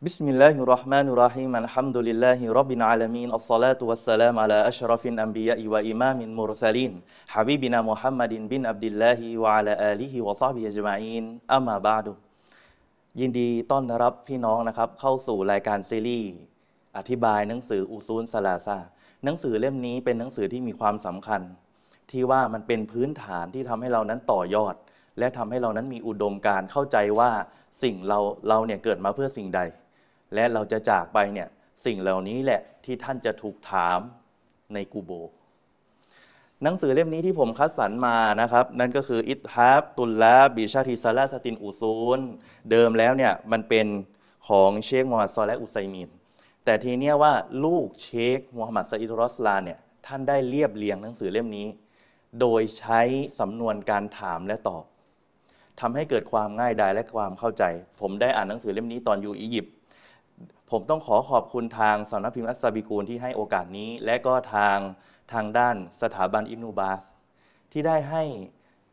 بسم الله الرحمن الرحيم الحمد لله رب العالمين الصلاة والسلام على أشرف الأنبياء وإمام المرسلين حبيبنا محمد بن عبد الله وعلى آله وصحبه أجمعين أما بعد ยินดีต้อนรับพี่น้องนะครับ เข้าสู่รายการซีรีส์อธิบายหนังสืออุซูลสลาซาหนังสือเล่มนี้เป็นหนังสือที่มีความสำคัญ ที่ว่ามันเป็นพื้นฐานที่ทำให้เรานั้นต่อยอด และทำให้เรานั้นมีอุดมการณ์เข้าใจว่าสิ่งเราเราเนี่ยเกิดมาเพื่อสิ่งใด และเราจะจากไปเนี่ยสิ่งเหล่านี้แหละที่ท่านจะถูกถามในกูโบ หนังสือเล่มนี้ที่ผมคัดสรรมานะครับ นั่นก็คืออิทฮับตุลลาบิชาติซาลาสตินอุซูนเดิมแล้วเนี่ยมันเป็นของเชคมูฮัมหมัดซอและอุไซมีนแต่ทีเนี้ยว่าลูกเชคมูฮัมหมัดซาอิดรอสลาเนี่ยท่านได้เรียบเรียงหนังสือเล่มนี้ โดยใช้สำนวนการถามและตอบทำให้เกิดความง่ายดายและความเข้าใจ ผมได้อ่านหนังสือเล่มนี้ตอนอยู่อียิปต์ ผมต้องขอขอบคุณทางสำนักพิมพ์อัสซาบิกูลที่ให้โอกาสนี้ และก็ทางทางด้านสถาบันอิบนูบาส ที่ได้ให้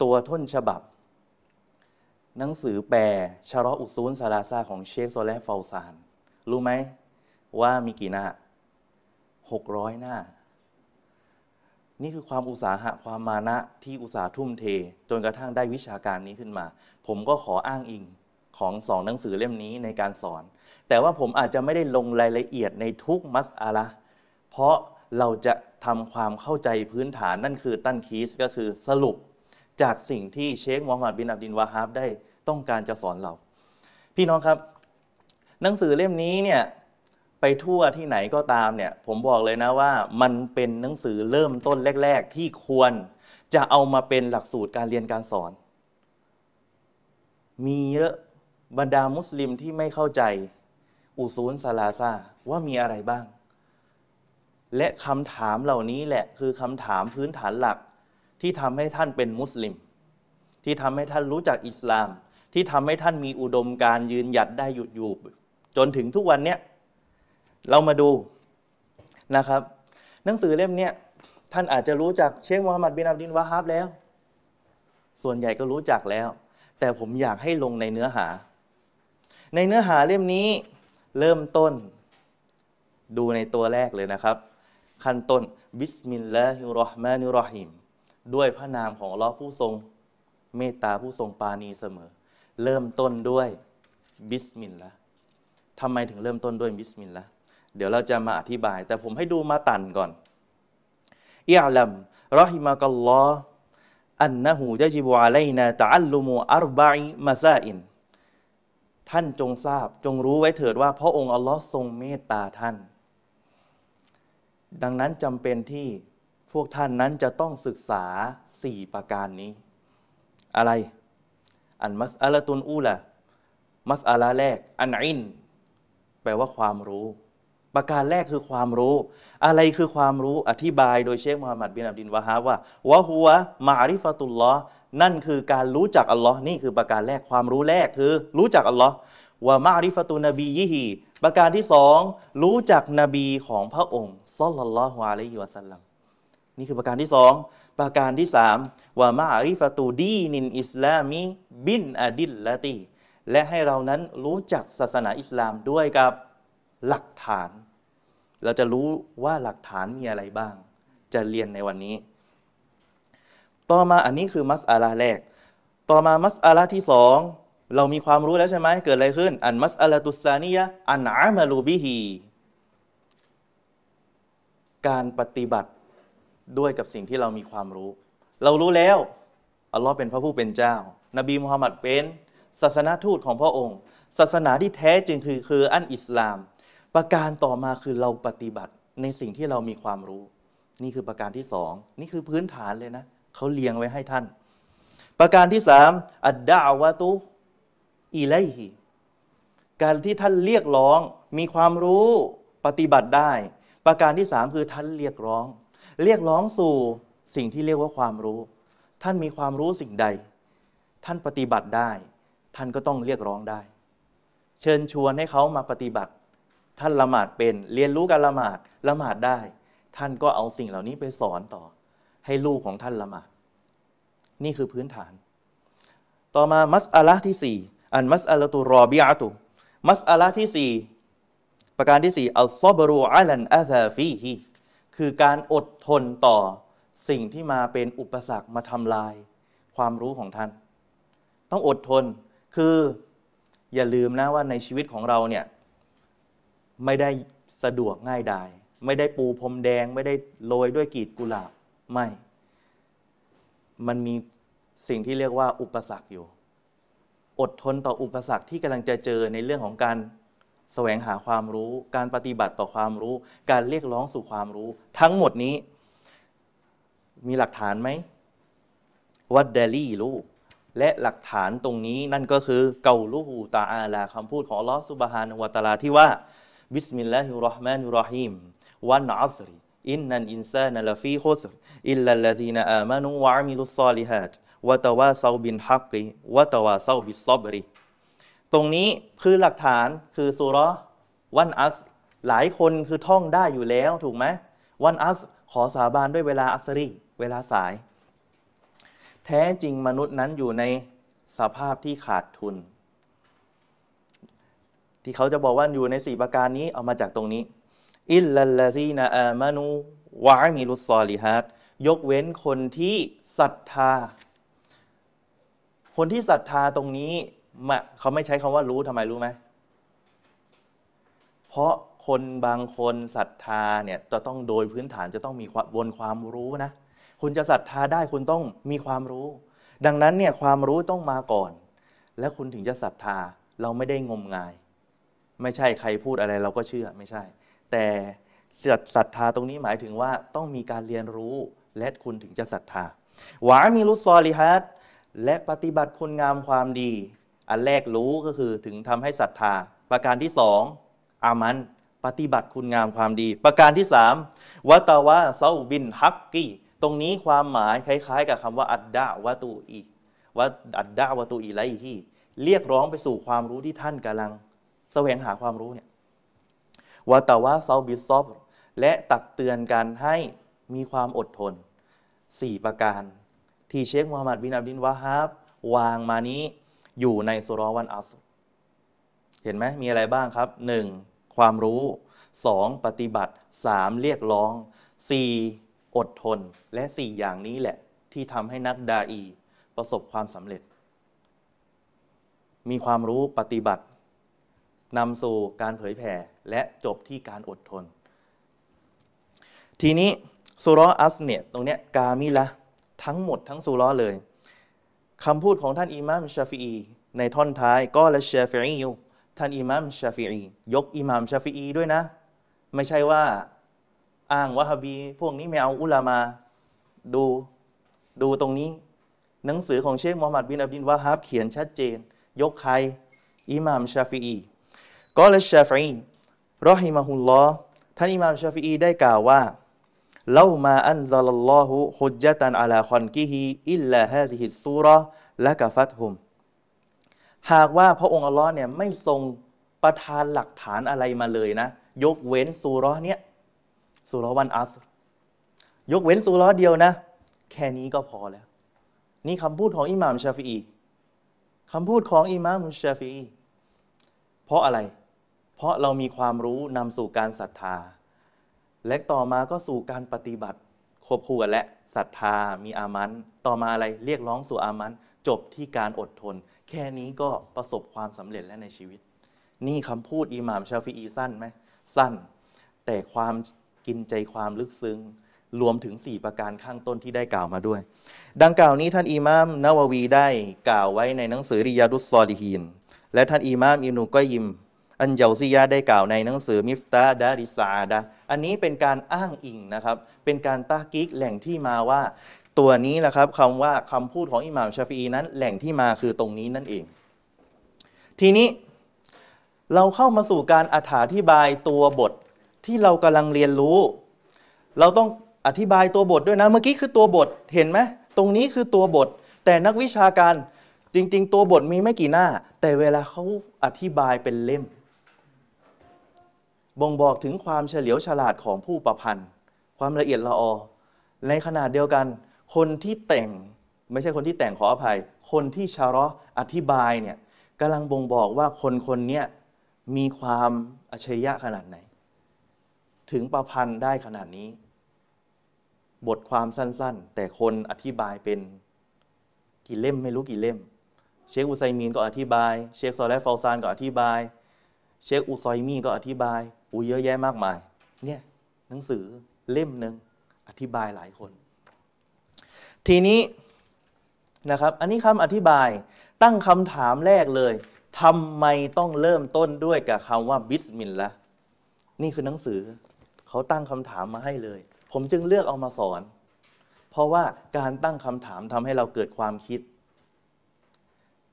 ตัวต้นฉบับ หนังสือแปลชาระอุซูนซาลาซาของเชคโซแลฟาวซาน รู้ไหมว่ามีกี่หน้าหกร้อยหน้า นี่คือความอุตสาหะความมานะที่อุตสาห์ทุ่มเท จนกระทั่งได้วิชาการนี้ขึ้นมา ผมก็ขออ้างอิงของสองหนังสือเล่มนี้ในการสอน แต่ว่าผมอาจจะไม่ได้ลงรายละเอียดในทุกมัสอาละเพราะเราจะทำความเข้าใจพื้นฐานนั่นคือตั้นคีสก็คือสรุปจากสิ่งที่เชคมูฮัมหมัดบินอับดินวาฮาบได้ต้องการจะสอนเรา พี่น้องครับ หนังสือเล่มนี้เนี่ยไปทั่วที่ไหนก็ตามเนี่ยผมบอกเลยนะว่ามันเป็นหนังสือเริ่มต้นแรก ๆ ที่ควรจะเอามาเป็นหลักสูตรการเรียนการสอน มีเยอะบรรดามุสลิมที่ไม่เข้าใจ อุซูลซาลาซาว่ามีอะไรบ้าง และคำถามเหล่านี้แหละคือคำถามพื้นฐานหลักที่ทำให้ท่านเป็นมุสลิม ที่ทำให้ท่านรู้จักอิสลาม ที่ทำให้ท่านมีอุดมการ์ยืนหยัดได้หยุดอยู่ จนถึงทุกวันเนี้ยเรามาดูนะครับ หนังสือเล่มเนี้ยท่านอาจจะรู้จักเชคมูฮัมหมัดบินอับดินวาฮับแล้ว ส่วนใหญ่ก็รู้จักแล้ว แต่ผมอยากให้ลงในเนื้อหา ในเนื้อหาเล่มนี้ เริ่มต้น ดูในตัวแรกเลยนะครับ ขั้นต้นบิสมิลลาฮิรเราะห์มานิรราะฮีมด้วยพระนามของลอผู้ทรงเมตตาผู้ทรงปาณีเสมอ เริ่มต้นด้วยบิสมิลลาห์ทำไมถึงเริ่มต้นด้วยบิสมิลลาห์เดี๋ยวเราจะมาอธิบาย แต่ผมให้ดู متن ก่อน اعلم رحمك الله أنه يجب علينا تعلم أربع مسائل ท่านจงทราบจงรู้ไว้เถิดว่าพระองค์อัลลอฮ์ทรงเมตตาท่าน ดังนั้นจำเป็นที่พวกท่านนั้นจะต้องศึกษาสี่ประการนี้ อะไร อันมัสอัลตุนอูละมัสอัลาแรก อันอิน แปลว่าความรู้ ประการแรกคือความรู้ อะไรคือความรู้อธิบายโดยเชคมูฮัมหมัดบินอับดินวะฮาว่าวะฮัวมาริฟตุลลอฮ์นั่นคือการรู้จักอัลลอฮ์นี่คือประการแรกความรู้แรกคือ รู้จักอัลลอฮ์วะมาริฟตุนบียิฮีประการที่สองรู้จักนบีของพระองค์ซอลลัลลอฮุอะลัยฮิวะสัลลัมนี่คือประการที่สองประการที่สามวะมาริฟตูดีนินอิสลามีบินอดิลละตีและให้เรานั้นรู้จักศาสนาอิสลามด้วยกับ หลักฐาน เราจะรู้ว่าหลักฐานมีอะไรบ้าง จะเรียนในวันนี้ ต่อมาอันนี้คือมัสอาลาแรก ต่อมามัสอาลาที่สองเรามีความรู้แล้วใช่ไหมเกิดอะไรขึ้น อันมัสอาลาตุสานียะอันอามาลูบิฮีการปฏิบัติด้วยกับสิ่งที่เรามีความรู้ เรารู้แล้ว อัลลอฮ์เป็นพระผู้เป็นเจ้า นบีมุฮัมมัดเป็น ศาสนาทูตของพระองค์ ศาสนาที่แท้จริงคือคืออันอิสลาม ประการต่อมาคือเราปฏิบัติในสิ่งที่เรามีความรู้ นี่คือประการที่สองนี่คือพื้นฐานเลยนะเขาเลียงไว้ให้ท่าน ประการที่สามอัดดาวะตุอิไลฮิการที่ท่านเรียกร้องมีความรู้ปฏิบัติได้ ประการที่สามคือท่านเรียกร้อง เรียกร้องสู่สิ่งที่เรียกว่าความรู้ ท่านมีความรู้สิ่งใด ท่านปฏิบัติได้ ท่านก็ต้องเรียกร้องได้ เชิญชวนให้เขามาปฏิบัติ ท่านละหมาดเป็นเรียนรู้การละหมาดละหมาดได้ ท่านก็เอาสิ่งเหล่านี้ไปสอนต่อ ให้ลูกของท่านละหมาด นี่คือพื้นฐาน ต่อมามัสอาละที่สี่อันมัสอาละตุรอบิอาตุมัสอาละที่สี่ประการที่สี่อัลซอบรูอัลันอาซาฟีฮีคือการอดทนต่อสิ่งที่มาเป็นอุปสรรคมาทำลาย ความรู้ของท่าน ต้องอดทนคืออย่าลืมนะว่าในชีวิตของเราเนี่ย ไม่ได้สะดวกง่ายดาย ไม่ได้ปูพรมแดง ไม่ได้โรยด้วยกีดกุหลาบไม่ มันมีสิ่งที่เรียกว่าอุปสรรคอยู่ อดทนต่ออุปสรรคที่กำลังจะเจอในเรื่องของการแสวงหาความรู้ การปฏิบัติต่อความรู้ การเรียกร้องสู่ความรู้ ทั้งหมดนี้ มีหลักฐานไหมวัดเดลี่รู้ และหลักฐานตรงนี้นั่นก็คือเกาลูฮูตาอาลาคำพูดของลอสุบฮานวะตาลาที่ว่า بسم الله الرحمن الرحيم والعصر إن الإنسان لفي خسر إلا الذين آمنوا وعملوا الصالحات وتواصوا بالحق وتواصوا بالصبر ตรงนี้คือหลักฐานคือซูเราะห์ والعصر หลายคนคือท่องได้อยู่แล้วถูกไหมวันอัส ขอสาบานด้วยเวลาอัสรีเวลาสาย แท้จริงมนุษย์นั้นอยู่ในสภาพที่ขาดทุน ที่เขาจะบอกว่าอยู่ในสี่ประการนี้เอามาจากตรงนี้อิลลัลลซีนาอามานูวะมิลุสซอลิฮัตยกเว้นคนที่ศรัทธา คนที่ศรัทธาตรงนี้เขาไม่ใช้คำว่ารู้ทำไมรู้ไหมเพราะคนบางคนศรัทธาเนี่ยจะต้องโดยพื้นฐานจะต้องมีบนความรู้นะ คุณจะศรัทธาได้คุณต้องมีความรู้ ดังนั้นเนี่ยความรู้ต้องมาก่อน แล้วคุณถึงจะศรัทธาเราไม่ได้งมงาย ไม่ใช่ใครพูดอะไรเราก็เชื่อไม่ใช่ แต่ศรัทธาตรงนี้หมายถึงว่าต้องมีการเรียนรู้และคุณถึงจะศรัทธาวามีรุสซอลิฮัตและปฏิบัติคุณงามความดี อันแรกรู้ก็คือถึงทำให้ศรัทธา ประการที่สองอามันปฏิบัติคุณงามความดี ประการที่สามวะตาวะเซาบินฮักกีตรงนี้ความหมายคล้าย ๆ กับคำว่าอัดดาวะตูอีว่าอัดดาวะตูอีไรที่เรียกร้องไปสู่ความรู้ที่ท่านกำลัง แสวงหาความรู้เนี่ยวะตาวะเซาบิซอบและตักเตือนกันให้มีความอดทน 4 ประการ ที่เชคมูฮัมหมัดบินอับดินวาฮับวางมานี้อยู่ในสุรวันอัสเห็นไหมมีอะไรบ้างครับ 1. ความรู้ 2. ปฏิบัติ 3. เรียกร้อง 4. อดทน และ 4 อย่างนี้แหละ ที่ทำให้นักดาอี ประสบความสำเร็จ มีความรู้ปฏิบัติ นำสู่การเผยแผ่และจบที่การอดทน ทีนี้สุรอัสเนี่ยตรงเนี้ยกามิละทั้งหมดทั้งสุรอเลยคำพูดของท่านอิมามชาฟีอีในท่อนท้ายก็ละชาฟีอีอยู่ท่านอิมามชาฟีอียกอิมามชาฟีอีด้วยนะ ไม่ใช่ว่าอ้างวะฮาบี พวกนี้ไม่เอาอุลามาดูดูตรงนี้ หนังสือของเชคมูฮัมหมัดบินอับดินวาฮับเขียนชัดเจน ยกใครอิมามชาฟีอี قال الشافعي رحمه الله ท่านอิมามชาฟีได้กล่าวว่าلو ما أنزل الله حجة على خلقه إلا هذه السورة لكفتهم หากว่าพระองค์อัลลอฮ์เนี่ยไม่ทรงประทานหลักฐานอะไรมาเลยนะ ยกเว้นซูรอเนี้ยซูรอวันอัส ยกเว้นซูรอเดียวนะ แค่นี้ก็พอแล้ว นี่คำพูดของอิหม่ามชาฟีคำพูดของอิหม่ามชาฟีเพราะอะไร เพราะเรามีความรู้นำสู่การศรัทธา และต่อมาก็สู่การปฏิบัติควบคู่กันและศรัทธามีอามันต่อมาอะไรเรียกร้องสู่อามันจบที่การอดทน แค่นี้ก็ประสบความสำเร็จแล้วในชีวิต นี่คำพูดอิหม่ามชาฟีอีสั้นไหมสั้น แต่ความกินใจความลึกซึ้งรวมถึง 4 ประการข้างต้นที่ได้กล่าวมาด้วย ดังกล่าวนี้ท่านอิหม่ามนาววีได้กล่าวไว้ในหนังสือริยาดุสซอลิฮีน และท่านอิหม่ามอินูกอยิม อันเยาซียาได้กล่าวในหนังสือมิฟตาดาริซาดาอันนี้เป็นการอ้างอิงนะครับ เป็นการตากิกแหล่งที่มาว่า ตัวนี้แหละครับคำว่าคำพูดของอิหม่ามชาฟีนั้น แหล่งที่มาคือตรงนี้นั่นเอง ทีนี้เราเข้ามาสู่การอธิบายตัวบทที่เรากำลังเรียนรู้ เราต้องอธิบายตัวบทด้วยนะ เมื่อกี้คือตัวบทเห็นไหมตรงนี้คือตัวบท แต่นักวิชาการจริง ๆ ตัวบทมีไม่กี่หน้า แต่เวลาเขาอธิบายเป็นเล่ม บ่งบอกถึงความเฉลียวฉลาดของผู้ประพันธ์ ความละเอียดละออ ในขนาดเดียวกัน คนที่แต่งไม่ใช่คนที่แต่งขออภัย คนที่ชาระอธิบายเนี่ยกำลังบ่งบอกว่าคนคนนี้มีความอัจฉริยะขนาดไหน ถึงประพันธ์ได้ขนาดนี้ บทความสั้นๆ แต่คนอธิบายเป็นกี่เล่มไม่รู้กี่เล่ม เชคอุไซมีนก็อธิบาย เชคซอลและฟาซานก็อธิบาย เชคอุซอยมีก็อธิบาย อู้เยอะแยะมากมาย เนี่ยหนังสือเล่มหนึ่งอธิบายหลายคน ทีนี้นะครับ อันนี้คำอธิบายตั้งคำถามแรกเลยทำไมต้องเริ่มต้นด้วยกับคำว่าบิสมิลละนี่คือหนังสือเขาตั้งคำถามมาให้เลย ผมจึงเลือกเอามาสอน เพราะว่าการตั้งคำถามทำให้เราเกิดความคิด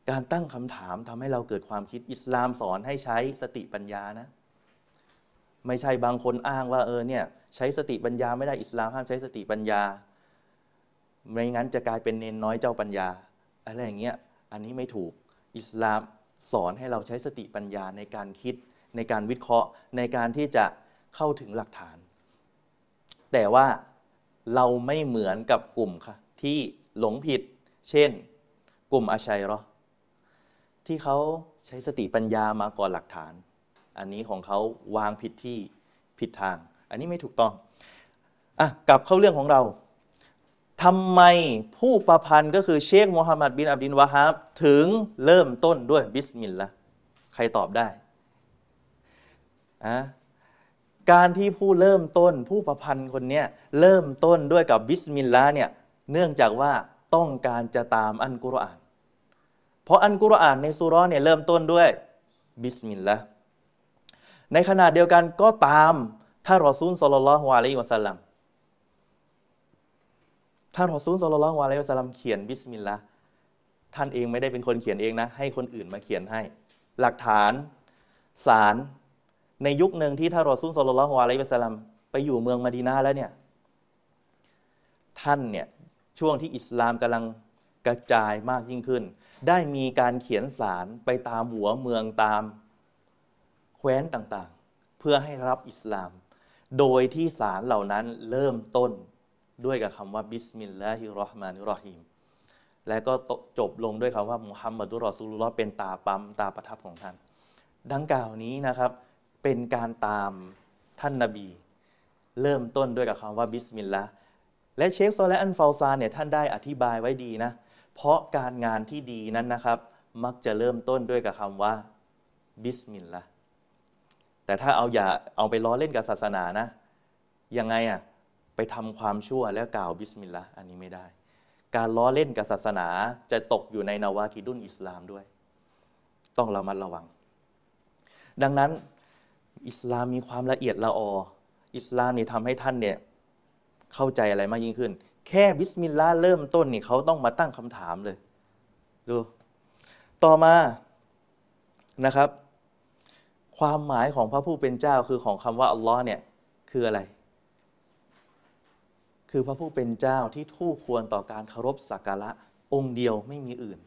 การตั้งคำถามทำให้เราเกิดความคิดอิสลามสอนให้ใช้สติปัญญานะ ไม่ใช่บางคนอ้างว่าเออเนี่ยใช้สติปัญญาไม่ได้อิสลามห้ามใช้สติปัญญา ไม่งั้นจะกลายเป็นเนนน้อยเจ้าปัญญาอะไรอย่างเงี้ยอันนี้ไม่ถูกอิสลามสอนให้เราใช้สติปัญญาในการคิดในการวิเคราะห์ในการที่จะเข้าถึงหลักฐาน แต่ว่าเราไม่เหมือนกับกลุ่มค่ะที่หลงผิด เช่น กลุ่มอาชัยรอที่เขาใช้สติปัญญามาก่อนหลักฐาน อันนี้ของเขาวางผิดที่ผิดทาง อันนี้ไม่ถูกต้องอะกลับเข้าเรื่องของเราทำไมผู้ประพันธ์ก็คือเชคโมฮัมหมัดบินอับดินวาฮับถึงเริ่มต้นด้วยบิสมิลละใครตอบได้อะการที่ผู้เริ่มต้นผู้ประพันธ์คนนี้เริ่มต้นด้วยกับบิสมิลลาเนี่ยเนื่องจากว่าต้องการจะตามอัลกุรอาน เพราะอัลกุรอานในซูเราะห์เนี่ยเริ่มต้นด้วยบิสมิลลาห์ ในขณะเดียวกันก็ตามถ้ารอซูลสลลัลฮุอะลัยฮิวะสัลลัมถ้ารอซูลสลลัลฮุอะลัยฮิวะสัลลัมเขียนบิสมิลลาห์ท่านเองไม่ได้เป็นคนเขียนเองนะ ให้คนอื่นมาเขียนให้ หลักฐานสารในยุคหนึ่งที่ท่านรอซุลصلى الله عليه وسلمไปอยู่เมืองมดีนาแล้วเนี่ยท่านเนี่ยช่วงที่อิสลามกำลังกระจายมากยิ่งขึ้น ได้มีการเขียนสารไปตามหัวเมืองตามแคว้นต่างๆ เพื่อให้รับอิสลาม โดยที่สารเหล่านั้นเริ่มต้นด้วยกับคำว่าبسم الله الرحمن الرحيمและก็จบลงด้วยคำว่าمحمد رسول اللهเป็นตาปั๊มตาประทับของท่าน ดังกล่าวนี้นะครับเป็นการตามท่านนาบี เริ่มต้นด้วยกับคำว่าบิสมิลลาห์และเชคซอและฮ์อัลเฟาซานเนี่ยท่านได้อธิบายไว้ดีนะ เพราะการงานที่ดีนั้นนะครับ มักจะเริ่มต้นด้วยกับคำว่าบิสมิลลาห์ แต่ถ้าเอาอย่าเอาไปล้อเล่นกับศาสนานะ ยังไงอะไปทำความชั่วแล้วกล่าวบิสมิลลาห์อันนี้ไม่ได้ การล้อเล่นกับศาสนาจะตกอยู่ในนาวาคิดุนอิสลามด้วย ต้องระมัดระวัง ดังนั้นอิสลามมีความละเอียดละออ อิสลามนี่ทำให้ท่านเนี่ยเข้าใจอะไรมากยิ่งขึ้น แค่บิสมิลลาห์เริ่มต้นนี่เขาต้องมาตั้งคำถามเลย ดู ต่อมานะครับ ความหมายของพระผู้เป็นเจ้าคือของคำว่าอัลลอฮ์เนี่ยคืออะไร คือพระผู้เป็นเจ้าที่คู่ควรต่อการเคารพสักการะองค์เดียวไม่มีอื่น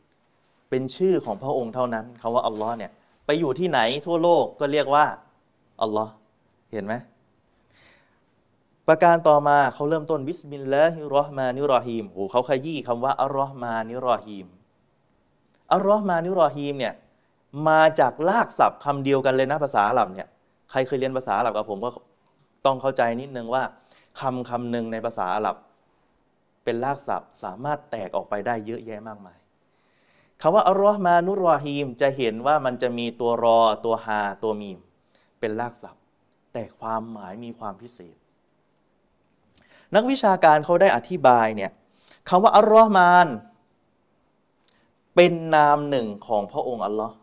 เป็นชื่อของพระองค์เท่านั้นคำว่าอัลลอฮ์เนี่ยไปอยู่ที่ไหนทั่วโลกก็เรียกว่าอัลลอฮ์เห็นไหมประการต่อมาเขาเริ่มต้นبسم الله الرحمن الرحيمโอ้เขาขยี้คำว่าالرحمن الرحيم الرحمن الرحيمเนี่ย มาจากรากศัพท์คำเดียวกันเลยนะภาษาอาหรับเนี่ยใครเคยเรียนภาษาอาหรับกับผมก็ต้องเข้าใจนิดนึงว่าคำคำหนึ่งในภาษาอาหรับ เป็นลากศัพท์สามารถแตกออกไปได้เยอะแยะมากมายคำว่าอัลลอฮ์มานุรอฮีมจะเห็นว่ามันจะมีตัวรอตัวฮาตัวมีม เป็นรากศัพท์ แต่ความหมายมีความพิเศษ นักวิชาการเขาได้อธิบายเนี่ยคำว่าอัลลอฮ์มาน เป็นนามหนึ่งของพระองค์อัลลอฮ์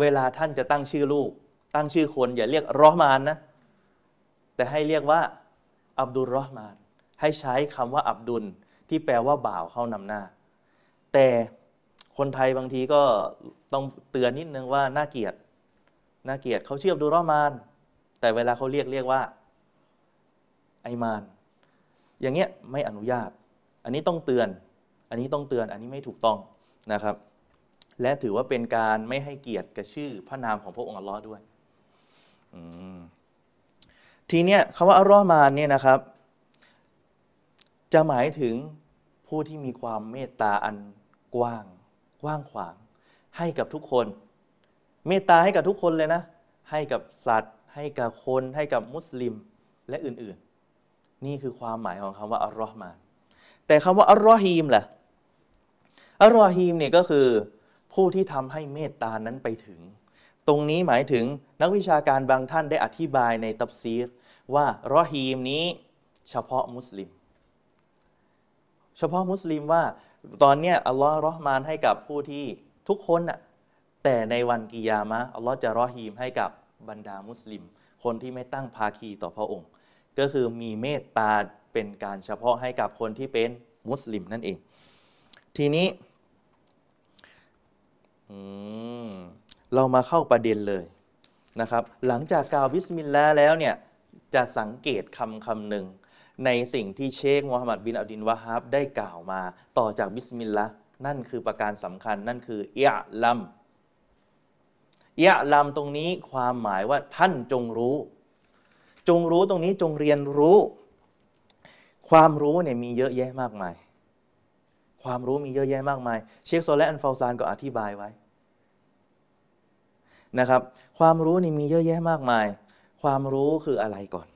เวลาท่านจะตั้งชื่อลูก ตั้งชื่อคนอย่าเรียกรอฮ์มานนะ แต่ให้เรียกว่า อับดุลรอฮ์มาน ให้ใช้คำว่า อับดุล ที่แปลว่าบ่าวเข้านำหน้า แต่คนไทยบางทีก็ต้องเตือนนิดนึงว่าน่าเกียดน่าเกียดเขาเชื่ออับดูรอมาน แต่เวลาเขาเรียกเรียกว่า ไอมาน อย่างเงี้ยไม่อนุญาต อันนี้ต้องเตือน อันนี้ต้องเตือน อันนี้ไม่ถูกต้องนะครับ และถือว่าเป็นการไม่ให้เกียรติกับชื่อพระนามของพระองค์อัลลอฮ์ด้วยทีเนี้ยคำว่าอัลลอฮ์มานเนี่ยนะครับ จะหมายถึงผู้ที่มีความเมตตาอันกว้าง กว้างขวาง ให้กับทุกคน เมตตาให้กับทุกคนเลยนะ ให้กับสัตว์ ให้กับคนให้กับมุสลิมและอื่นๆ นี่คือความหมายของคำว่าอัลลอฮ์มาน แต่คำว่าอัลลอฮีมล่ะอัลลอฮีมเนี่ยก็คือ ผู้ที่ทำให้เมตตานั้นไปถึง ตรงนี้หมายถึงนักวิชาการบางท่านได้อธิบายในตับซีรว่ารอฮีมนี้เฉพาะมุสลิม เฉพาะมุสลิมว่าตอนเนี้ยอัลลอฮ์รอฮ์มานให้กับผู้ที่ทุกคนน่ะแต่ในวันกิยามะอัลลอฮ์จะรอฮีมให้กับบรรดามุสลิม คนที่ไม่ตั้งภาคีต่อพระองค์ ก็คือมีเมตตาเป็นการเฉพาะให้กับคนที่เป็นมุสลิมนั่นเอง ทีนี้ เรามาเข้าประเด็นเลยนะครับ หลังจากกล่าวบิสมิลลาห์แล้วเนี่ยจะสังเกตคำคำหนึ่งในสิ่งที่เชคมูฮัมหมัดบินอับดิลวะฮับได้กล่าวมาต่อจากบิสมิลลาห์นั่นคือประการสำคัญนั่นคืออียลัมเอียลัมตรงนี้ความหมายว่าท่านจงรู้ จงรู้ตรงนี้จงเรียนรู้ ความรู้เนี่ยมีเยอะแยะมากมาย ความรู้มีเยอะแยะมากมาย เชคโซและอันฟาซานก็อธิบายไว้นะครับ ความรู้นี่มีเยอะแยะมากมาย ความรู้คืออะไรก่อน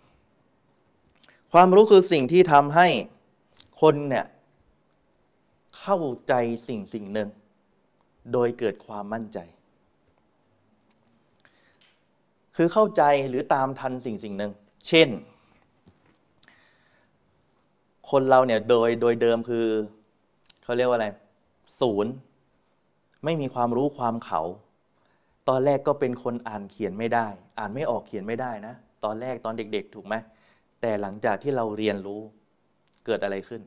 ความรู้คือสิ่งที่ทำให้คนเนี่ยเข้าใจสิ่งสิ่งหนึ่ง โดยเกิดความมั่นใจ คือเข้าใจหรือตามทันสิ่งสิ่งหนึ่ง เช่น คนเราเนี่ยโดยโดยเดิมคือ เขาเรียกว่าอะไร ศูนย์ ไม่มีความรู้ความเขา ตอนแรกก็เป็นคนอ่านเขียนไม่ได้ อ่านไม่ออกเขียนไม่ได้นะ ตอนแรกตอนเด็ก ๆ ถูกไหม แต่หลังจากที่เราเรียนรู้เกิดอะไรขึ้น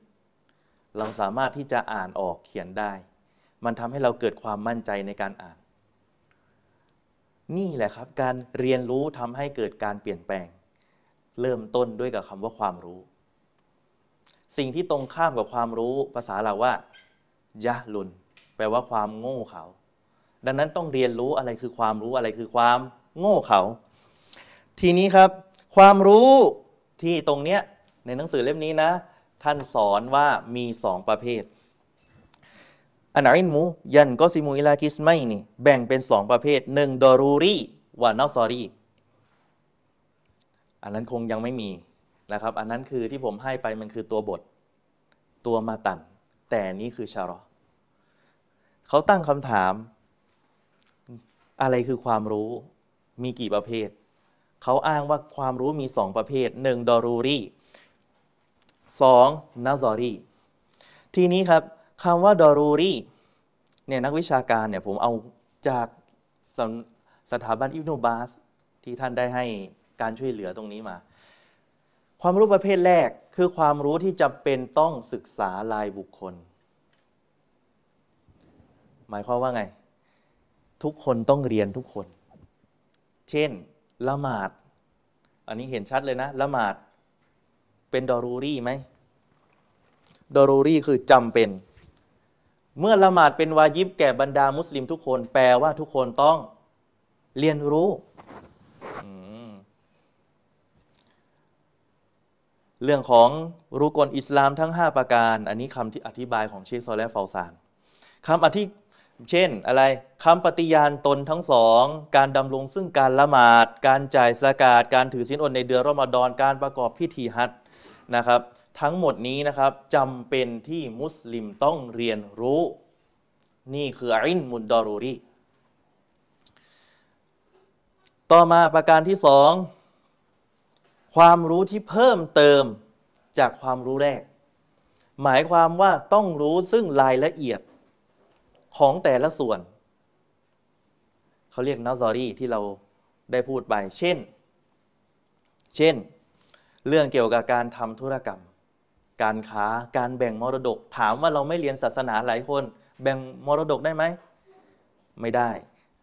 เราสามารถที่จะอ่านออกเขียนได้ มันทำให้เราเกิดความมั่นใจในการอ่าน นี่แหละครับ การเรียนรู้ทำให้เกิดการเปลี่ยนแปลง เริ่มต้นด้วยกับคำว่าความรู้ สิ่งที่ตรงข้ามกับความรู้ภาษาเราว่ายะลุน แปลว่าความโง่เขา ดังนั้นต้องเรียนรู้อะไรคือความรู้อะไรคือความโง่เขา ทีนี้ครับ ความรู้ที่ตรงเนี้ยในหนังสือเล่มนี้นะ ท่านสอนว่ามีสองประเภทอันอินมูยันก็ซิมูอิลากิสไม่นี่แบ่งเป็นสองประเภทหนึ่งดอรูรีวานอซอรีอันนั้นคงยังไม่มี นะครับอันนั้นคือที่ผมให้ไปมันคือตัวบท ตัวมาตัน แต่นี้คือชารอเขาตั้งคำถาม อะไรคือความรู้มีกี่ประเภท เขาอ้างว่าความรู้มีสองประเภทหนึ่งดอรูรีสองนาซอรีทีนี้ครับคำว่าดอรูรีเนี่ยนักวิชาการเนี่ยผมเอาจากสสถาบันอิบนุบาสที่ท่านได้ให้การช่วยเหลือตรงนี้มา ความรู้ประเภทแรกคือความรู้ที่จำเป็นต้องศึกษารายบุคคล หมายความว่าไง ทุกคนต้องเรียนทุกคน เช่น ละหมาด อันนี้เห็นชัดเลยนะ ละหมาดเป็นดอรูรี่ไหมดอรูรี่คือจำเป็น เมื่อละหมาดเป็นวาญิบแก่บรรดามุสลิมทุกคน แปลว่าทุกคนต้องเรียนรู้ เรื่องของรุกลอิสลามทั้ง 5 ประการ อันนี้คำที่อธิบายของเชคซอลและฟาซานคำอธิเช่นอะไรคำปฏิญาณตนทั้งสอง การดำรงซึ่งการละหมาด การจ่ายสกาดการถือศีลอดในเดือนรอมฎอนการประกอบพิธีฮัจนะครับ ทั้งหมดนี้นะครับจำเป็นที่มุสลิมต้องเรียนรู้ นี่คืออินมุดดอรูรีต่อมาประการที่สอง ความรู้ที่เพิ่มเติมจากความรู้แรก หมายความว่าต้องรู้ซึ่งรายละเอียดของแต่ละส่วน เขาเรียกนาซอรี่ที่เราได้พูดไป เช่น เช่น เรื่องเกี่ยวกับการทำธุรกรรม การค้า การแบ่งมรดก ถามว่าเราไม่เรียนศาสนาหลายคน แบ่งมรดกได้ไหม ไม่ได้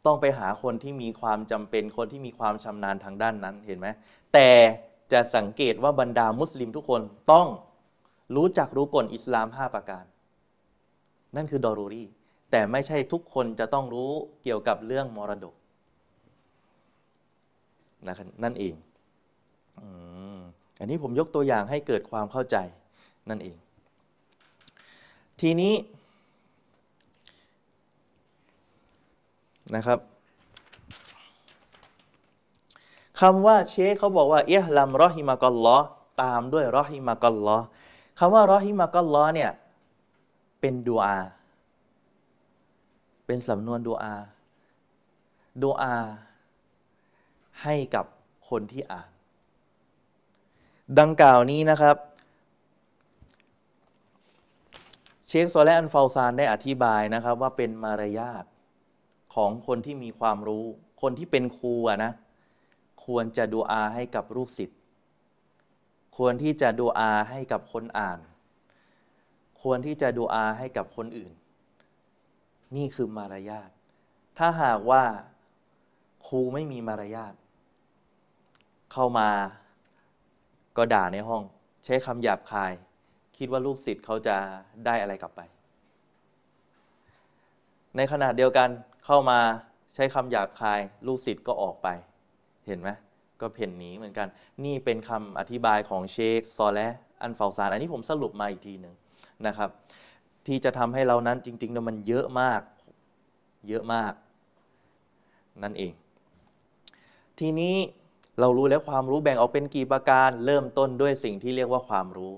ต้องไปหาคนที่มีความจำเป็น คนที่มีความชำนาญทางด้านนั้น เห็นไหม แต่ จะสังเกตว่าบรรดามุสลิมทุกคนต้องรู้จักรู้กฎอิสลาม 5 ประการ นั่นคือดอรูรีแต่ไม่ใช่ทุกคนจะต้องรู้เกี่ยวกับเรื่องมรดกนะนั่นเองอันนี้ผมยกตัวอย่างให้เกิดความเข้าใจนั่นเอง ทีนี้นะครับ คำว่าเชคเขาบอกว่าเอะลัมรอฮิมะกัลลอตามด้วยรอฮิมะกัลลอคำว่ารอฮิมะกัลลอเนี่ยเป็นดูอา เป็นสำนวนดูอาดูอา ให้กับคนที่อ่าน ดังกล่าวนี้นะครับ เชคโซแลอันฟาซานได้อธิบายนะครับ ว่าเป็นมารยาทของคนที่มีความรู้ คนที่เป็นครูนะ ควรจะดูอาให้กับลูกศิษย์ควรที่จะดูอาให้กับคนอ่าน ควรที่จะดูอาให้กับคนอื่น นี่คือมารยาทถ้าหากว่าครูไม่มีมารยาทเข้ามาก็ด่าในห้อง ใช้คำหยาบคาย คิดว่าลูกศิษย์เขาจะได้อะไรกลับไป ในขณะเดียวกันเข้ามาใช้คำหยาบคาย ลูกศิษย์ก็ออกไป เห็นไหมก็เพ่นหนีเหมือนกัน นี่เป็นคำอธิบายของเชคซอและอันฟาซาน อันนี้ผมสรุปมาอีกทีหนึ่งนะครับ ที่จะทำให้เรานั้นจริงๆนะมันเยอะมาก เยอะมาก นั่นเอง ทีนี้เรารู้แล้วความรู้แบ่งออกเป็นกี่ประการ เริ่มต้นด้วยสิ่งที่เรียกว่าความรู้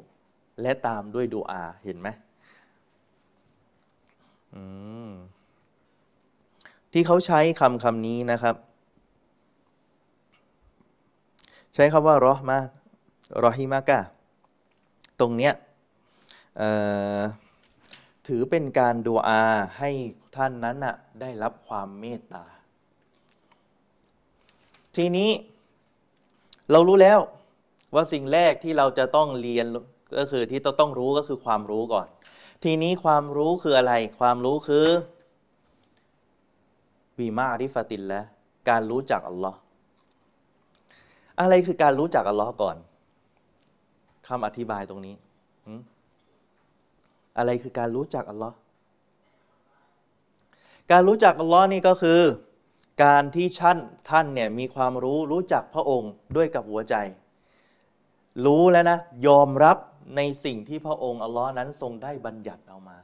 และตามด้วยดูอาเห็นไหมที่เขาใช้คำคำนี้นะครับ ใช้คำว่ารอมารอฮิมากะตรงเนี้ยถือเป็นการดูอาให้ท่านนั้นน่ะได้รับความเมตตา ทีนี้เรารู้แล้วว่าสิ่งแรกที่เราจะต้องเรียนก็คือที่ต้องรู้ก็คือความรู้ก่อน ทีนี้ความรู้คืออะไร ความรู้คือบีมาริฟตินแล้วการรู้จักอัลลอฮ์ อะไรคือการรู้จักอัลลอฮ์ก่อนคำอธิบายตรงนี้อะไรคือการรู้จักอัลลอฮ์การรู้จักอัลลอฮ์นี่ก็คือ การที่ท่านท่านเนี่ยมีความรู้รู้จักพระองค์ด้วยกับหัวใจ รู้แล้วนะ ยอมรับในสิ่งที่พระองค์อัลลอฮ์นั้นทรงได้บัญญัติเอามา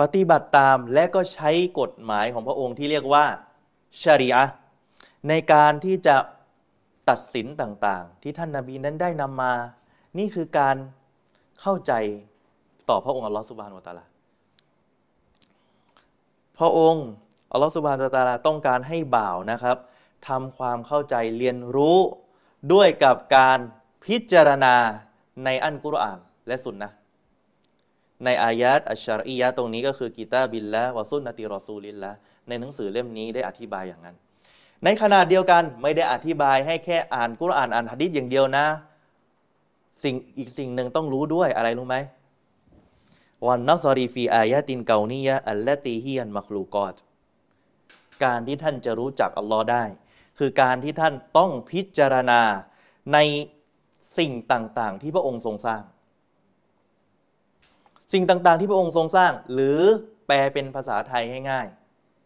ปฏิบัติตามและก็ใช้กฎหมายของพระองค์ที่เรียกว่าชารีอะในการที่จะ ตัดสินต่างๆ ที่ท่านนาบีนั้นได้นำมา นี่คือการเข้าใจต่อพระองค์อัลลอฮ์สุบานุตะลาพระองค์อัลลอฮฺสุบานตะลาต้องการให้บ่าวนะครับทำความเข้าใจเรียนรู้ด้วยกับการพิจารณาในอันกุรอานและสุนนะในอายะตอัชชารียะตรงนี้ก็คือกีตาบิลละวะซุนนติรอซูลินละในหนังสือเล่มนี้ได้อธิบายอย่างนั้น ในขณะเดียวกันไม่ได้อธิบายให้แค่อ่านกุรอานอ่านฮะดิษอย่างเดียวนะ สิ่งอีกสิ่งหนึ่งต้องรู้ด้วยอะไรรู้ไหมวันนัซรีฟีอายะตินเกานียะอัลละตีฮียันมักลูกอตการที่ท่านจะรู้จักอัลลอฮ์ได้ คือการที่ท่านต้องพิจารณาในสิ่งต่างๆ ที่พระองค์ทรงสร้าง สิ่งต่างๆ ที่พระองค์ทรงสร้าง หรือแปลเป็นภาษาไทยง่าย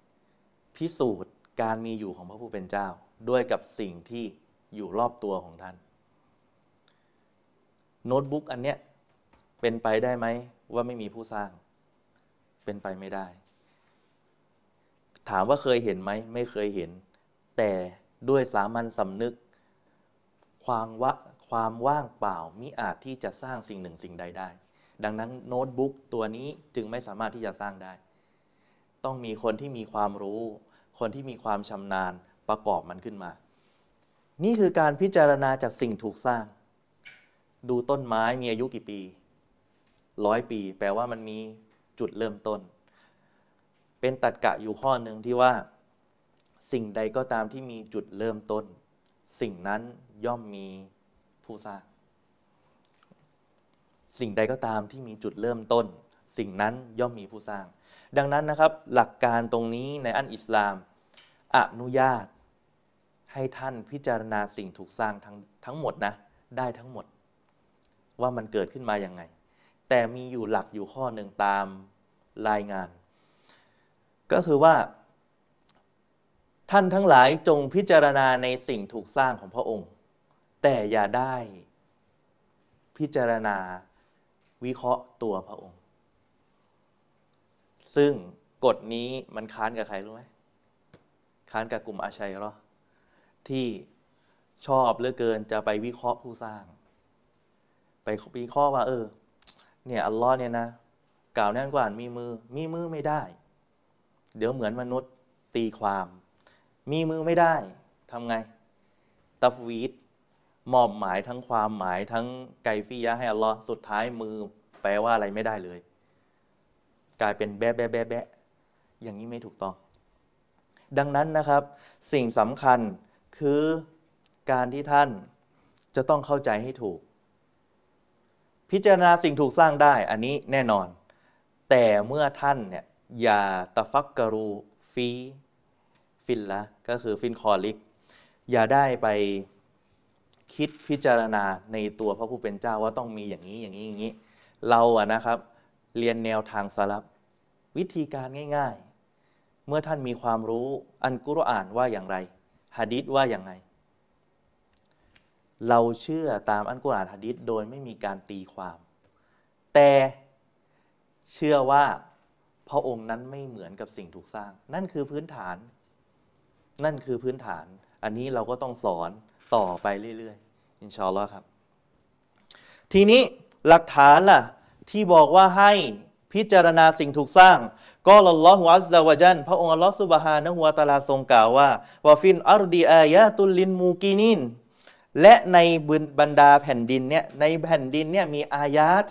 ๆ พิสูจน์ การมีอยู่ของพระผู้เป็นเจ้า ด้วยกับสิ่งที่อยู่รอบตัวของท่าน โน้ตบุ๊กอันเนี้ยเป็นไปได้ไหมว่าไม่มีผู้สร้าง เป็นไปไม่ได้ ถามว่าเคยเห็นไหมไม่เคยเห็น แต่ด้วยสามัญสำนึก ความวะความว่างเปล่ามิอาจที่จะสร้างสิ่งหนึ่งสิ่งใดได้ ดังนั้นโน้ตบุ๊กตัวนี้จึงไม่สามารถที่จะสร้างได้ ต้องมีคนที่มีความรู้ คนที่มีความชำนาญประกอบมันขึ้นมา นี่คือการพิจารณาจากสิ่งถูกสร้าง ดูต้นไม้มีอายุกี่ปีร้อยปี แปลว่ามันมีจุดเริ่มต้น เป็นตัดกะอยู่ข้อหนึ่งที่ว่า สิ่งใดก็ตามที่มีจุดเริ่มต้น สิ่งนั้นย่อมมีผู้สร้าง สิ่งใดก็ตามที่มีจุดเริ่มต้น สิ่งนั้นย่อมมีผู้สร้าง ดังนั้นนะครับ หลักการตรงนี้ในอันอิสลาม อนุญาต ให้ท่านพิจารณาสิ่งถูกสร้างทั้งทั้งหมดนะ ได้ทั้งหมด ว่ามันเกิดขึ้นมาอย่างไง แต่มีอยู่หลักอยู่ข้อหนึ่งตามรายงาน ก็คือว่า ท่านทั้งหลายจงพิจารณาในสิ่งถูกสร้างของพระองค์ แต่อย่าได้พิจารณาวิเคราะห์ตัวพระองค์ ซึ่งกฎนี้มันค้านกับใครรู้ไหมค้านกับกลุ่มอาชัยหรอที่ชอบเหลือเกินจะไปวิเคราะห์ผู้สร้าง ไปวิเคราะห์ว่า เออ เนี่ยอัลลอฮ์เนี่ยนะกล่าวแน่นกว่ามีมือ มีมือไม่ได้ เดี๋ยวเหมือนมนุษย์ตีความ มีมือไม่ได้ทำไงตัฟวีดมอบหมายทั้งความหมายทั้งไกฟียะให้อัลลอฮ์สุดท้ายมือ แปลว่าอะไรไม่ได้เลย กลายเป็นแบะแบะแบะแบะอย่างนี้ไม่ถูกต้อง ดังนั้นนะครับ สิ่งสำคัญคือการที่ท่านจะต้องเข้าใจให้ถูก พิจารณาสิ่งถูกสร้างได้อันนี้แน่นอน แต่เมื่อท่านเนี่ยอย่าตะฟักกรูฟีฟินละก็คือฟินคอลิก อย่าได้ไปคิดพิจารณาในตัวพระผู้เป็นเจ้าว่าต้องมีอย่างนี้อย่างนี้อย่างนี้ เราอะนะครับ เรียนแนวทางสลับวิธีการง่าย ๆ เมื่อท่านมีความรู้อันกุรอานว่าอย่างไรฮะดิษว่าอย่างไรเราเชื่อตามอันกุรอานฮะดิษโดยไม่มีการตีความ แต่เชื่อว่าพระองค์นั้นไม่เหมือนกับสิ่งถูกสร้าง นั่นคือพื้นฐาน นั่นคือพื้นฐาน อันนี้เราก็ต้องสอนต่อไปเรื่อยๆ อินชาอัลลอฮ์ครับ ทีนี้หลักฐานล่ะ ที่บอกว่าให้พิจารณาสิ่งถูกสร้าง قال الله عز وجلพระองค์อัลลอฮฺسبحانه وتعالىทรงกล่าวว่าوفي الأرض آيات للموقنينและในบรรดาแผ่นดินเนี่ยในแผ่นดินเนี่ยมีอายาต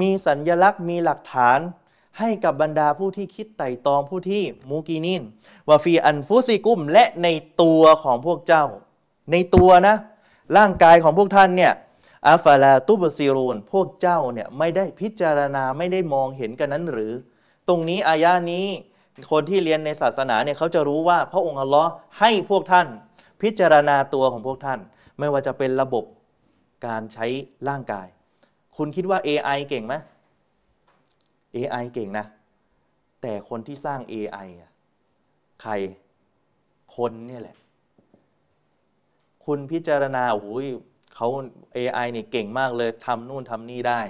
มีสัญญลักษณ์มีหลักฐานให้กับบรรดาผู้ที่คิดไต่ตองผู้ที่มูกีนินวาฟีอันฟุซิกุมและในตัวของพวกเจ้า ในตัวนะ ร่างกายของพวกท่านเนี่ย อัฟาลาตุบซีรูนพวกเจ้าเนี่ยไม่ได้พิจารณาไม่ได้มองเห็นกันนั้นหรือ ตรงนี้อายานี้คนที่เรียนในศาสนาเนี่ยเขาจะรู้ว่าพระองค์อัลลอฮ์ให้พวกท่าน พิจารณาตัวของพวกท่าน ไม่ว่าจะเป็นระบบการใช้ร่างกาย คุณคิดว่า AI เก่งไหม AI เก่งนะ แต่คนที่สร้าง AI อะใครคนเนี่ยแหละ คุณพิจารณาโอ้โห เขา AI เนี่ยเก่งมากเลยทำนู่นทำนี่ได้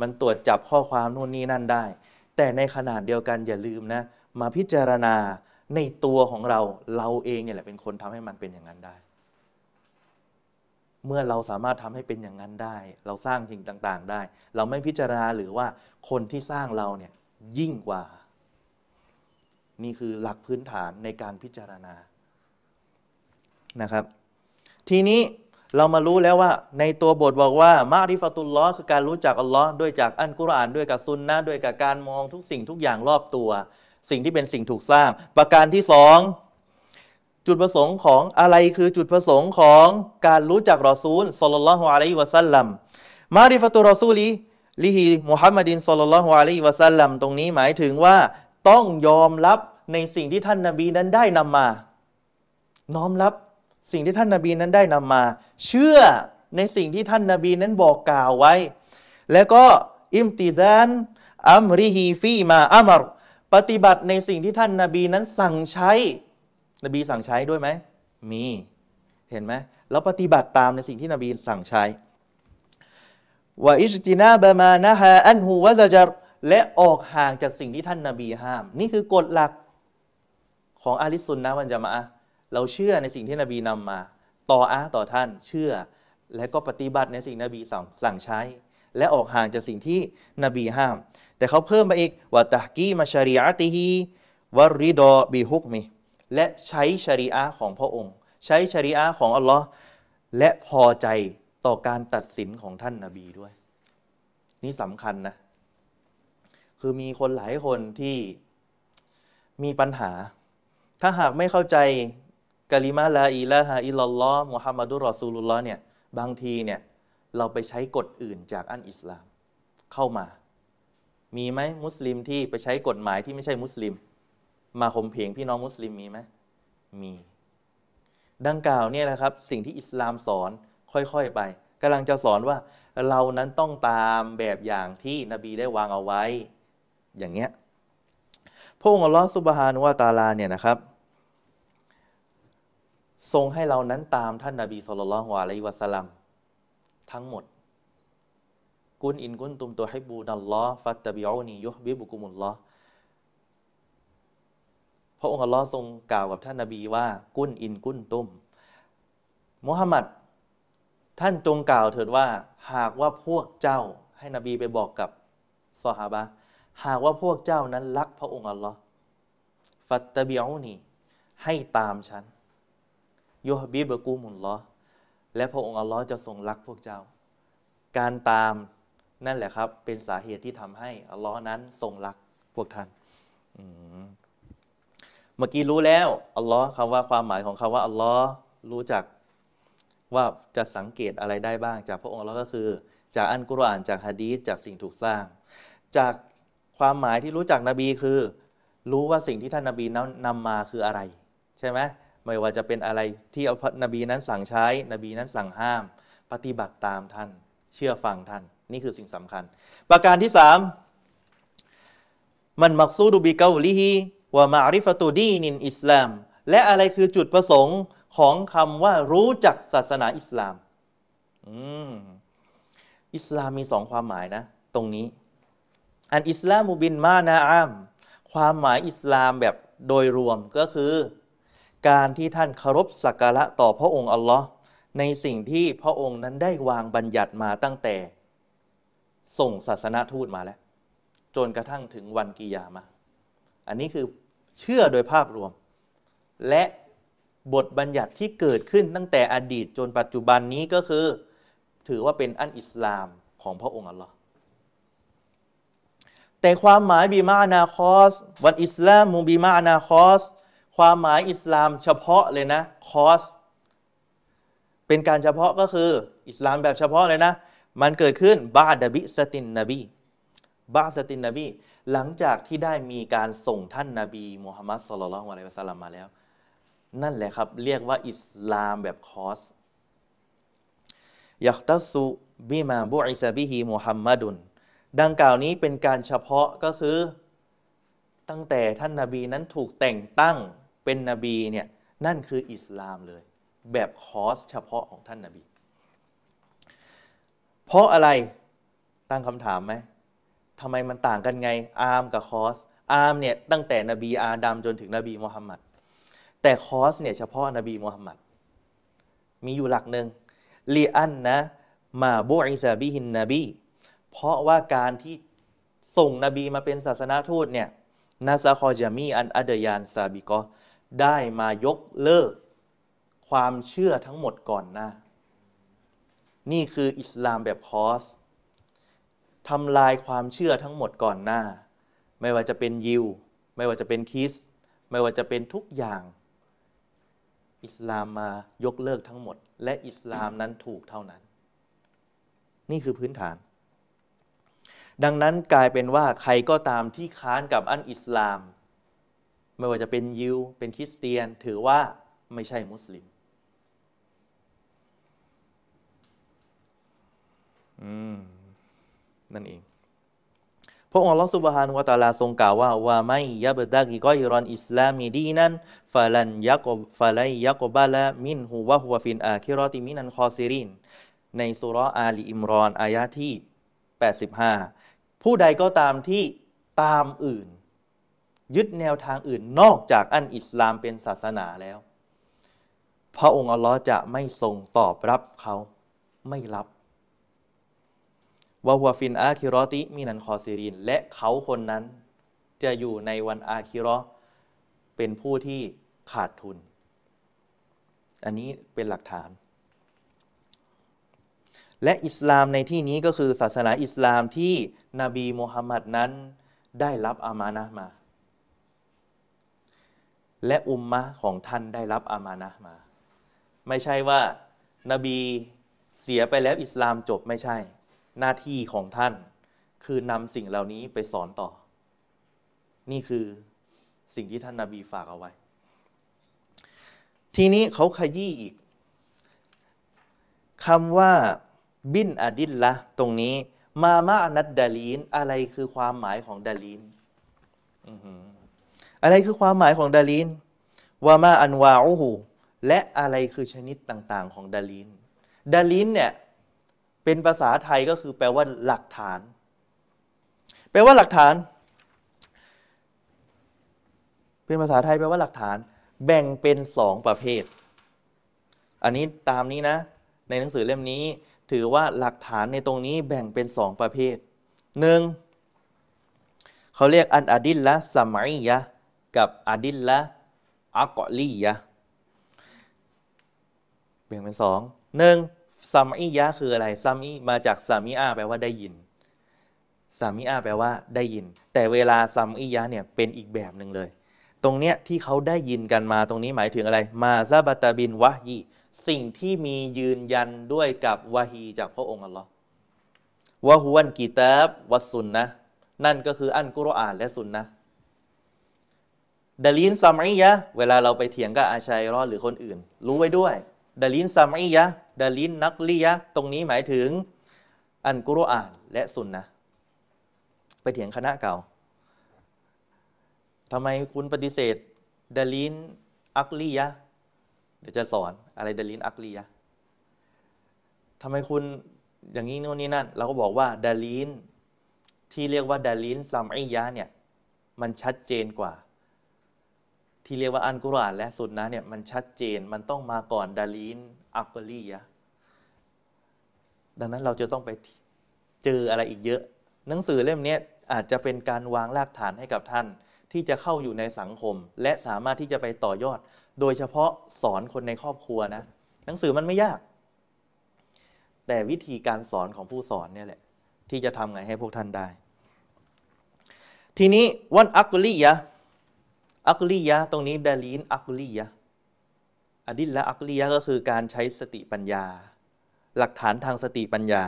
มันตรวจจับข้อความนู่นนี่นั่นได้ แต่ในขนาดเดียวกันอย่าลืมนะ มาพิจารณาในตัวของเราเราเองเนี่ยแหละเป็นคนทำให้มันเป็นอย่างนั้นได้ เมื่อเราสามารถทำให้เป็นอย่างนั้นได้ เราสร้างสิ่งต่างๆ ได้ เราไม่พิจารณาหรือว่าคนที่สร้างเราเนี่ยยิ่งกว่า นี่คือหลักพื้นฐานในการพิจารณานะครับ ทีนี้ เรามารู้แล้วว่าในตัวบทบอกว่ามาริฟตุลลอฮ์คือการรู้จักอัลลอฮ์ด้วยจากอันกุรอานด้วยกับซุนนะด้วยกับการมองทุกสิ่งทุกอย่างรอบตัว สิ่งที่เป็นสิ่งถูกสร้าง ประการที่สองจุดประสงค์ของอะไรคือจุดประสงค์ของการรู้จักรอซูลสลลัลลอฮุอะลัยฮิวะสัลลัมมาริฟตุรอซูลีลิฮิมุฮัมมัดินสลลัลลอฮุอะลัยฮิวะสัลลัมตรงนี้หมายถึงว่าต้องยอมรับในสิ่งที่ท่านนาบีนั้นได้นำมา น้อมรับ สิ่งที่ท่านนาบีนั้นได้นำมา เชื่อในสิ่งที่ท่านนาบีนั้นบอกกล่าวไว้ แล้วก็อิมติซานอัมริฮีฟีมาอัมรปฏิบัติในสิ่งที่ท่านนาบีนั้นสั่งใช้ นบีสั่งใช้ด้วยไหมมีเห็นไหมแล้วปฏิบัติตามในสิ่งที่นบีสั่งใช้ว่าอิจตินาบมานะฮะอันฮูวะซจรและออกห่างจากสิ่งที่ท่านนาบีห้าม นี่คือกฎหลักของอาลิสุนนะวันจะมา เราเชื่อในสิ่งที่นบีนำมา ต่ออาต่อท่านเชื่อ และก็ปฏิบัติในสิ่งนบีสั่งสั่งใช้ และออกห่างจากสิ่งที่นบีห้าม แต่เขาเพิ่มมาอีกว่าตะกีมาชริอาติฮีวาริดอบิฮุกมิและใช้ชริอาของพระองค์ ใช้ชริอาของอัลลอฮ์และพอใจต่อการตัดสินของท่านนาบีด้วย นี่สำคัญนะ คือมีคนหลายคนที่มีปัญหา ถ้าหากไม่เข้าใจ กะลิมาลาอิละฮะอิลลอฮ์มุฮัมมัดุรอซูลุลลอฮ์เนี่ยบางทีเนี่ยเราไปใช้กฎอื่นจากอันอิสลามเข้ามา มีไหมมุสลิมที่ไปใช้กฎหมายที่ไม่ใช่มุสลิม มาข่มเพงพี่น้องมุสลิมมีไหมมี ดังกล่าวเนี่ยแหละครับสิ่งที่อิสลามสอนค่อยๆไปกำลังจะสอนว่าเรานั้นต้องตามแบบอย่างที่นบีได้วางเอาไว้ อย่างเงี้ยพระองค์อัลลอฮฺสุบฮานุวาตาลาเนี่ยนะครับ ทรงให้เรานั้นตามท่านนาบีสุลต่านละฮ์วะลัยวะสลัมทั้งหมด กุนอินกุนตุมตัวให้บูนัลลอฮ์ฟัตตบิอูนียุฮบิบุกุมุลลอฮ์พระองค์อัลลอฮ์ทรงกล่าวกับท่านนาบีว่า กุนอินกุนตุมมุฮัมมัดท่านจงกล่าวเถิดว่า หากว่าพวกเจ้าให้นบีไปบอกกับซอฮาบะหากว่าพวกเจ้านั้นรักพระองค์อัลลอฮ์ฟัตตบิอูนีให้ตามฉัน ยฮบีบกูมุลลอและพระองค์อัลลอฮ์จะทรงรักพวกเจ้า การตามนั่นแหละครับ เป็นสาเหตุที่ทำให้อัลลอฮ์นั้นทรงรักพวกท่านเมื่อกี้รู้แล้วอัลลอฮ์คำว่าความหมายของคำว่าอัลลอฮ์รู้จักว่าจะสังเกตอะไรได้บ้าง จากพระองค์เราก็คือ จากอันกุรอานจากฮะดีษจากสิ่งถูกสร้าง จากความหมายที่รู้จักนบีคือ รู้ว่าสิ่งที่ท่านนบีนำมาคืออะไร ใช่ไหม ไม่ว่าจะเป็นอะไรที่เอานบีนั้นสั่งใช้ นบีนั้นสั่งห้าม ปฏิบัติตามท่าน เชื่อฟังท่าน นี่คือสิ่งสำคัญ ประการที่สามมันมักซูดูบิเกาลิฮีวะมาริฟตูดีนินอิสลาม และอะไรคือจุดประสงค์ของคำว่ารู้จักศาสนาอิสลามอิสลามมีสองความหมายนะ ตรงนี้ อันอิสลามูบินมานาอาม ความหมายอิสลามแบบโดยรวมก็คือ การที่ท่านเคารพสักการะต่อพระองค์อัลลอฮ์ในสิ่งที่พระองค์นั้นได้วางบัญญัติมาตั้งแต่ ส่งศาสนาทูตมาแล้ว จนกระทั่งถึงวันกิยามา อันนี้คือเชื่อโดยภาพรวม และบทบัญญัติที่เกิดขึ้นตั้งแต่อดีตจนปัจจุบันนี้ก็คือ ถือว่าเป็นอันอิสลามของพระองค์อัลลอฮ์แต่ความหมายบีมานาคอสวันอิสลามมูบีมานาคอส ความหมายอิสลามเฉพาะเลยนะคอสเป็นการเฉพาะก็คืออิสลามแบบเฉพาะเลยนะ มันเกิดขึ้นبعد بعثة النبي بعثة النبي หลังจากที่ได้มีการส่งท่านนาบีมุฮัมมัดصلى الله عليه وسلمมาแล้ว นั่นแหละครับ เรียกว่าอิสลามแบบخاص يختص بما بعث به محمدดังกล่าวนี้เป็นการเฉพาะก็คือ ตั้งแต่ท่านนาบีนั้นถูกแต่งตั้ง เป็นนบีเนี่ยนั่นคืออิสลามเลย แบบخاص เฉพาะของท่านนาบี เพราะอะไรตั้งคำถามไหมทำไมมันต่างกันไงعام กับ خاص عام เนี่ยตั้งแต่นบีอาดัมจนถึงนบีมุฮัมมัดแต่ خاص เนี่ยเฉพาะนบีมุฮัมมัดมีอยู่หลักหนึ่งلأن ما بعث به النبي เพราะว่าการที่ส่งนบีมาเป็นศาสนาทูตเนี่ยนาซาคอจามีอันอัดยานซาบิกอ ได้มายกเลิก ความเชื่อทั้งหมดก่อนหน้า นี่คืออิสลามแบบคอสทำลายความเชื่อทั้งหมดก่อนหน้า ไม่ว่าจะเป็นยิว ไม่ว่าจะเป็นคริส ไม่ว่าจะเป็นทุกอย่าง อิสลามมายกเลิกทั้งหมด และอิสลามนั้นถูกเท่านั้น นี่คือพื้นฐาน ดังนั้นกลายเป็นว่าใครก็ตามที่ค้านกับอันอิสลาม ไม่ว่าจะเป็นยิว เป็นคริสเตียน ถือว่าไม่ใช่มุสลิมอืมนั่นเอง พระองค์อัลลอฮฺสุบฮานวะตาลาทรงกล่าวว่าว่าไม่ยับดากิกอยรอนอิสลามีดีนั้นฟาลันยักบฟาไลยักบาละมินหูวะฮุวฟินอาคิรอติมินันคอซิรินในสุรอาลีอิมรอนอายะที่ 85 ผู้ใดก็ตามที่ตามอื่น ยึดแนวทางอื่นนอกจากอันอิสลามเป็นศาสนาแล้ว พระองค์อัลลอฮ์จะไม่ทรงตอบรับเขาไม่รับวะฮวฟินอาคิรอติมีนันคอซีริน และเขาคนนั้น จะอยู่ในวันอาคิรอเป็นผู้ที่ขาดทุน อันนี้เป็นหลักฐาน และอิสลามในที่นี้ก็คือศาสนาอิสลามที่นบีมูฮัมมัดนั้นได้รับอามานะมา และอุมมะของท่านได้รับอามานะมา ไม่ใช่ว่านาบีเสียไปแล้วอิสลามจบไม่ใช่ หน้าที่ของท่าน คือนำสิ่งเหล่านี้ไปสอนต่อ นี่คือสิ่งที่ท่านนาบีฝากเอาไว้ ทีนี้เขาขยี้อีกคำว่าบินอดินละตรงนี้ มามาอนัดดาลีน อะไรคือความหมายของดาลีน อะไรคือความหมายของดาลีนว่ามาอันวาอูหูและอะไรคือชนิดต่างๆ ของดาลีนดาลีนเนี่ยเป็นภาษาไทยก็คือแปลว่าหลักฐาน แปลว่าหลักฐาน เป็นภาษาไทยแปลว่าหลักฐาน แบ่งเป็นสองประเภท อันนี้ตามนี้นะ ในหนังสือเล่มนี้ ถือว่าหลักฐานในตรงนี้แบ่งเป็นสองประเภทหนึ่งเขาเรียกอันอดิลละสมัยยะ กับอดิลละอักอลียะแบ่งเป็นสองหนึ่งسمعية คืออะไร سمعي มาจาก سمع แปลว่าได้ยิน سمع แปลว่าได้ยิน แต่เวลาسمعية เนี่ยเป็นอีกแบบหนึ่งเลย ตรงเนี้ยที่เขาได้ยินกันมาตรงนี้หมายถึงอะไร ما ثبت بالوحيสิ่งที่มียืนยันด้วยกับวะฮีจากพระองค์อัลลอฮ์وهو الكتاب والسنةนั่นก็คืออัลกุรอานและสุนนะ دليل سمعيةเวลาเราไปเถียงกับอาชาอิเราะฮ์หรือคนอื่น รู้ไว้ด้วยดลีนซัมอียะดลีนนักลียะตรงนี้หมายถึงอันกุรอานและสุนนะไปเถียงคณะเก่าทำไมคุณปฏิเสธดลีนอักลียะเดี๋ยวจะสอนอะไรดลีนอักลียะทำไมคุณอย่างนี้โน่นนี่นั่นเราก็บอกว่าดาลีนที่เรียกว่าดาลินซัมอียะเนี่ย มันชัดเจนกว่า ที่เรียกว่าอันกุรอานและสุนนะเนี่ยมันชัดเจนมันต้องมาก่อนดาลินอักลียะดังนั้นเราจะต้องไปเจออะไรอีกเยอะ หนังสือเล่มนี้อาจจะเป็นการวางรากฐานให้กับท่าน ที่จะเข้าอยู่ในสังคม และสามารถที่จะไปต่อยอด โดยเฉพาะสอนคนในครอบครัวนะ หนังสือมันไม่ยาก แต่วิธีการสอนของผู้สอนเนี่ยแหละ ที่จะทำไงให้พวกท่านได้ ทีนี้วันอักลียะ อักลียะตรงนี้ดาลีนอักลียะอดิลละอักลียะก็คือการใช้สติปัญญา หลักฐานทางสติปัญญา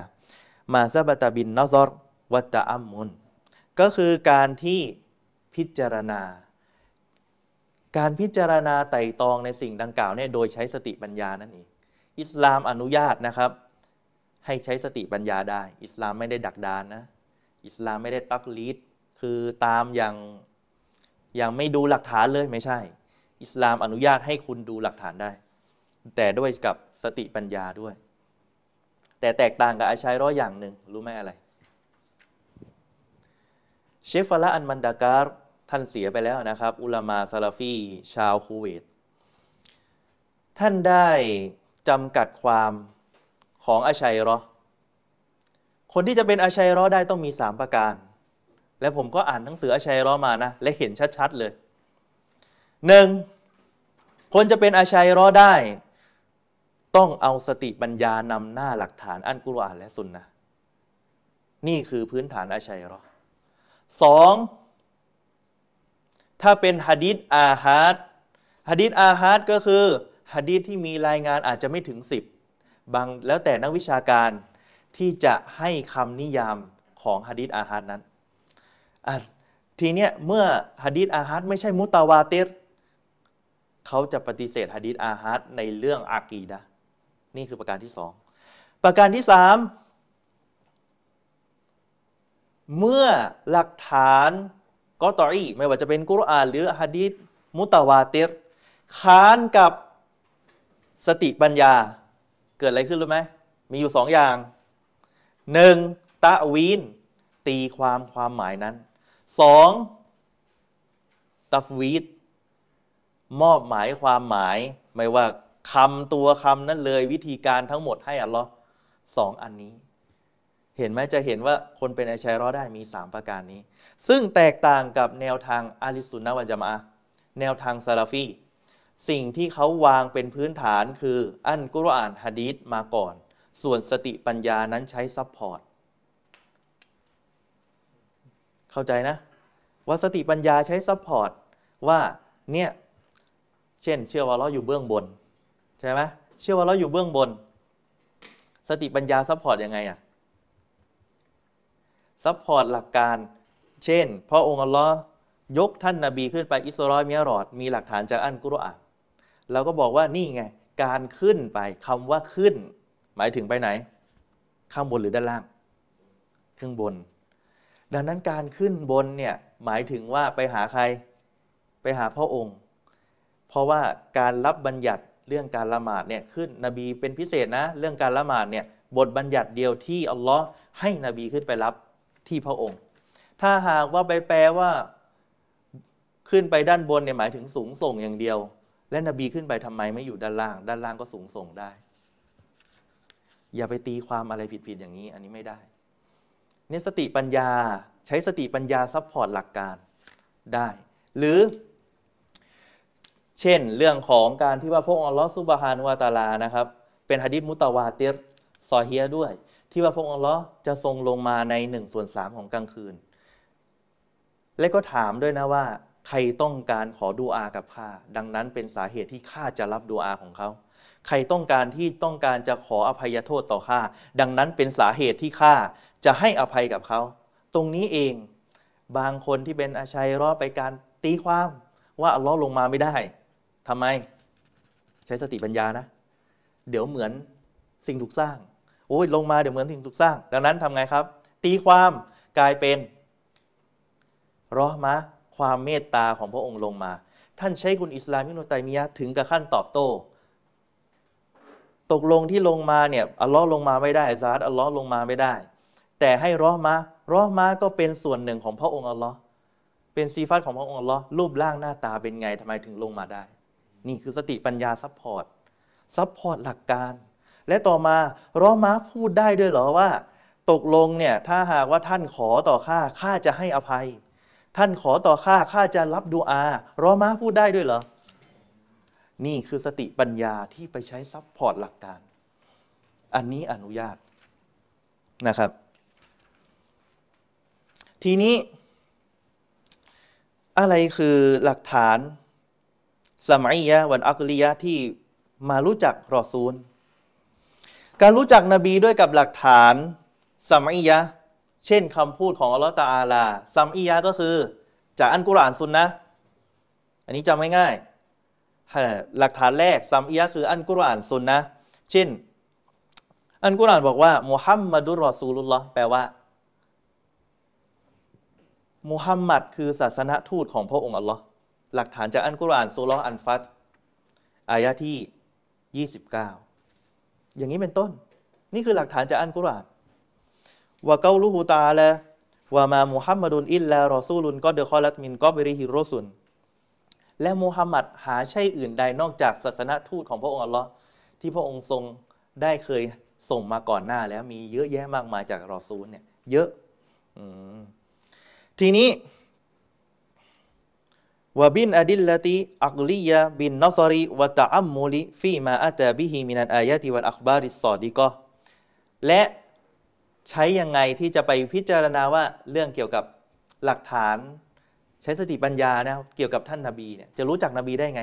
มาซาบตาบินนอซอรวัตอัมมุนก็คือการที่พิจารณา การพิจารณาไต่ตองในสิ่งดังกล่าวเนี่ยโดยใช้สติปัญญานั่นเองอิสลามอนุญาตนะครับ ให้ใช้สติปัญญาได้ อิสลามไม่ได้ดักดานนะ อิสลามไม่ได้ตักลีดคือตามอย่าง ย่างไม่ดูหลักฐานเลยไม่ใช่ อิสลามอนุญาตให้คุณดูหลักฐานได้ แต่ด้วยกับสติปัญญาด้วย แต่แตกต่างกับอาชัยร้อยอย่างหนึ่งรู้ไหมอะไร เชฟฟละอันมันดาการท่านเสียไปแล้วนะครับ อุลามาซาลาฟี ชาวคูเวตท่านได้จำกัดความของอาชัยรอคนที่จะเป็นอาชัยรอได้ต้องมีสามประการ และผมก็อ่านหนังสืออาชัยรอมานะ และเห็นชัดๆเลยหนึ่งคนจะเป็นอาชัยรอได้ ต้องเอาสติปัญญานำหน้าหลักฐานอันกุรอานและสุนนะนี่คือพื้นฐานอาชัยรอสองถ้าเป็นฮะดิษอาฮัดฮะดิษอาฮัดก็คือฮะดิษที่มีรายงานอาจจะไม่ถึงสิบบางแล้วแต่นักวิชาการที่จะให้คำนิยามของฮะดิษอาฮัดนั้น ทีเนี้ยเมื่อฮะดิษอาฮัดไม่ใช่มุตาวาเตรเขาจะปฏิเสธฮะดิษอาฮัดในเรื่องอากีดะนี่คือประการที่สองประการที่สามเมื่อหลักฐานก็ตออีไม่ว่าจะเป็นกุรอานหรือฮะดีษมุตาวาเตรค้านกับสติปัญญา เกิดอะไรขึ้นรู้ไหมมีอยู่สองอย่างหนึ่งตะวีนตีความความหมายนั้น สองตัฟวีดมอบหมายความหมาย ไม่ว่าคำตัวคำนั้นเลยวิธีการทั้งหมดให้อัลลอฮ์สองอันนี้ เห็นไหมจะเห็นว่าคนเป็นอาชาอิเราะฮ์ได้มีสามประการนี้ ซึ่งแตกต่างกับแนวทางأهل السنة والجماعةแนวทางซาลาฟีสิ่งที่เขาวางเป็นพื้นฐานคืออัลกุรอานฮะดีษมาก่อน ส่วนสติปัญญานั้นใช้ support เข้าใจนะ ว่าสติปัญญาใช้ support ว่าเนี่ยเช่น เชื่อว่าอัลลอฮ์อยู่เบื้องบนใช่ไหมเชื่อว่าอัลลอฮ์อยู่เบื้องบน สติปัญญา support ยังไงอะ support หลักการ เช่นพระองค์อัลลอฮ์ยกท่านนาบีขึ้นไปอิสรออ์เมียะอ์รอจมีหลักฐานจากอัลกุรอานเราก็บอกว่านี่ไง การขึ้นไปคำว่าขึ้น หมายถึงไปไหน ข้างบนหรือด้านล่างข้างบน ดังนั้นการขึ้นบนเนี่ย หมายถึงว่าไปหาใครไปหาพระองค์ เพราะว่าการรับบัญญัติเรื่องการละหมาดเนี่ยขึ้นนบีเป็นพิเศษนะ เรื่องการละหมาดเนี่ยบทบัญญัติเดียวที่อัลลอฮ์ให้นบีขึ้นไปรับที่พระองค์ ถ้าหากว่าไปแปลว่าขึ้นไปด้านบนเนี่ยหมายถึงสูงส่งอย่างเดียว และนบีขึ้นไปทำไมไม่อยู่ด้านล่าง ด้านล่างก็สูงส่งได้ อย่าไปตีความอะไรผิดๆอย่างนี้ อันนี้ไม่ได้เนี่ยสติปัญญา ใช้สติปัญญา support หลักการได้ หรือ เช่นเรื่องของการที่ว่าพระองค์อัลลอฮฺ سبحانه وتعالىนะครับ เป็นฮะดิษمتواتر صحيحด้วย ที่ว่าพระองค์อัลลอฮ์จะทรงลงมาในหนึ่งส่วนสามของกลางคืน และก็ถามด้วยนะว่า ใครต้องการขอดูอากับข้าดังนั้นเป็นสาเหตุที่ข้าจะรับดูอาของเขาใครต้องการที่ต้องการจะขออภัยโทษต่อข้าดังนั้นเป็นสาเหตุที่ข้าจะให้อภัยกับเขา ตรงนี้เอง บางคนที่เป็นอาชัยรอไปการตีความว่าอัลลอฮ์ลงมาไม่ได้ทำไม ใช้สติปัญญานะ เดี๋ยวเหมือนสิ่งถูกสร้างโอ้ยลงมาเดี๋ยวเหมือนสิ่งถูกสร้าง ดังนั้นทำไงครับ ตีความกลายเป็นรอมะความเมตตาของพระองค์ลงมา ท่านใช้คุณอิสลามิโนุตัยมียะถึงกับขั้นตอบโต้ ตกลงที่ลงมาเนี่ยอัลลอฮ์ลงมาไม่ได้ذات อัลลอฮ์ลงมาไม่ได้ แต่ให้ رحمة رحمة ก็เป็นส่วนหนึ่งของพระองค์อัลลอฮ์เป็น صفات ของพระองค์อัลลอฮ์รูปร่างหน้าตาเป็นไงทำไมถึงลงมาได้ นี่คือสติปัญญา support support หลักการ และต่อมา رحمة พูดได้ด้วยเหรอว่า ตกลงเนี่ยถ้าหากว่าท่านขอต่อข้าข้าจะให้อภัย ท่านขอต่อข้าข้าจะรับดูอา رحمة พูดได้ด้วยเหรอนี่คือสติปัญญาที่ไปใช้ support หลักการ อันนี้อนุญาตนะครับ ทีนี้ อะไรคือหลักฐานسمعية والعقليةที่มารู้จักรอซูล การรู้จักนบีด้วยกับหลักฐานسمعية เช่นคำพูดของอัลลอฮฺตาอาลาسمعيةก็คือ จากอันกุรอานซุนนะอันนี้จำง่ายๆหลักฐานแรกซัมอียะคืออันกุรอานซุนนะเช่น อันกุรอานบอกว่ามุฮัมมัดุรอซูลุลลอฮ์แปลว่า มุฮัมมัดคือศาสนทูตของพระองค์อัลลอฮ์หลักฐานจากอันกุรอานสุลอันฟัตอายะที่ 29 อย่างนี้เป็นต้น นี่คือหลักฐานจากอันกุรอานว่า قوله تعالى وما محمد إلا رسول قد خلت من قبله الرسل และมุฮัมมัดหาใช่อื่นใดนอกจากศาสนทูตของพระองค์อัลลอฮ์ที่พระองค์ทรงได้เคยส่งมาก่อนหน้าแล้วมีเยอะแยะมากมายจากรอซูลเนี่ยเยอะ ทีนี้وبالأدلة العقلية بالنظر والتأمل في ما أتى به من الآيات والأخبار الصادقةและใช้ยังไงที่จะไปพิจารณาว่าเรื่องเกี่ยวกับหลักฐาน ใช้สติปัญญานะเกี่ยวกับท่านนาบีเนี่ยจะรู้จักนบีได้ไง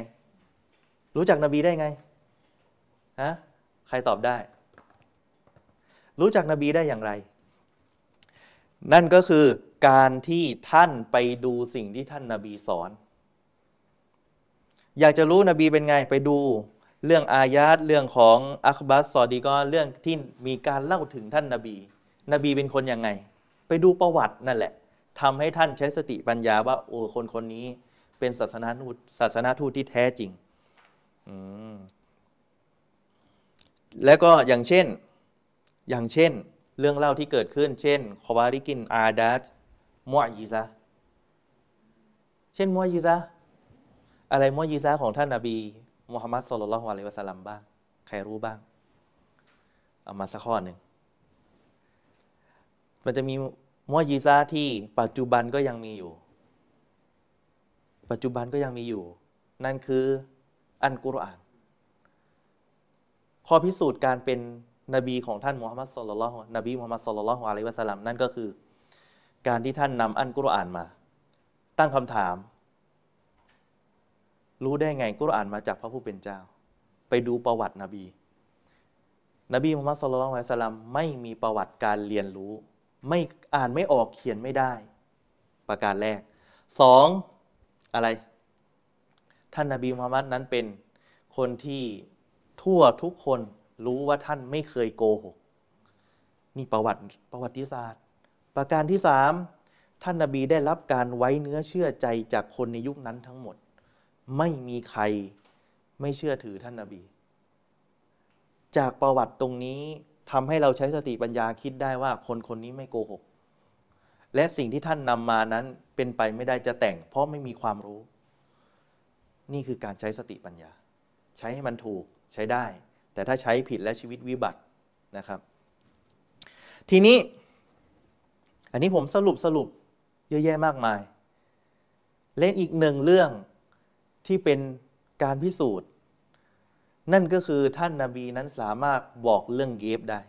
รู้จักนบีได้ไงฮะใครตอบได้ รู้จักนบีได้อย่างไร นั่นก็คือ การที่ท่านไปดูสิ่งที่ท่านนาบีสอน อยากจะรู้นบีเป็นไงไปดู เรื่องอายาตเรื่องของอัคบัสซอดีก็เรื่องที่มีการเล่าถึงท่านนาบี นบีเป็นคนยังไง ไปดูประวัตินั่นแหละทำให้ท่านใช้สติปัญญาว่าโอ้คนคนนี้ เป็นศาสนาทูตศาสนาทูตที่แท้จริงแล้วก็อย่างเช่นอย่างเช่น เรื่องเล่าที่เกิดขึ้น เช่นควาริกินอาดัส มวยิซาเช่นมวยิซาอะไรมอยีซาของท่านนาบีมุฮัมมัดสุลลัลฮวาเลวะสัลลัมบ้าง ใครรู้บ้าง เอามาสักข้อหนึ่ง มันจะมีมอยีซาที่ปัจจุบันก็ยังมีอยู่ ปัจจุบันก็ยังมีอยู่ นั่นคืออันกุรอานข้อพิสูจน์การเป็นนบีของท่านมุฮัมมัดสุลลัลฮนบีมุฮัมมัดสุลลัลฮวาเลวะสัลลัมนั่นก็คือ การที่ท่านนำอันกุรอานมา ตั้งคำถาม รู้ได้ไงกุรอานมาจากพระผู้เป็นเจ้า ไปดูประวัตินบี นบีมุฮัมมัดสุลลัลไวสลัมไม่มีประวัติการเรียนรู้ ไม่อ่านไม่ออกเขียนไม่ได้ ประการแรกสองอะไร ท่านนบีมุฮัมมัดนั้นเป็นคนที่ทั่วทุกคนรู้ว่าท่านไม่เคยโกหกนี่ประวัติประวัติศาสตร์ ประการที่สามท่านนบีได้รับการไว้เนื้อเชื่อใจจากคนในยุคนั้นทั้งหมด ไม่มีใครไม่เชื่อถือท่านนาบี จากประวัติตรงนี้ทำให้เราใช้สติปัญญาคิดได้ว่าคนคนนี้ไม่โกหก และสิ่งที่ท่านนำมานั้นเป็นไปไม่ได้จะแต่ง เพราะไม่มีความรู้ นี่คือการใช้สติปัญญา ใช้ให้มันถูกใช้ได้ แต่ถ้าใช้ผิดและชีวิตวิบัตินะครับ ทีนี้ อันนี้ผมสรุปสรุปเยอะแยะมากมาย เล่นอีกหนึ่งเรื่องที่เป็นการพิสูจน์ นั่นก็คือท่านนาบีนั้นสามารถบอกเรื่องเกฟได้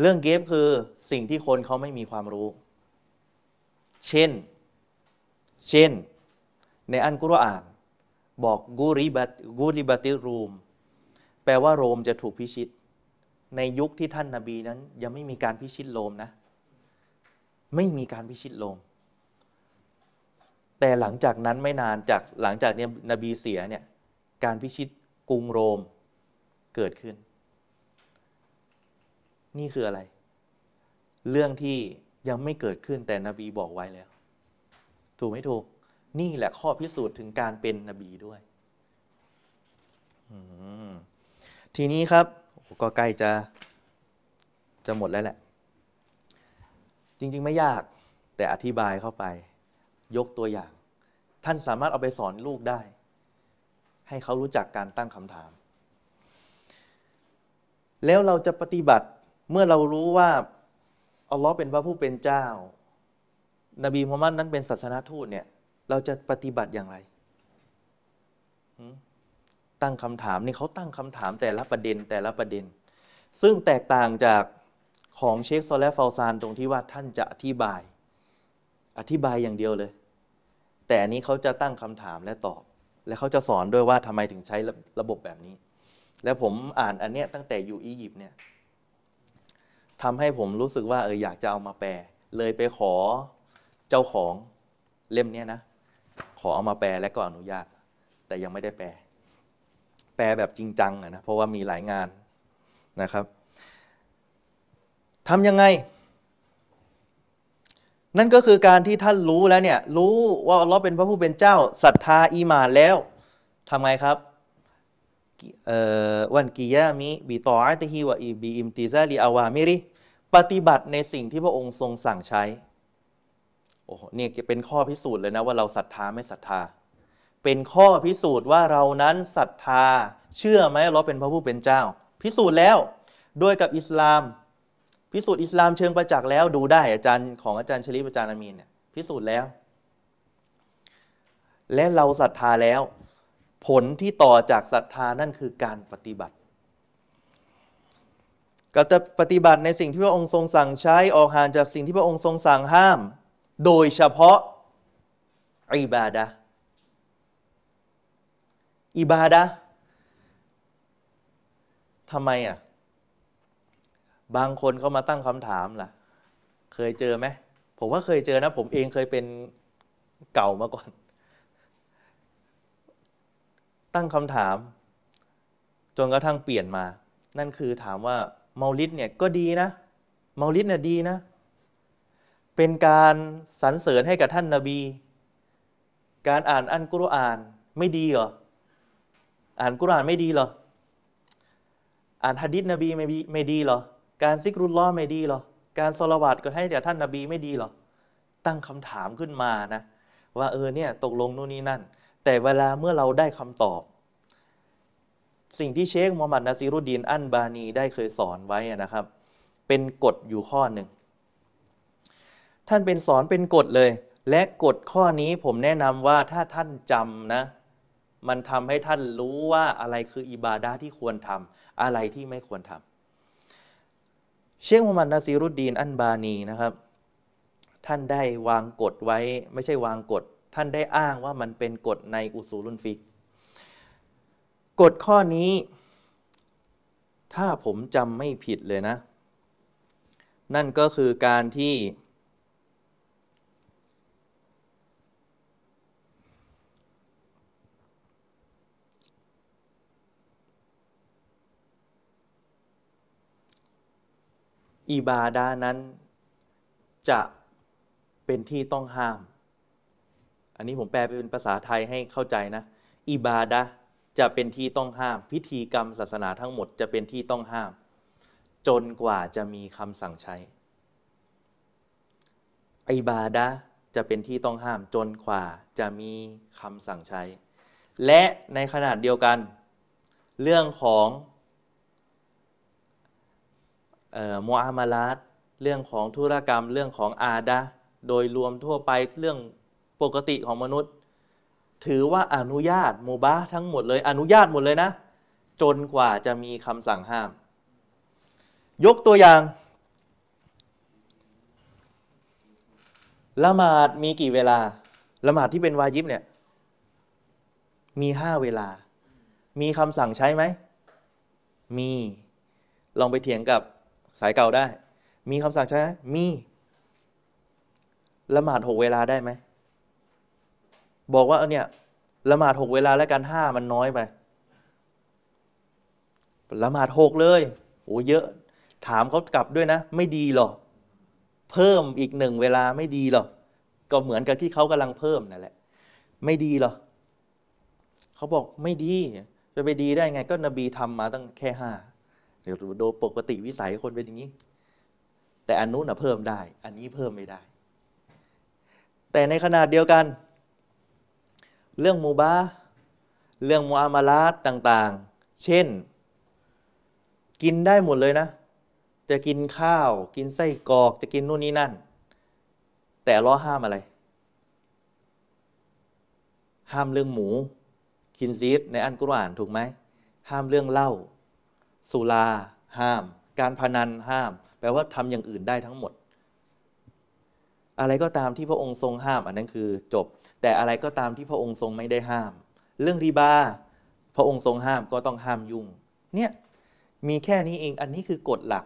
เรื่องเกฟคือสิ่งที่คนเขาไม่มีความรู้ เช่น เช่น ในอันกุรอาน บอกกูริบัตกูริบัติรูม แปลว่าโรมจะถูกพิชิต ในยุคที่ท่านนาบีนั้นยังไม่มีการพิชิตโรมนะ ไม่มีการพิชิตโรมแต่หลังจากนั้นไม่นานจากหลังจากเนี้นบีเสียเนี่ยการพิชิตกรุงโรมเกิดขึ้น นี่คืออะไร เรื่องที่ยังไม่เกิดขึ้นแต่นบีบอกไว้แล้ว ถูกไม่ถูก นี่แหละข้อพิสูจน์ถึงการเป็นนบีด้วยทีนี้ครับก็ใกล้จะจะหมดแล้วแหละ จริง ๆ ไม่ยากแต่อธิบายเข้าไป ยกตัวอย่าง ท่านสามารถเอาไปสอนลูกได้ ให้เขารู้จักการตั้งคำถาม แล้วเราจะปฏิบัติเมื่อเรารู้ว่าอัลลอฮ์เป็นพระผู้เป็นเจ้า นบีมุฮัมมัดนั้นเป็นศาสนาทูตเนี่ย เราจะปฏิบัติอย่างไร ตั้งคำถามนี่เขาตั้งคำถามแต่ละประเด็นแต่ละประเด็น ซึ่งแตกต่างจาก ของเชคโซเละฟาซานตรงที่ว่าท่านจะอธิบาย อธิบายอย่างเดียวเลย แต่อันนี้เขาจะตั้งคำถามและตอบ และเขาจะสอนด้วยว่าทำไมถึงใช้ระบบแบบนี้ แล้วผมอ่านอันเนี้ยตั้งแต่อยู่อียิปต์เนี่ยทำให้ผมรู้สึกว่าเอออยากจะเอามาแปล เลยไปขอเจ้าของเล่มเนี้ยนะ ขอเอามาแปลและก็อนุญาต แต่ยังไม่ได้แปล แปลแบบจริงจังนะเพราะว่ามีหลายงานนะครับ ทำยังไง นั่นก็คือการที่ท่านรู้แล้วเนี่ย รู้ว่าอัลลอฮ์เป็นพระผู้เป็นเจ้าศรัทธาอีมานแล้วทำไงครับวันกิยามิบิตออัติฮิวะอีบีอิมติซาลีอาวามิริปฏิบัติในสิ่งที่พระองค์ทรงสั่งใช้โอ้โหนี่เป็นข้อพิสูจน์เลยนะว่าเราศรัทธาไม่ศรัทธา เป็นข้อพิสูจน์ว่าเรานั้นศรัทธา เชื่อไหมเราเป็นพระผู้เป็นเจ้า พิสูจน์แล้ว ด้วยกับอิสลาม พิสูจน์อิสลามเชิงประจักษ์แล้วดูได้อาจารย์ของอาจารย์ชลิปอาจารย์อามีนเนี่ยพิสูจน์แล้ว และเราศรัทธาแล้ว ผลที่ต่อจากศรัทธานั่นคือการปฏิบัติก็จะปฏิบัติในสิ่งที่พระองค์ทรงสั่งใช้ออกห่างจากสิ่งที่พระองค์ทรงสั่งห้าม โดยเฉพาะอิบาดะอิบาดะทำไมอะ บางคนเขามาตั้งคำถามล่ะ เคยเจอไหมผมว่าเคยเจอนะ ผมเองเคยเป็นเก่ามาก่อน ตั้งคำถาม จนกระทั่งเปลี่ยนมา นั่นคือถามว่าเมาลิดเนี่ยก็ดีนะ เมาลิดเนี่ยดีนะ เป็นการสรรเสริญให้กับท่านนาบี การอ่านอันกุรอานไม่ดีเหรอ อ่านกุรอานไม่ดีเหรอ อ่านฮะดิษนบีไม่ไม่ดีเหรอ การซิกรุลล้อไม่ดีหรอ การสละวัดก็ให้แด่ท่านนาบีไม่ดีหรอ ตั้งคำถามขึ้นมานะ ว่าเออเนี่ยตกลงนู่นนี่นั่น แต่เวลาเมื่อเราได้คำตอบ สิ่งที่เชคมูฮัมหมัดนาซีรุดีนอันบานีได้เคยสอนไว้นะครับ เป็นกฎอยู่ข้อหนึ่ง ท่านเป็นสอนเป็นกฎเลย และกฎข้อนี้ผมแนะนำว่าถ้าท่านจำนะ มันทำให้ท่านรู้ว่าอะไรคืออิบาดาที่ควรทำอะไรที่ไม่ควรทำ เชคมูฮัมหมัดนาซีรุดดีนอันบานีนะครับ ท่านได้วางกฎไว้ ไม่ใช่วางกฎ ท่านได้อ้างว่ามันเป็นกฎในอุซูลุนฟิกกฎข้อนี้ ถ้าผมจำไม่ผิดเลยนะ นั่นก็คือการที่ อิบาดานั้นจะเป็นที่ต้องห้าม อันนี้ผมแปลเป็นภาษาไทยให้เข้าใจนะ อิบาดะจะเป็นที่ต้องห้าม พิธีกรรมศาสนาทั้งหมดจะเป็นที่ต้องห้าม จนกว่าจะมีคำสั่งใช้ อิบาดะจะเป็นที่ต้องห้ามจนกว่าจะมีคำสั่งใช้ และในขนาดเดียวกัน เรื่องของ มูอามาลาตเรื่องของธุรกรรมเรื่องของอาดะโดยรวมทั่วไปเรื่องปกติของมนุษย์ ถือว่าอนุญาตมูบาทั้งหมดเลย อนุญาตหมดเลยนะ จนกว่าจะมีคำสั่งห้าม ยกตัวอย่างละหมาดมีกี่เวลาละหมาดที่เป็นวาญิบเนี่ยมีห้าเวลา มีคำสั่งใช้ไหม มี ลองไปเถียงกับ สายเก่าได้ มีคำสั่งใช้ไหมมีละหมาดหกเวลาได้ไหม บอกว่าเนี่ยละหมาดหกเวลาแล้วกันห้ามันน้อยไปละหมาดหกเลยโอ้เยอะ ถามเขากลับด้วยนะ ไม่ดีหรอ เพิ่มอีกหนึ่งเวลาไม่ดีหรอ ก็เหมือนกับที่เขากำลังเพิ่มนั่นแหละ ไม่ดีหรอเขาบอกไม่ดี จะไปดีได้ไง ก็นบีทำมาตั้งแค่ห้า โดยปกติวิสัยคนเป็นอย่างนี้ แต่อันนู้นอะเพิ่มได้ อันนี้เพิ่มไม่ได้ แต่ในขนาดเดียวกัน เรื่องมูบาเรื่องมูอามาลาตต่างๆ เช่น กินได้หมดเลยนะ จะกินข้าว กินไส้กรอก จะกินนู่นนี่นั่น แต่ล้อห้ามอะไร ห้ามเรื่องหมู กินซีดในอันกุรอานถูกไหม ห้ามเรื่องเหล้า สุราห้าม การพนันห้าม แปลว่าทำอย่างอื่นได้ทั้งหมด อะไรก็ตามที่พระองค์ทรงห้าม อันนั้นคือจบ แต่อะไรก็ตามที่พระองค์ทรงไม่ได้ห้าม เรื่องรีบา พระองค์ทรงห้ามก็ต้องห้ามยุ่ง เนี่ยมีแค่นี้เองอันนี้คือกฎหลัก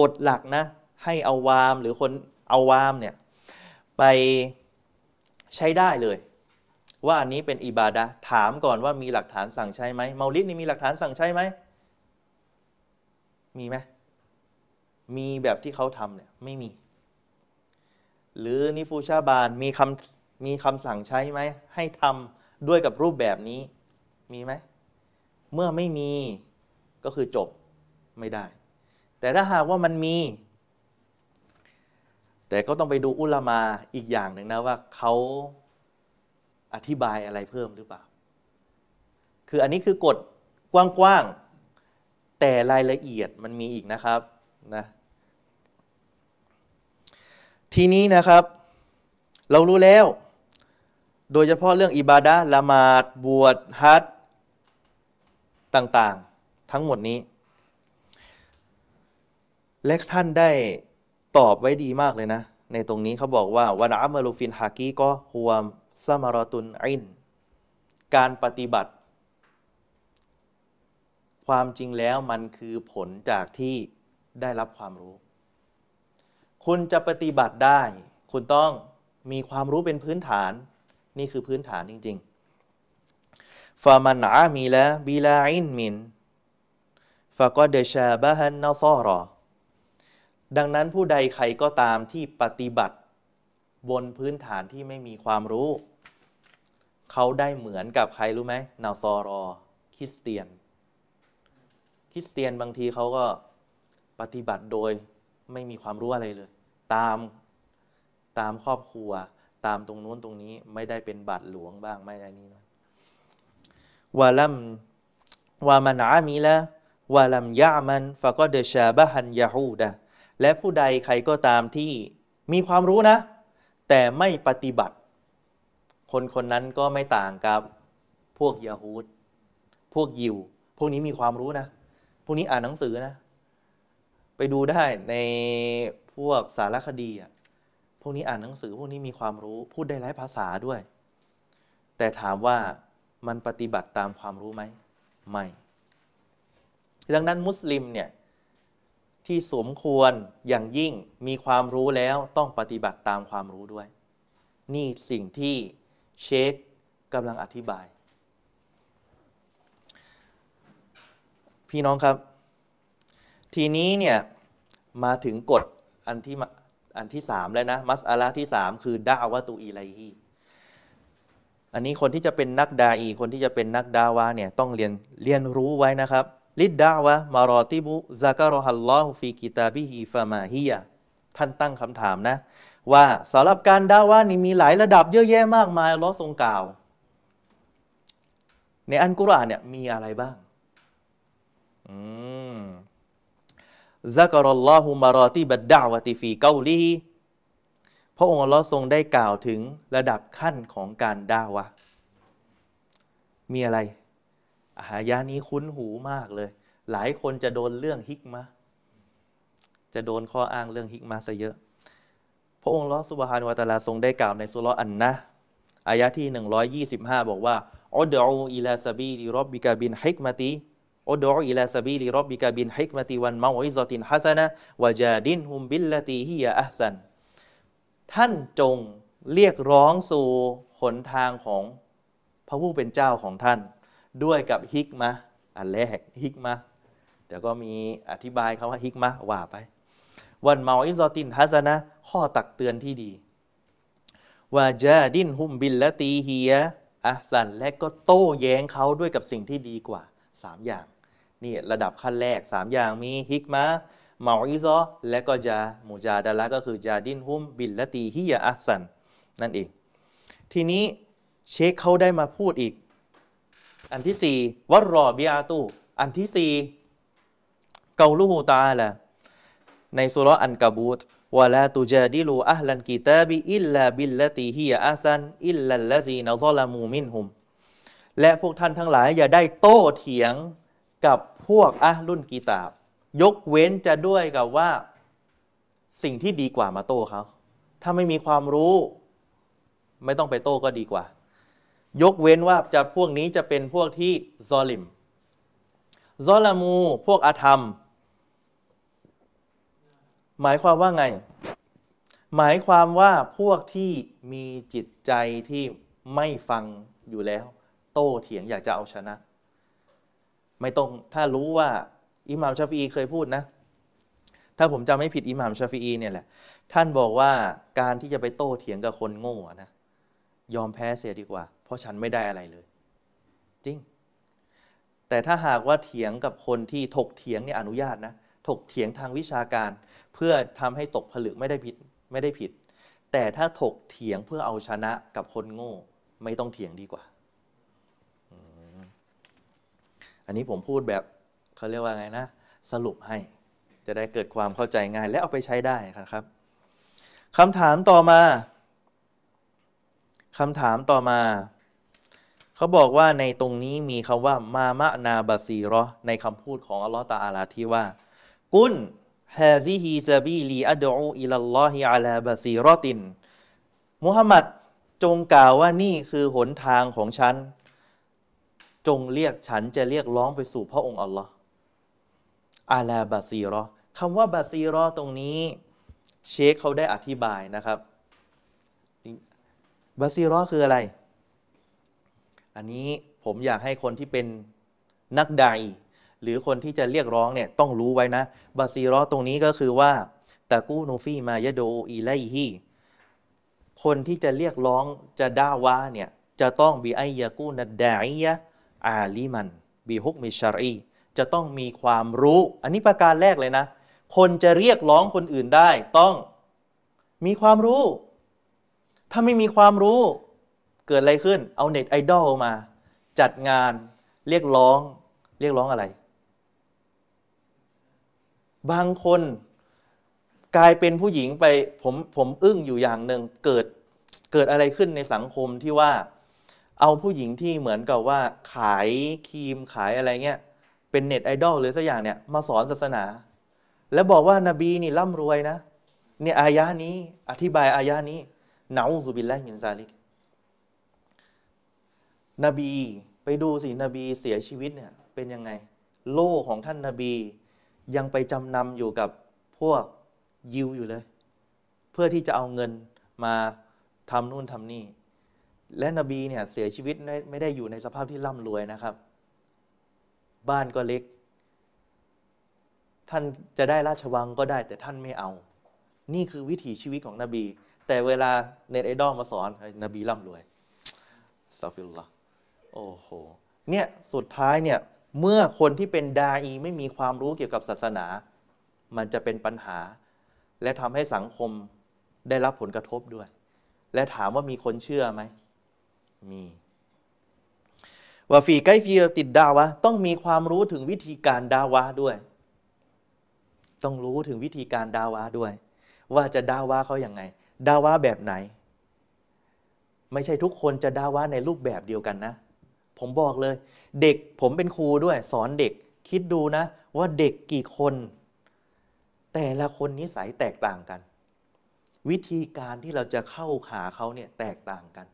กฎหลักนะ ให้เอาวามหรือคนเอาวามเนี่ยไปใช้ได้เลย ว่าอันนี้เป็นอิบาดะถามก่อนว่ามีหลักฐานสั่งใช้ไหมเมาลิดนี่มีหลักฐานสั่งใช้ไหม มีไหมมีแบบที่เขาทำเนี่ยไม่มี หรือนิฟูชาบานมีคำมีคำสั่งใช้ไหมให้ทำด้วยกับรูปแบบนี้ มีไหม เมื่อไม่มีก็คือจบไม่ได้ แต่ถ้าหากว่ามันมี แต่ก็ต้องไปดูอุลามาอีกอย่างหนึ่งนะว่าเขาอธิบายอะไรเพิ่มหรือเปล่า คืออันนี้คือกฎกว้างๆ แต่รายละเอียดมันมีอีกนะครับนะทีนี้นะครับ เรารู้แล้ว โดยเฉพาะเรื่องอิบาดะละหมาดบวชฮัจต่างๆ ทั้งหมดนี้ และท่านได้ตอบไว้ดีมากเลยนะ ในตรงนี้เขาบอกว่าวันอัมลูฟินฮากีก็ฮวมซามารตุนอิน การปฏิบัติ ความจริงแล้วมันคือผลจากที่ได้รับความรู้ คุณจะปฏิบัติได้ คุณต้องมีความรู้เป็นพื้นฐาน นี่คือพื้นฐานจริงๆฟามันอามีละบิลาอินมินฟะก็เดชาบะฮันนาซอรอดังนั้นผู้ใดใครก็ตามที่ปฏิบัติบนพื้นฐานที่ไม่มีความรู้ เขาได้เหมือนกับใครรู้ไหมนาซอรอคริสเตียน คริสเตียนบางทีเขาก็ปฏิบัติโดยไม่มีความรู้อะไรเลย ตามตามครอบครัว ตามตรงนู้นตรงนี้ไม่ได้เป็นบัตรหลวงบ้างไม่ได้นี่นะวาลัมวามันอามีละวาลัมยามันฟะก็เดชาบะฮันยาฮูดะและผู้ใดใครก็ตามที่มีความรู้นะ แต่ไม่ปฏิบัติ คนคนนั้นก็ไม่ต่างกับพวกยาฮูดพวกยิว พวกนี้มีความรู้นะ วกนี้อ่านหนังสือนะ ไปดูได้ในพวกสารคดีอะพวกนี้อ่านหนังสือพวกนี้มีความรู้พูดได้หลายภาษาด้วย แต่ถามว่ามันปฏิบัติตามความรู้ไหมไม่ ดังนั้นมุสลิมเนี่ยที่สมควรอย่างยิ่งมีความรู้แล้วต้องปฏิบัติตามความรู้ด้วย นี่สิ่งที่เชคกำลังอธิบาย พี่น้องครับ ทีนี้เนี่ยมาถึงกฎอันที่อันที่สามแล้วนะ มัสอาลาที่สามคือดาวะตูอีไลฮีอันนี้คนที่จะเป็นนักดาอี คนที่จะเป็นนักดาวาเนี่ยต้องเรียนเรียนรู้ไว้นะครับ للدعوة مراتب ذكرها الله في كتابه فما هي ท่านตั้งคำถามนะ ว่าสำหรับการดาวะนี่มีหลายระดับเยอะแยะมากมายอัลลอฮ์ทรงกล่าว ในอันกุรอานเนี่ยมีอะไรบ้าง ซักรอลลอฮุมารอตีบัดดาวติฟีเกาลีพระองค์ละทรงได้กล่าวถึงระดับขั้นของการดาวะ มีอะไรอายานี้คุ้นหูมากเลย หลายคนจะโดนเรื่องฮิกมะ จะโดนข้ออ้างเรื่องฮิกมาซะเยอะ พระองค์อัลลอฮ์ سبحانه وتعالىทรงได้กล่าวในซูเราะห์อันนะห์ลอายะที่ 125 บอกว่าادع إلى سبيل ربك بالحكمة ادع إلى سبيل ربك بالحكمة والموعظة الحسنة وجادلهم بالتي هي أحسن ท่านจงเรียกร้องสู่หนทางของพระผู้เป็นเจ้าของท่าน ด้วยกับฮิกมะอันแรกฮิกมะเดี๋ยวก็มีอธิบายคำว่าฮิกมะว่าไป วันเมาอิซอตินฮัสนะข้อตักเตือนที่ดีว่าจาดินฮุมบิลละตีเฮียอัสันและก็โต้แย้งเขาด้วยกับสิ่งที่ดีกว่าสามอย่าง นี่ระดับขั้นแรกสามอย่างมีฮิกมะموعظة และก็จา مجادلة ก็คือ جادلهم بالتي هي أحسن นั่นเอง ทีนี้เชคเขาได้มาพูดอีก อันที่สี่วัรรอบิอาตูอันที่สี่เกาลูฮูตาละในสุรอันกาบูตวะลาตุจาดิลูอัลลันกิตาบิอิลลาบิลละตีฮิยะอาซันอิลลัลลซีนะซอลามูมินฮุมและพวกท่านทั้งหลายอย่าได้โต้เถียงกับ พวกอะรุ่นกีตาบ ยกเว้นจะด้วยกับว่า สิ่งที่ดีกว่ามาโต้เขาถ้าไม่มีความรู้ ไม่ต้องไปโต้ก็ดีกว่า ยกเว้นว่าจะพวกนี้จะเป็นพวกที่ซอลิมซอลามูพวกอาธรรม หมายความว่าไง หมายความว่าพวกที่มีจิตใจที่ไม่ฟังอยู่แล้ว โต้เถียงอยากจะเอาชนะ ไม่ต้องถ้ารู้ว่าอิหม่ามชาฟีอีเคยพูดนะ ถ้าผมจำไม่ผิดอิหม่ามชาฟีอีเนี่ยแหละ ท่านบอกว่าการที่จะไปโต้เถียงกับคนโง่นะยอมแพ้เสียดีกว่า เพราะฉันไม่ได้อะไรเลย จริง แต่ถ้าหากว่าเถียงกับคนที่ถกเถียงเนี่ยอนุญาตนะถกเถียงทางวิชาการ เพื่อทำให้ตกผลึกไม่ได้ผิดไม่ได้ผิด แต่ถ้าถกเถียงเพื่อเอาชนะกับคนโง่ ไม่ต้องเถียงดีกว่า อันนี้ผมพูดแบบเขาเรียกว่าไงนะ สรุปให้ จะได้เกิดความเข้าใจง่าย และเอาไปใช้ได้ครับคำถามต่อมาคำถามต่อมา เขาบอกว่าในตรงนี้มีคำว่ามามะนาบาซีรอในคำพูดของอัลลอฮฺตาอาลาที่ว่า กุนฮาซิฮีซาบีลีอัดูอิลลอฮิอาลาบาซีรอติน มุฮัมมัดจงกล่าวว่านี่คือหนทางของฉัน จงเรียกฉันจะเรียกร้องไปสู่พระองค์อัลลอฮ์อาลาบาซีรอคำว่าบาซีรอตรงนี้ เชคเขาได้อธิบายนะครับ บาซีรอคืออะไร อันนี้ผมอยากให้คนที่เป็นนักใดหรือคนที่จะเรียกร้องเนี่ยต้องรู้ไว้นะ บาซีรอตรงนี้ก็คือว่าตะกูนูฟี่มายโดอีไลฮีคนที่จะเรียกร้องจะด่าว่าเนี่ยจะต้องบีไอยากูนัดดาอียะ อาลีมันบีฮุกมิชารีจะต้องมีความรู้ อันนี้ประการแรกเลยนะ คนจะเรียกร้องคนอื่นได้ต้องมีความรู้ ถ้าไม่มีความรู้ เกิดอะไรขึ้น เอาเน็ตไอดอลมา จัดงานเรียกร้อง เรียกร้องอะไร บางคนกลายเป็นผู้หญิงไปผมผมอึ้งอยู่อย่างหนึ่งเกิดเกิดอะไรขึ้นในสังคมที่ว่า เอาผู้หญิงที่เหมือนกับว่าขายครีมขายอะไรเงี้ยเป็นเน็ตไอดอลหรือสักอย่างเนี่ยมาสอนศาสนา แล้วบอกว่านาบีนี่ร่ำรวยนะเนี่ยอายะนี้อธิบายอายะนี้نعوذ بالله من ذلك นบีไปดูสินบีเสียชีวิตเนี่ยเป็นยังไง โล่ของท่านนาบี ยังไปจำนำอยู่กับพวกยิวอยู่เลย เพื่อที่จะเอาเงินมาทำนู่นทำนี่ และนบีเนี่ยเสียชีวิตไม่ได้อยู่ในสภาพที่ร่ำรวยนะครับ บ้านก็เล็ก ท่านจะได้ราชวังก็ได้แต่ท่านไม่เอา นี่คือวิถีชีวิตของนบี แต่เวลาเน็ตไอดอลมาสอนนบีร่ำรวยأستغفر الله โอ้โหเนี่ยสุดท้ายเนี่ยเมื่อคนที่เป็นดาอีไม่มีความรู้เกี่ยวกับศาสนา มันจะเป็นปัญหา และทำให้สังคมได้รับผลกระทบด้วย และถามว่ามีคนเชื่อไหม มีว่าฟีไกฟีติดดาวะต้องมีความรู้ถึงวิธีการดาวะด้วย ต้องรู้ถึงวิธีการดาวะด้วย ว่าจะดาวะเขาอย่างไง ดาวะแบบไหน ไม่ใช่ทุกคนจะดาวะในรูปแบบเดียวกันนะ ผมบอกเลย เด็กผมเป็นครูด้วย สอนเด็กคิดดูนะ ว่าเด็กกี่คน แต่ละคนนิสัยแตกต่างกัน วิธีการที่เราจะเข้าหาเขาเนี่ยแตกต่างกัน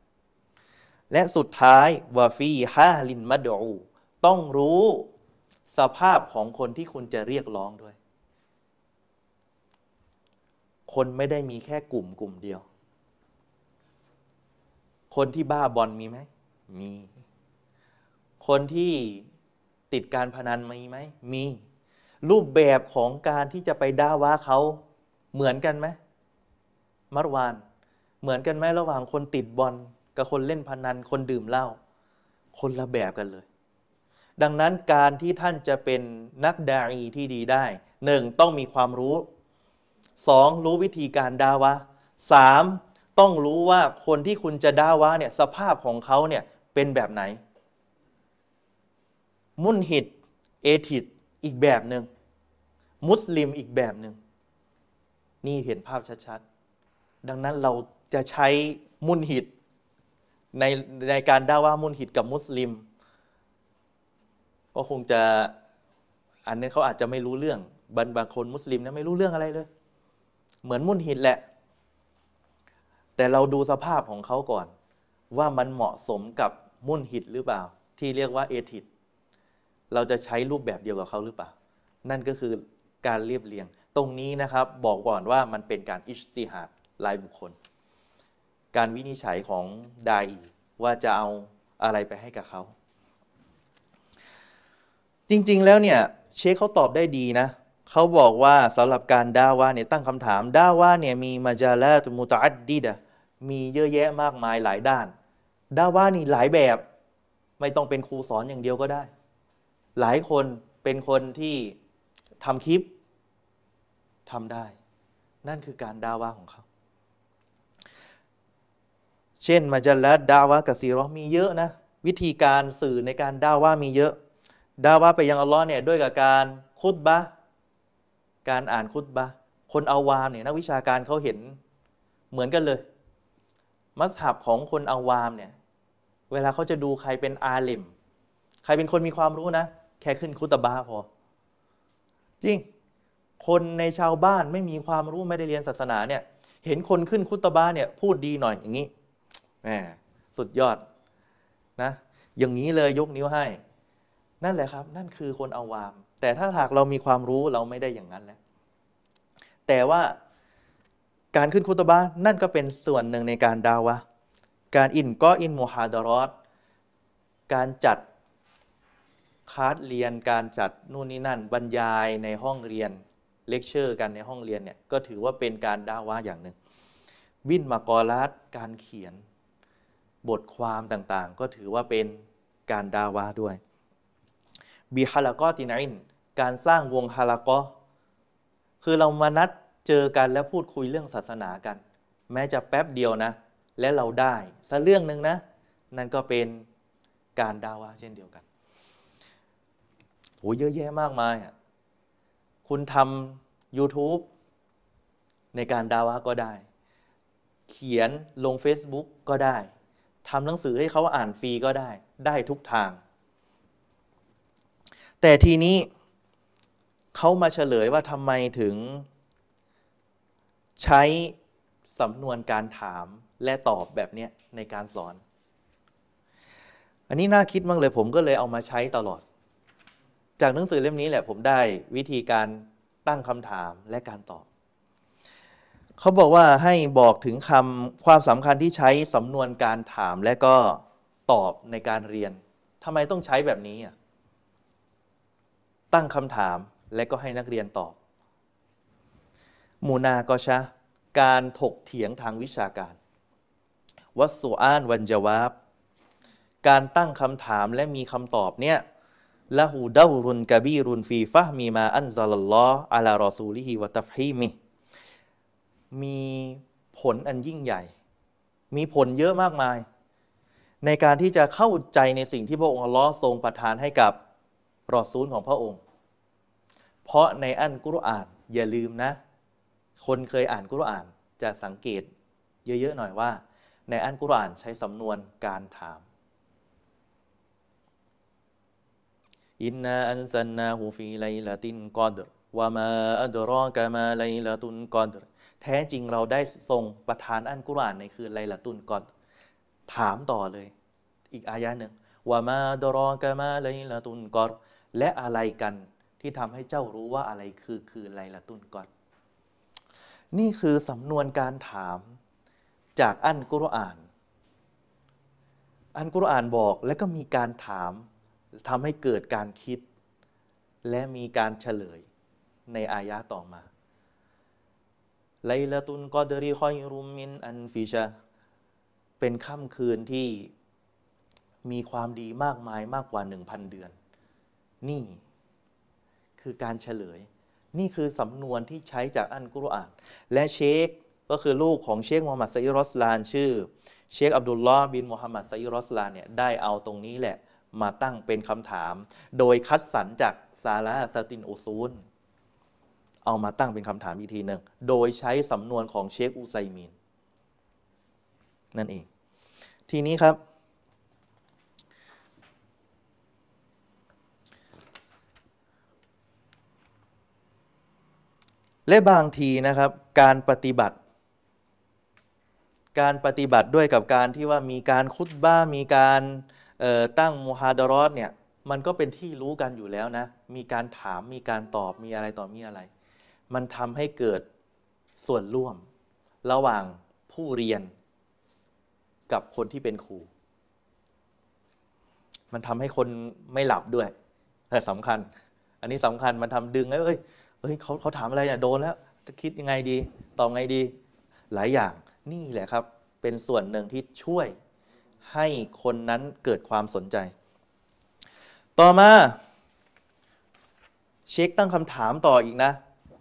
และสุดท้ายวาฟีฮาลินมาดูต้องรู้สภาพของคนที่คุณจะเรียกร้องด้วย คนไม่ได้มีแค่กลุ่มกลุ่มเดียว คนที่บ้าบอลมีไหม มี คนที่ติดการพนันมีไหม มี รูปแบบของการที่จะไปด่าว่าเขาเหมือนกันไหม มัรวาน เหมือนกันไหมระหว่างคนติดบอล กับคนเล่นพนันคนดื่มเหล้าคนละแบบกันเลย ดังนั้นการที่ท่านจะเป็นนักดาอีที่ดีได้หนึ่งต้องมีความรู้สองรู้วิธีการดาวะสามต้องรู้ว่าคนที่คุณจะดาวะเนี่ยสภาพของเขาเนี่ยเป็นแบบไหน มุนฮิดเอทิดอีกแบบหนึ่งมุสลิมอีกแบบหนึ่งนี่เห็นภาพชัดๆ ดังนั้นเราจะใช้มุนฮิด ในในการด่าว่ามุนฮิดกับมุสลิม ก็คงจะอันนี้เขาอาจจะไม่รู้เรื่องบางบางคนมุสลิมนะไม่รู้เรื่องอะไรเลย เหมือนมุนฮิดแหละ แต่เราดูสภาพของเขาก่อน ว่ามันเหมาะสมกับมุนฮิดหรือเปล่า ที่เรียกว่าเอทิดเราจะใช้รูปแบบเดียวกับเขาหรือเปล่า นั่นก็คือการเรียบเรียง ตรงนี้นะครับบอกก่อนว่ามันเป็นการอิสติฮัดรายบุคคล การวินิจฉัยของไดว่าจะเอาอะไรไปให้กับเขา จริง ๆ แล้วเนี่ยเชคเขาตอบได้ดีนะเขาบอกว่าสำหรับการด่าว่าเนี่ยตั้งคำถามด่าว่าเนี่ยมีมาจาลาตมุตอัดดิดะมีเยอะแยะมากมายหลายด้านด่าว่านี่หลายแบบ ไม่ต้องเป็นครูสอนอย่างเดียวก็ได้ หลายคนเป็นคนที่ทำคลิปทำได้ นั่นคือการด่าว่าของเขา เช่นมาจัลลัดดาวะกับซีรอมีเยอะนะ วิธีการสื่อในการดาว่ามีเยอะ ดาว่าไปยังอัลลอฮ์เนี่ยด้วยกับการคุตบะการอ่านคุตบะคนเอาวามเนี่ยนักวิชาการเขาเห็นเหมือนกันเลย มัสฮับของคนเอาวามเนี่ยเวลาเขาจะดูใครเป็นอาลิม ใครเป็นคนมีความรู้นะ แค่ขึ้นคุตบะพอ จริง คนในชาวบ้านไม่มีความรู้ไม่ได้เรียนศาสนาเนี่ย เห็นคนขึ้นคุตบะเนี่ยพูดดีหน่อยอย่างนี้ แหมสุดยอดนะอย่างนี้เลยยกนิ้วให้ นั่นแหละครับ นั่นคือคนเอาวาม แต่ถ้าหากเรามีความรู้เราไม่ได้อย่างนั้นแล้ว แต่ว่าการขึ้นคุตบะนั่นก็เป็นส่วนหนึ่งในการดาวะ การ إلقاء المحاضراتการจัดคาสเรียนการจัดนู่นนี่นั่น บรรยายในห้องเรียนเลคเชอร์กันในห้องเรียนเนี่ยก็ถือว่าเป็นการดาวะอย่างหนึ่ง والمقالات การเขียน บทความต่างๆ ก็ถือว่าเป็นการดาวะด้วยบีฮาลากอตินินการสร้างวงฮาลากอคือเรามานัดเจอกันแล้วพูดคุยเรื่องศาสนากัน แม้จะแป๊บเดียวนะ และเราได้สักเรื่องหนึ่งนะ นั่นก็เป็นการดาวะเช่นเดียวกันโหเยอะแยะมากมายอะคุณทำ YouTube ในการดาวะก็ได้ เขียนลง Facebook ก็ได้ ทำหนังสือให้เขาอ่านฟรีก็ได้ ได้ทุกทาง แต่ทีนี้เขามาเฉลยว่าทำไมถึง ใช้สำนวนการถามและตอบแบบนี้ในการสอน อันนี้น่าคิดมากเลยผมก็เลยเอามาใช้ตลอด จากหนังสือเล่มนี้แหละผมได้วิธีการตั้งคำถามและการตอบ เขาบอกว่าให้บอกถึงคำความสำคัญที่ใช้สำนวนการถามและก็ตอบในการเรียนทำไมต้องใช้แบบนี้อะตั้งคำถามและก็ให้นักเรียนตอบ มูนากชะ การถกเถียงทางวิชาการ วัสุอานวันจวาบ การตั้งคำถามและมีคำตอบเนี่ยละหูดารุนกะบีรุนฟีฟะมีมาอันซัลลอฮ์อะลารอซูลิฮิวะตัฟฮีมิ มีผลอันยิ่งใหญ่ มีผลเยอะมากมาย ในการที่จะเข้าใจในสิ่งที่พระองค์อัลลอฮ์ทรงประทานให้กับรอซูลของพระองค์ เพราะในอันกุรอานอย่าลืมนะ คนเคยอ่านกุรอานจะสังเกตเยอะๆหน่อยว่า ในอันกุรอานใช้สำนวนการถามอินนาอันซันนาหูฟีไลลาตินกอดรวามาอัดรอกามาไลลาตุนกอดร แท้จริงเราได้ทรงประทานอันกุรอานในคืนไลลาตุนกอดถามต่อเลย อีกอายะหนึ่งว่ามาดรอกามาไลลาตุนกอดและอะไรกันที่ทำให้เจ้ารู้ว่าอะไรคือคืนไลลาตุนกอดนี่คือสำนวนการถามจากอันกุรอาน อันกุรอานบอกและก็มีการถามทำให้เกิดการคิด และมีการเฉลยในอายะต่อมา ไลลาตุนกอดรีคอยรุมมินอันฟิชาเป็นค่ำคืนที่มีความดีมากมายมากกว่าหนึ่งพันเดือน นี่คือการเฉลย นี่คือสำนวนที่ใช้จากอันกุรอาน และเชคก็คือลูกของเชคมูฮัมหมัดไซรอสลาน ชื่อ เชคอับดุลลอฮ์บินมูฮัมหมัดไซรอสลานเนี่ยได้เอาตรงนี้แหละมาตั้งเป็นคำถาม โดยคัดสรรจากซาลาสตินอุซูล เอามาตั้งเป็นคำถามอีกทีหนึ่งโดยใช้สำนวนของเชคอุไซมีนนั่นเอง ทีนี้ครับ และบางทีนะครับการปฏิบัติ การปฏิบัติด้วยกับการที่ว่ามีการคุตบ้ามีการตั้งมูฮาดารอสเนี่ยมันก็เป็นที่รู้กันอยู่แล้วนะ มีการถามมีการตอบมีอะไรต่อมีอะไร มันทำให้เกิดส่วนร่วม ระหว่างผู้เรียน กับคนที่เป็นครู มันทำให้คนไม่หลับด้วยแต่สำคัญ อันนี้สำคัญมันทำดึงไเอ้ยเอ้ยเขาเขาถามอะไรเนี่ยโดนแล้ว จะคิดยังไงดีตอบไงดี หลายอย่างนี่แหละครับ เป็นส่วนหนึ่งที่ช่วยให้คนนั้นเกิดความสนใจ ต่อมา เช็คตั้งคำถามต่ออีกนะ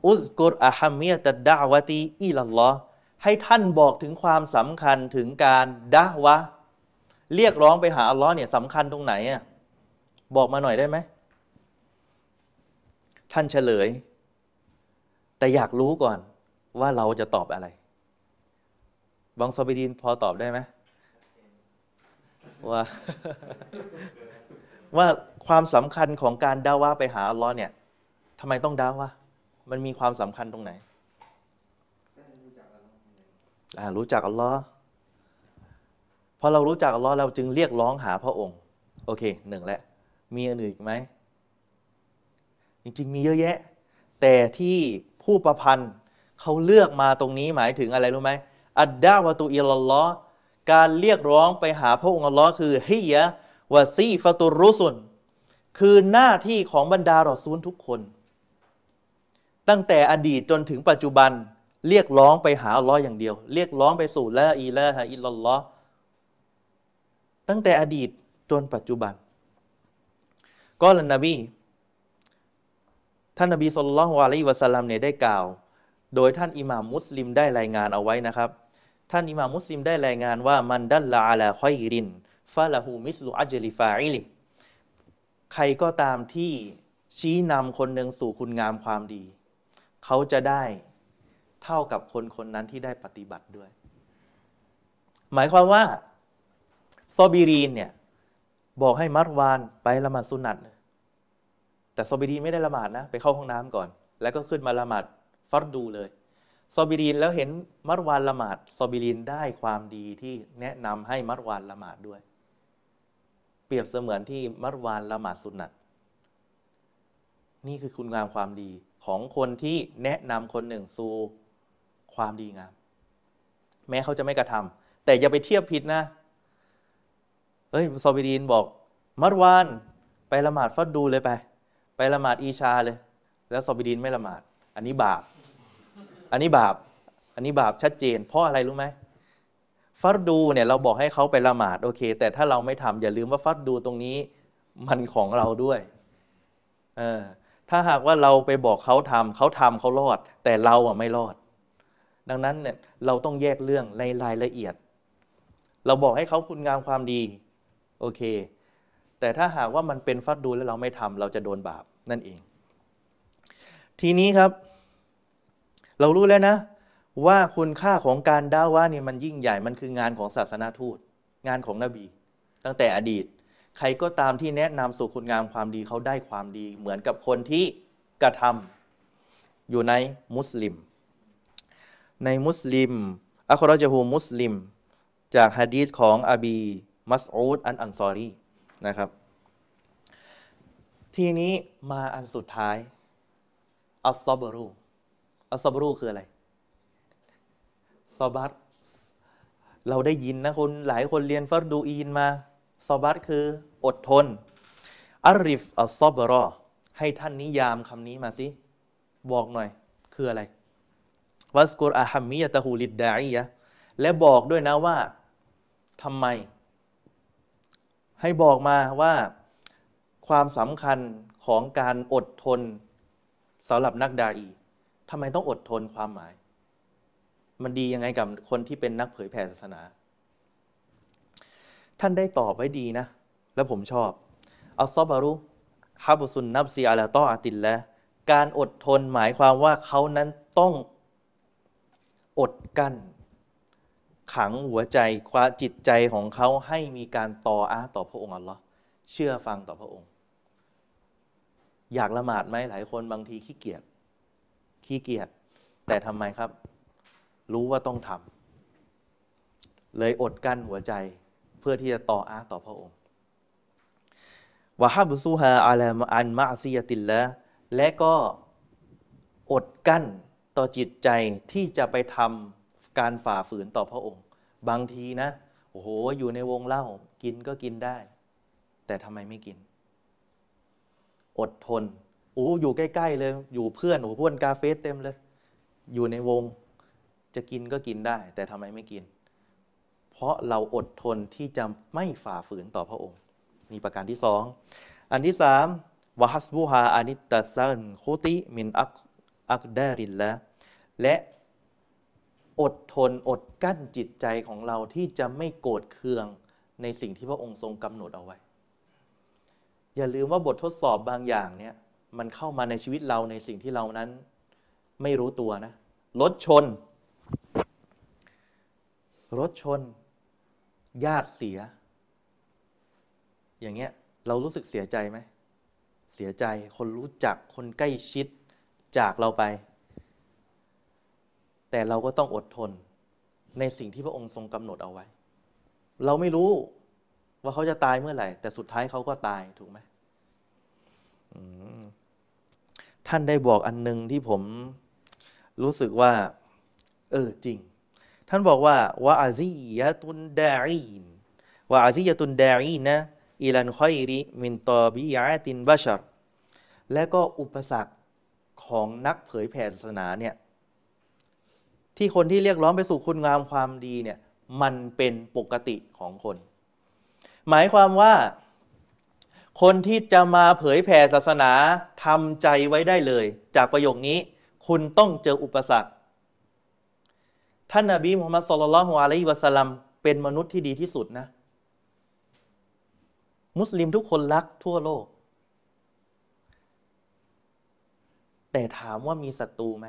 อุสกุรอะฮัมเมียตดาวะตีอิลลอให้ท่านบอกถึงความสำคัญถึงการดะวะ เรียกร้องไปหาอัลลอฮ์เนี่ยสำคัญตรงไหนอะบอกมาหน่อยได้ไหม ท่านเฉลย แต่อยากรู้ก่อนว่าเราจะตอบอะไรบังซอบิดินพอตอบได้ไหมว่าว่าความสำคัญของการดาว่าไปหาอัลลอฮ์เนี่ยทำไมต้องดาว่า มันมีความสำคัญตรงไหนรู้จักอัลลอฮ์พอเรารู้จักอัลลอฮ์เราจึงเรียกร้องหาพระองค์ โอเคหนึ่งแล้วมีอันอื่นอีกไหม จริง ๆ มีเยอะแยะ แต่ที่ผู้ประพันธ์เขาเลือกมาตรงนี้หมายถึงอะไรรู้ไหมอัดดาวะตุอิลลอฮ์การเรียกร้องไปหาพระองค์อัลลอฮ์คือฮิยะวะซีฟตุรุสุน คือหน้าที่ของบรรดารอซูลทุกคน ตั้งแต่อดีตจนถึงปัจจุบัน เรียกร้องไปหาอัลลอฮ์อย่างเดียว เรียกร้องไปสู่لا إله إلا الله ตั้งแต่อดีตจนปัจจุบัน قال النبي ท่านนบี صلى الله عليه وسلم เนี่ยได้กล่าว โดยท่านอิหม่ามมุสลิมได้รายงานเอาไว้นะครับ ท่านอิหม่ามมุสลิมได้รายงานว่าمن دل على خير فله مثل أجر فاعله ใครก็ตามที่ชี้นำคนหนึ่งสู่คุณงามความดี เขาจะได้เท่ากับคนคนนั้นที่ได้ปฏิบัติด้วย หมายความว่าซอบีรีนเนี่ยบอกให้มัดวานไปละหมาดสุนัตแต่ซอบีรีนไม่ได้ละหมาดนะ ไปเข้าห้องน้ำก่อน แล้วก็ขึ้นมาละหมาดฟัดดูเลยซอบิรินแล้วเห็นมัรวานละหมาดซอบิรินได้ความดีที่แนะนำให้มัรวานละหมาดด้วย เปรียบเสมือนที่มัรวานละหมาดสุนัตนี่คือคุณงามความดี ของคนที่แนะนำคนหนึ่งสู่ความดีงาม แม้เขาจะไม่กระทำแต่อย่าไปเทียบผิดนะเฮ้ยซอบิรินบอก มัรวานไปละหมาดฟัดดูเลยไป ไปละหมาดอีชาเลย แล้วซอบิดินไม่ละหมาด อันนี้บาป อันนี้บาป อันนี้บาปชัดเจน เพราะอะไรรู้ไหมฟัดดูเนี่ยเราบอกให้เขาไปละหมาดโอเค แต่ถ้าเราไม่ทำอย่าลืมว่าฟัดดูตรงนี้มันของเราด้วย เออ ถ้าหากว่าเราไปบอกเขาทำเขาทำเขารอด แต่เราอะไม่รอด ดังนั้นเนี่ยเราต้องแยกเรื่องในรายละเอียด เราบอกให้เขาคุณงามความดี โอเค แต่ถ้าหากว่ามันเป็นฟัดดูแล้วเราไม่ทำเราจะโดนบาปนั่นเอง ทีนี้ครับ เรารู้แล้วนะ ว่าคุณค่าของการด่าว่านี่มันยิ่งใหญ่มันคืองานของศาสนาทูต งานของนบี ตั้งแต่อดีต ใครก็ตามที่แนะนำสู่คุณงามความดีเขาได้ความดี เหมือนกับคนที่กระทำอยู่ในมุสลิม ในมุสลิมอัครจฮูมุสลิม จากฮะดีษของอบีมัสอูดอันอันซอรีนะครับ ทีนี้มาอันสุดท้าย อัลซอบรูอัลซอบรูคืออะไรซอบัตเราได้ยินนะคนหลายคนเรียนฟัรดูอีนมา ซอบัตคืออดทนอาริฟอัลซอบรอ ให้ท่านนิยามคำนี้มาสิ บอกหน่อย คืออะไร วัสกุรอาฮัมมิยะตะฮูลิดดาอียะและบอกด้วยนะว่าทำไม ให้บอกมาว่าความสำคัญของการอดทนสำหรับนักดาอีทำไมต้องอดทนความหมาย มันดียังไงกับคนที่เป็นนักเผยแผ่ศาสนา ท่านได้ตอบไว้ดีนะ แล้วผมชอบ อัลซอบารุฮับุสุนนับซีอาลาตออาตินและการอดทนหมายความว่าเขานั้นต้องอดกั้น ขังหัวใจความจิตใจของเขาให้มีการต่ออาต่อพระองค์อัลลอฮ์เชื่อฟังต่อพระองค์ อยากละหมาดไหมหลายคนบางทีขี้เกียจขี้เกียจแต่ทำไมครับ รู้ว่าต้องทำเลยอดกั้นหัวใจ พื่อที่จะต่ออาต่อพระองค์วะฮับซูฮาอาลามอันมาซียติลละและก็อดกั้นต่อจิตใจที่จะไปทำการฝ่าฝืนต่อพระองค์ บางทีนะโอ้โหอยู่ในวงเล่ากินก็กินได้ แต่ทำไมไม่กิน อดทนโอ้อยู่ใกล้ ๆ เลย อยู่เพื่อนโอ้เพื่อนกาเฟสเต็มเลย อยู่ในวงจะกินก็กินได้ แต่ทำไมไม่กิน เพราะเราอดทนที่จะไม่ฝ่าฝืนต่อพระองค์ นี่ประการที่สองอันที่สามวะฮัสบูฮาอานิตตะซันคุติมินอักอักดารินละและอดทนอดกั้นจิตใจของเราที่จะไม่โกรธเคืองในสิ่งที่พระองค์ทรงกำหนดเอาไว้ อย่าลืมว่าบททดสอบบางอย่างเนี่ยมันเข้ามาในชีวิตเราในสิ่งที่เรานั้นไม่รู้ตัวนะรถชนรถชน ญาติเสีย อย่างเงี้ย เรารู้สึกเสียใจไหม เสียใจ คนรู้จัก คนใกล้ชิด จากเราไป แต่เราก็ต้องอดทน ในสิ่งที่พระองค์ทรงกำหนดเอาไว้ เราไม่รู้ว่าเขาจะตายเมื่อไหร่ แต่สุดท้ายเขาก็ตายถูกไหมท่านได้บอกอันหนึ่งที่ผมรู้สึกว่า เออจริง ท่านบอกว่าวะอาซียะตุนดาอีนวะอาซียะตุนดาอีนะอิลันคอยริมินตอบิยาตินบัชรและก็อุปสรรคของนักเผยแผ่ศาสนาเนี่ยที่คนที่เรียกร้องไปสู่คุณงามความดีเนี่ยมันเป็นปกติของคน หมายความว่า คนที่จะมาเผยแผ่ศาสนาทำใจไว้ได้เลย จากประโยคนี้ คุณต้องเจออุปสรรค ท่านนาบีมุฮัมมัดสุลลัลฮุอะลัยฮิวะสัลลัมเป็นมนุษย์ที่ดีที่สุดนะ มุสลิมทุกคนรักทั่วโลก แต่ถามว่ามีศัตรูไหม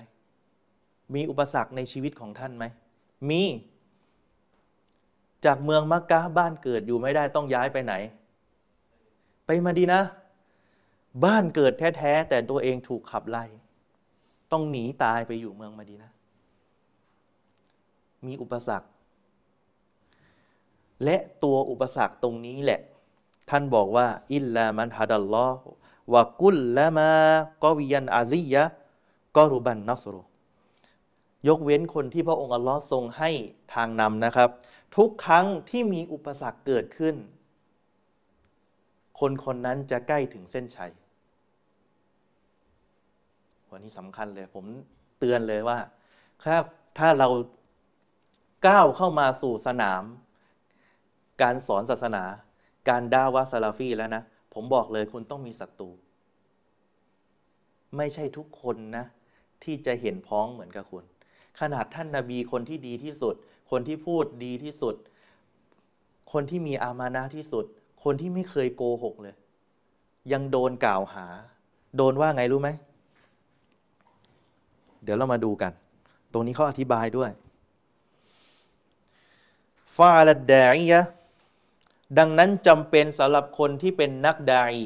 มีอุปสรรคในชีวิตของท่านไหม มี จากเมืองมักกะบ้านเกิดอยู่ไม่ได้ต้องย้ายไปไหน ไปมาดีนะ บ้านเกิดแท้ ๆ แต่ตัวเองถูกขับไล่ ต้องหนีตายไปอยู่เมืองมาดีนะ มีอุปสรรค และตัวอุปสรรคตรงนี้แหละ ท่านบอกว่า อิลลามันฮัดัลลอฮวะกุลละมากอวิยันอาซียะกอรุบันนัสรุยกเว้นคนที่พระองค์อัลลอฮ์ทรงให้ทางนำนะครับ ทุกครั้งที่มีอุปสรรคเกิดขึ้น คนคนนั้นจะใกล้ถึงเส้นชัยวันนี้สำคัญเลยผมเตือนเลยว่า ถ้าถ้าเรา ก้าวเข้ามาสู่สนาม การสอนศาสนา การด่าวะซาลาฟีแล้วนะ ผมบอกเลยคุณต้องมีศัตรู ไม่ใช่ทุกคนนะ ที่จะเห็นพ้องเหมือนกับคุณ ขนาดท่านนาบีคนที่ดีที่สุด คนที่พูดดีที่สุด คนที่มีอามานะที่สุด คนที่ไม่เคยโกหกเลย ยังโดนกล่าวหา โดนว่าไงรู้ไหม เดี๋ยวเรามาดูกัน ตรงนี้เขาอธิบายด้วย ฟาลดาอียะดังนั้นจำเป็นสำหรับคนที่เป็นนักดาอี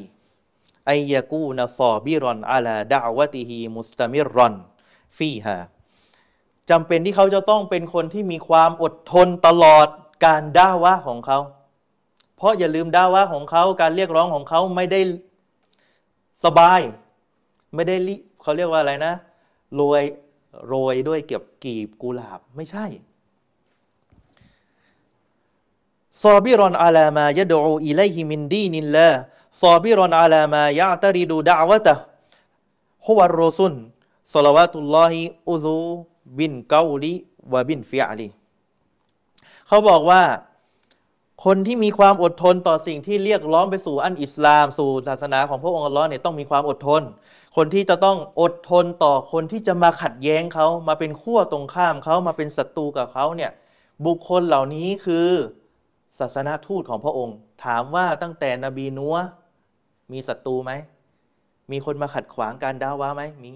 ไอยากูนซอบิรอนอาลาดาวะติฮีมุสตามิรอนฟีฮาจำเป็นที่เขาจะต้องเป็นคนที่มีความอดทนตลอดการด่าวะของเขา เพราะอย่าลืมด่าวะของเขา การเรียกร้องของเขาไม่ได้สบาย ไม่ได้เขาเรียกว่าอะไรนะโรยโรยด้วยเก็บกีบกุหลาบไม่ใช่ ซอบิรอนอาลามายะดูอิเลฮิมินดีนิลลาซอบิรอนอาลามายะตริดูดาวะตะฮุวารรซุนสลาวาตุลลอฮิอุซูบินเกาลีวะบินฟิอาลีเขาบอกว่า คนที่มีความอดทนต่อสิ่งที่เรียกร้องไปสู่อันอิสลาม สู่ศาสนาของพระองค์อัลลอฮ์เนี่ยต้องมีความอดทน คนที่จะต้องอดทนต่อคนที่จะมาขัดแย้งเขามาเป็นขั้วตรงข้ามเขามาเป็นศัตรูกับเขาเนี่ยบุคคลเหล่านี้คือ ศาสนาทูตของพระองค์ ถามว่าตั้งแต่นบีนัวมีศัตรูไหม มีคนมาขัดขวางการดาวะไหมมี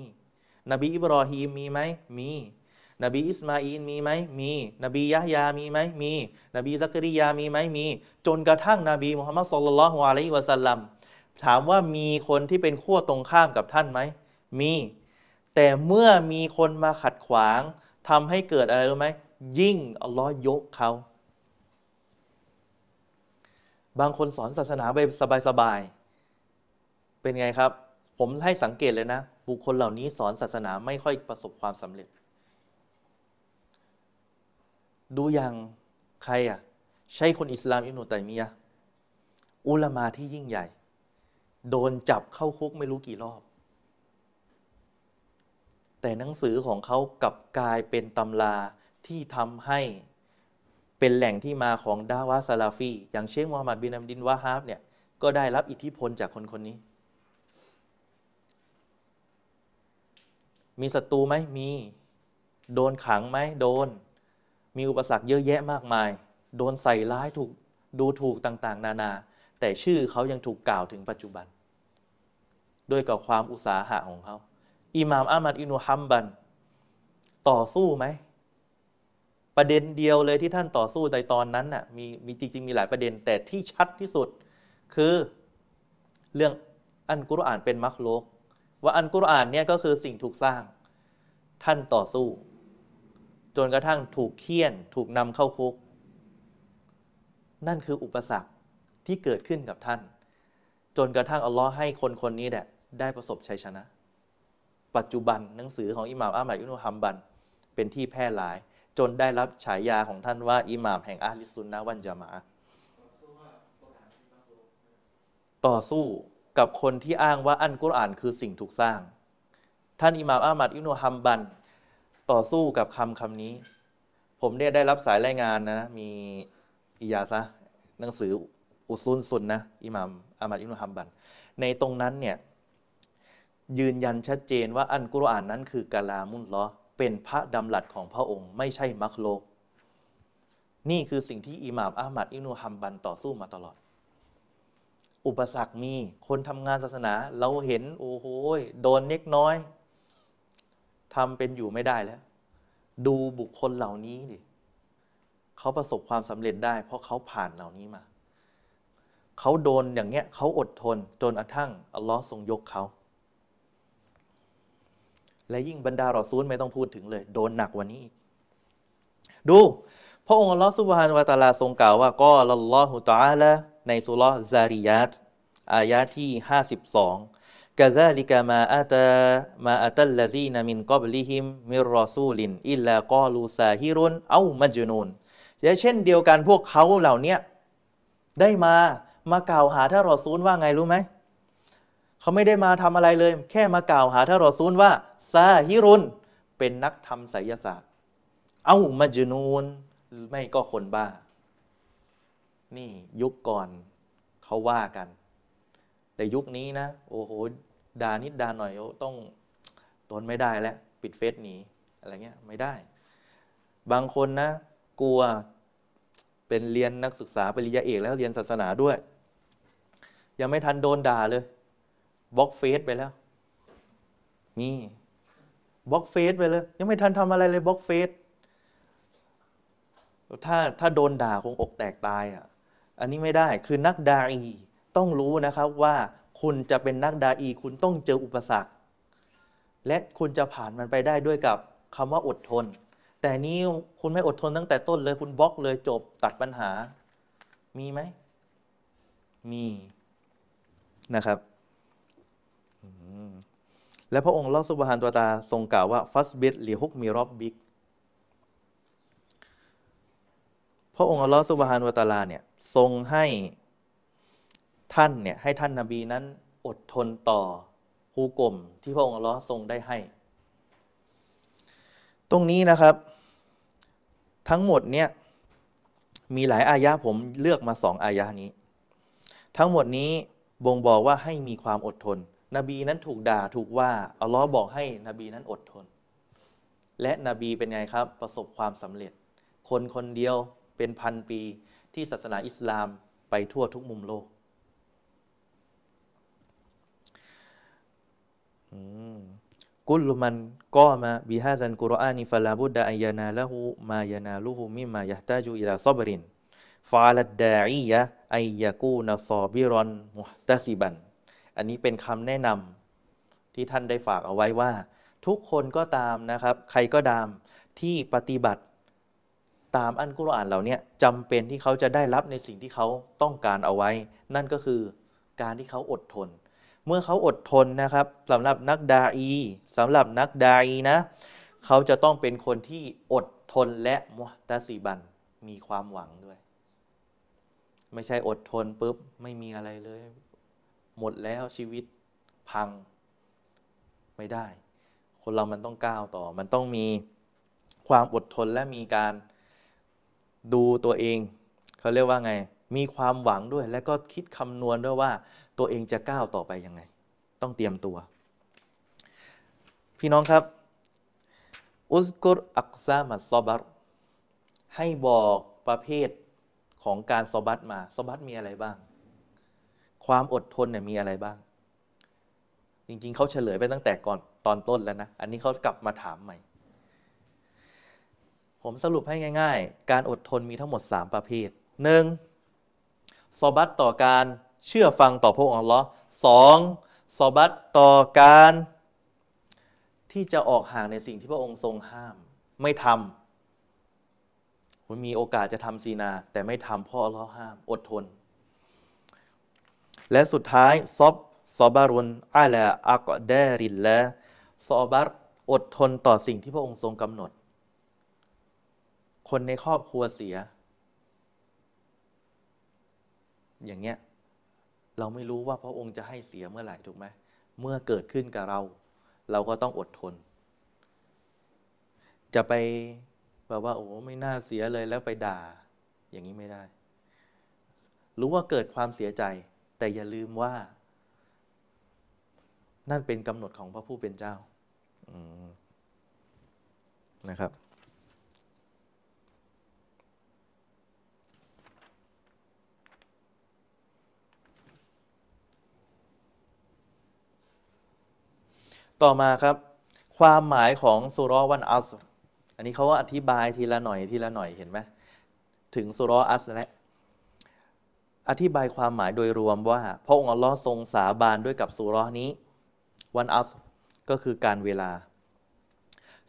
นบีอิบรอฮีมมีไหมมี นบีอิสมาอีนมีไหมมี นบียะยามีไหมมี นบีซักริยามีไหมมี จนกระทั่งนบีมุฮัมมัดสุลลัลฮวาลัยวะสัลลัมถามว่ามีคนที่เป็นขั้วตรงข้ามกับท่านไหมมี แต่เมื่อมีคนมาขัดขวางทำให้เกิดอะไรรู้ไหมยิ่งอัลลอฮ์ยกเขา บางคนสอนศาสนาไปสบายๆ เป็นไงครับ ผมให้สังเกตเลยนะ บุคคลเหล่านี้สอนศาสนาไม่ค่อยประสบความสำเร็จ ดูอย่างใครอะ ใช่คนอิสลามอิบนุตัยมียะอุลามาที่ยิ่งใหญ่ โดนจับเข้าคุกไม่รู้กี่รอบ แต่หนังสือของเขากลับกลายเป็นตำราที่ทำให้ เป็นแหล่งที่มาของดาวะซาลาฟี อย่างเชคมูฮัมหมัดบินอัมดินวาฮาบเนี่ยก็ได้รับอิทธิพลจากคนคนนี้ มีศัตรูไหมมี โดนขังไหมโดน มีอุปสรรคเยอะแยะมากมาย โดนใส่ร้ายถูกดูถูกต่างๆ นานา แต่ชื่อเขายังถูกกล่าวถึงปัจจุบัน ด้วยกับความอุตสาหะของเขาอิหม่ามอามัดอินุฮัมบัน ต่อสู้ไหม ประเด็นเดียวเลยที่ท่านต่อสู้ในตอนนั้นน่ะมีมีจริง ๆ มีหลายประเด็นแต่ที่ชัดที่สุด คือเรื่องอันกุรอานเป็นมักโลก ว่าอันกุรอานเนี่ยก็คือสิ่งถูกสร้างท่านต่อสู้ จนกระทั่งถูกเคี่ยน ถูกนำเข้าคุก นั่นคืออุปสรรคที่เกิดขึ้นกับท่าน จนกระทั่งอัลลอฮ์ให้คนคนนี้แหละได้ประสบชัยชนะ ปัจจุบันหนังสือของอิหม่ามอามัดยุนุฮัมบัน เป็นที่แพร่หลาย จนได้รับฉายาของท่านว่าอิหม่ามแห่งอาลิสุนนะวันจามาต่อสู้กับคนที่อ้างว่าอันกุรอานคือสิ่งถูกสร้าง ท่านอิหม่ามอามัดอิโนฮัมบัน ต่อสู้กับคำคำนี้ ผมเนี่ยได้รับสายรายงานนะมีอิยาซะหนังสืออุซุนซุนนะอิหม่ามอามัดอิโนฮัมบัน ในตรงนั้นเนี่ยยืนยันชัดเจนว่าอันกุรอานนั้นคือกาลามุนลอ เป็นพระดำรัสของพระองค์ ไม่ใช่มักโลก นี่คือสิ่งที่อิหม่ามอามัดอินูฮัมบันต่อสู้มาตลอด อุปสรรคมีคนทำงานศาสนา เราเห็นโอ้โหโดนเล็กน้อยทำเป็นอยู่ไม่ได้แล้ว ดูบุคคลเหล่านี้ดิเขาประสบความสำเร็จได้ เพราะเขาผ่านเหล่านี้มา เขาโดนอย่างเงี้ยเขาอดทนจนกระทั่งอัลลอฮ์ทรงยกเขา และยิ่งบรรดารอซูลไม่ต้องพูดถึงเลย โดนหนักกว่านี้อีกดู พระองค์อัลลอฮฺสุบฮานวะตาลาทรงกล่าวว่าก็ลัลลอฮุตาละในสุลซาริยัตอายะที่ 52กะซาลิกามาอาตาما أتى الذين من قبلهم من رسول إلا قالوا ساحر أو مجنون เช่นเดียวกันพวกเขาเหล่านี้ได้มามากล่าวหาท่านรอซูลว่าไงรู้ไหม เขาไม่ได้มาทำอะไรเลย แค่มากล่าวหาท่านรอซูลว่าساحر เป็นนักทำไสยศาสตร์ أو مجنون ไม่ก็คนบ้า นี่ยุคก่อนเขาว่ากัน แต่ยุคนี้นะ โอ้โหด่านิดด่าหน่อยต้องทนไม่ได้แล้วปิดเฟซหนีอะไรเงี้ยไม่ได้ บางคนนะ กลัวเป็นเรียนนักศึกษาปริญญาเอกแล้วเรียนศาสนาด้วย ยังไม่ทันโดนด่าเลย บล็อกเฟซไปแล้ว มีบล็อกเฟซไปเลย ยังไม่ทันทำอะไรเลยบล็อกเฟซถ้าถ้าโดนด่าคงอกแตกตายอะอันนี้ไม่ได้คือนักดาอีต้องรู้นะครับว่าคุณจะเป็นนักดาอีคุณต้องเจออุปสรรค และคุณจะผ่านมันไปได้ด้วยกับคำว่าอดทน แต่นี้คุณไม่อดทนตั้งแต่ต้นเลยคุณบล็อกเลยจบตัดปัญหา มีไหม มีนะครับ และพระองค์ลอสุบฮานตัวตาทรงกล่าวว่าฟัสบิดลิฮุกมีรอบบิกพระองค์อัลลอฮฺสุบฮานวตาลาเนี่ยทรงให้ท่านเนี่ยให้ท่านนาบีนั้นอดทนต่อฮูกลมที่พระองค์อัลลอฮ์ทรงได้ให้ ตรงนี้นะครับ ทั้งหมดเนี่ยมีหลายอายะผมเลือกมาสองอายะนี้ ทั้งหมดนี้บ่งบอกว่าให้มีความอดทน นบีนั้นถูกด่าถูกว่าอัลลอฮ์บอกให้นบีนั้นอดทน และนบีเป็นไงครับประสบความสำเร็จ คนคนเดียวเป็นพันปีที่ศาสนาอิสลามไปทั่วทุกมุมโลกกุลมันก็มาบิฮาซันกุรอานีฟลาบุดดาอัยานาละหูมายานาลูหูมิมายะตาจูอิลาซอบรินฟาลดดาอียะอัยยากูนซอบิรอนมุฮตาซิบัน อันนี้เป็นคำแนะนำที่ท่านได้ฝากเอาไว้ว่า ทุกคนก็ตามนะครับ ใครก็ตามที่ปฏิบัติตามอันกุรอานเหล่านี้จำเป็นที่เขาจะได้รับในสิ่งที่เขาต้องการเอาไว้ นั่นก็คือการที่เขาอดทน เมื่อเขาอดทนนะครับสำหรับนักดาอีสำหรับนักดาอีนะ เขาจะต้องเป็นคนที่อดทนและมุตาซีบันมีความหวังด้วย ไม่ใช่อดทนปุ๊บไม่มีอะไรเลย หมดแล้วชีวิตพังไม่ได้ คนเรามันต้องก้าวต่อ มันต้องมีความอดทนและมีการดูตัวเอง เขาเรียกว่าไง มีความหวังด้วย และก็คิดคำนวณด้วยว่าตัวเองจะก้าวต่อไปยังไง ต้องเตรียมตัว พี่น้องครับ อุสกุรอักซามัสซอบัตให้บอกประเภทของการซอบัตมาซอบัตมีอะไรบ้าง ความอดทนเนี่ยมีอะไรบ้าง จริงๆ เขาเฉลยไปตั้งแต่ก่อนตอนต้นแล้วนะ อันนี้เขากลับมาถามใหม่ ผมสรุปให้ง่าย ๆ การอดทนมีทั้งหมด 3 ประเภท 1. ซอบัตต่อการเชื่อฟังต่อพระองค์อัลลอฮ์สองซอบัตต่อการที่จะออกห่างในสิ่งที่พระองค์ทรงห้าม ไม่ทำคุณมีโอกาสจะทำซีนา แต่ไม่ทำพ่ออัลลอฮ์ห้าม อดทน และสุดท้าย ซอบซอบารุนอาลาอักเดรินและซอบัตอดทนต่อสิ่งที่พระองค์ทรงกำหนด คนในครอบครัวเสีย อย่างเงี้ย เราไม่รู้ว่าพระองค์จะให้เสียเมื่อไหร่ถูกไหม เมื่อเกิดขึ้นกับเรา เราก็ต้องอดทน จะไปแบบว่า โอ้ไม่น่าเสียเลยแล้วไปด่า อย่างนี้ไม่ได้ รู้ว่าเกิดความเสียใจ แต่อย่าลืมว่า นั่นเป็นกำหนดของพระผู้เป็นเจ้านะครับ ต่อมาครับ ความหมายของสุรวันอัสอันนี้เขาก็อธิบายทีละหน่อยทีละหน่อยเห็นไหมถึงสุรอัสและ อธิบายความหมายโดยรวมว่า พระองค์อัลลอฮ์ทรงสาบานด้วยกับสุรนี้ วันอัสก็คือการเวลา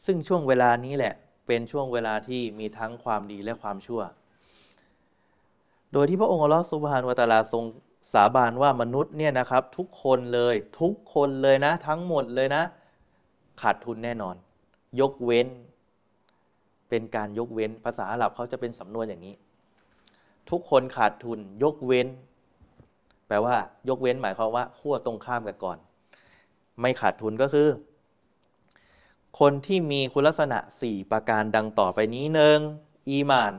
ซึ่งช่วงเวลานี้แหละ เป็นช่วงเวลาที่มีทั้งความดีและความชั่ว โดยที่พระองค์อัลลอฮ์สุบฮานวะตาลาทรงสาบานว่ามนุษย์เนี่ยนะครับ ทุกคนเลยทุกคนเลยนะ ทั้งหมดเลยนะ ขาดทุนแน่นอน ยกเว้น เป็นการยกเว้นภาษาอาหรับเขาจะเป็นสำนวนอย่างนี้ ทุกคนขาดทุนยกเว้น แปลว่า ยกเว้นหมายความว่าขั้วตรงข้ามกันก่อน ไม่ขาดทุนก็คือ คนที่มีคุณลักษณะสี่ประการดังต่อไปนี้หนึ่งอีมาน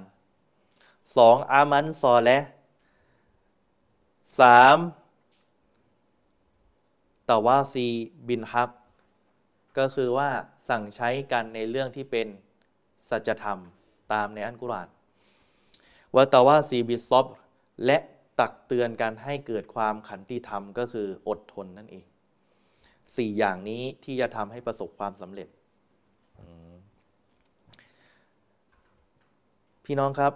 สองอามันซอและสามตาวาซีบินฮัก ก็คือว่าสั่งใช้กันในเรื่องที่เป็นสัจธรรมตามในอันกุรอาน วตาวาซีบิซอบและตักเตือนการให้เกิดความขันติธรรมก็คืออดทนนั่นเองสี่อย่างนี้ที่จะทำให้ประสบความสำเร็จ พี่น้องครับ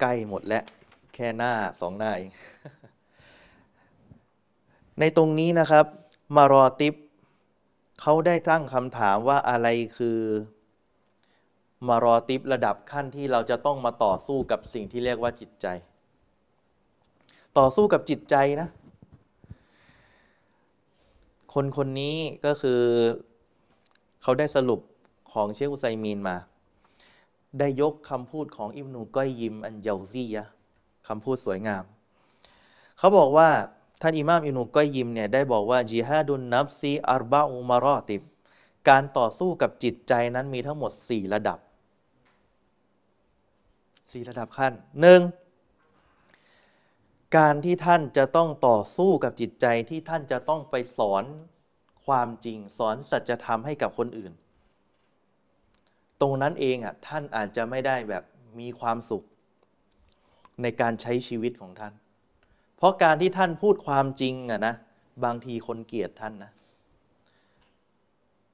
ใกล้หมดแล้วแค่หน้าสองหน้าเองในตรงนี้นะครับ มารอติบเขาได้ตั้งคำถามว่าอะไรคือ มารอติบระดับขั้นที่เราจะต้องมาต่อสู้กับสิ่งที่เรียกว่าจิตใจ ต่อสู้กับจิตใจนะ คนคนนี้ก็คือเขาได้สรุปของเชคอุไซมีนมา ได้ยกคำพูดของอิบนูก้อยยิมอันเยาซียะคำพูดสวยงาม เขาบอกว่าท่านอิหม่ามอิบนุก้อยยิมเนี่ยได้บอกว่าจิฮาดุนนับซีอารบาอุมารอติบการต่อสู้กับจิตใจนั้นมีทั้งหมด 4 ระดับ 4ระดับขั้นหนึ่งการที่ท่านจะต้องต่อสู้กับจิตใจที่ท่านจะต้องไปสอนความจริงสอนสัจธรรมให้กับคนอื่น ตรงนั้นเองอะท่านอาจจะไม่ได้แบบมีความสุข ในการใช้ชีวิตของท่าน เพราะการที่ท่านพูดความจริงอะนะบางทีคนเกลียดท่านนะ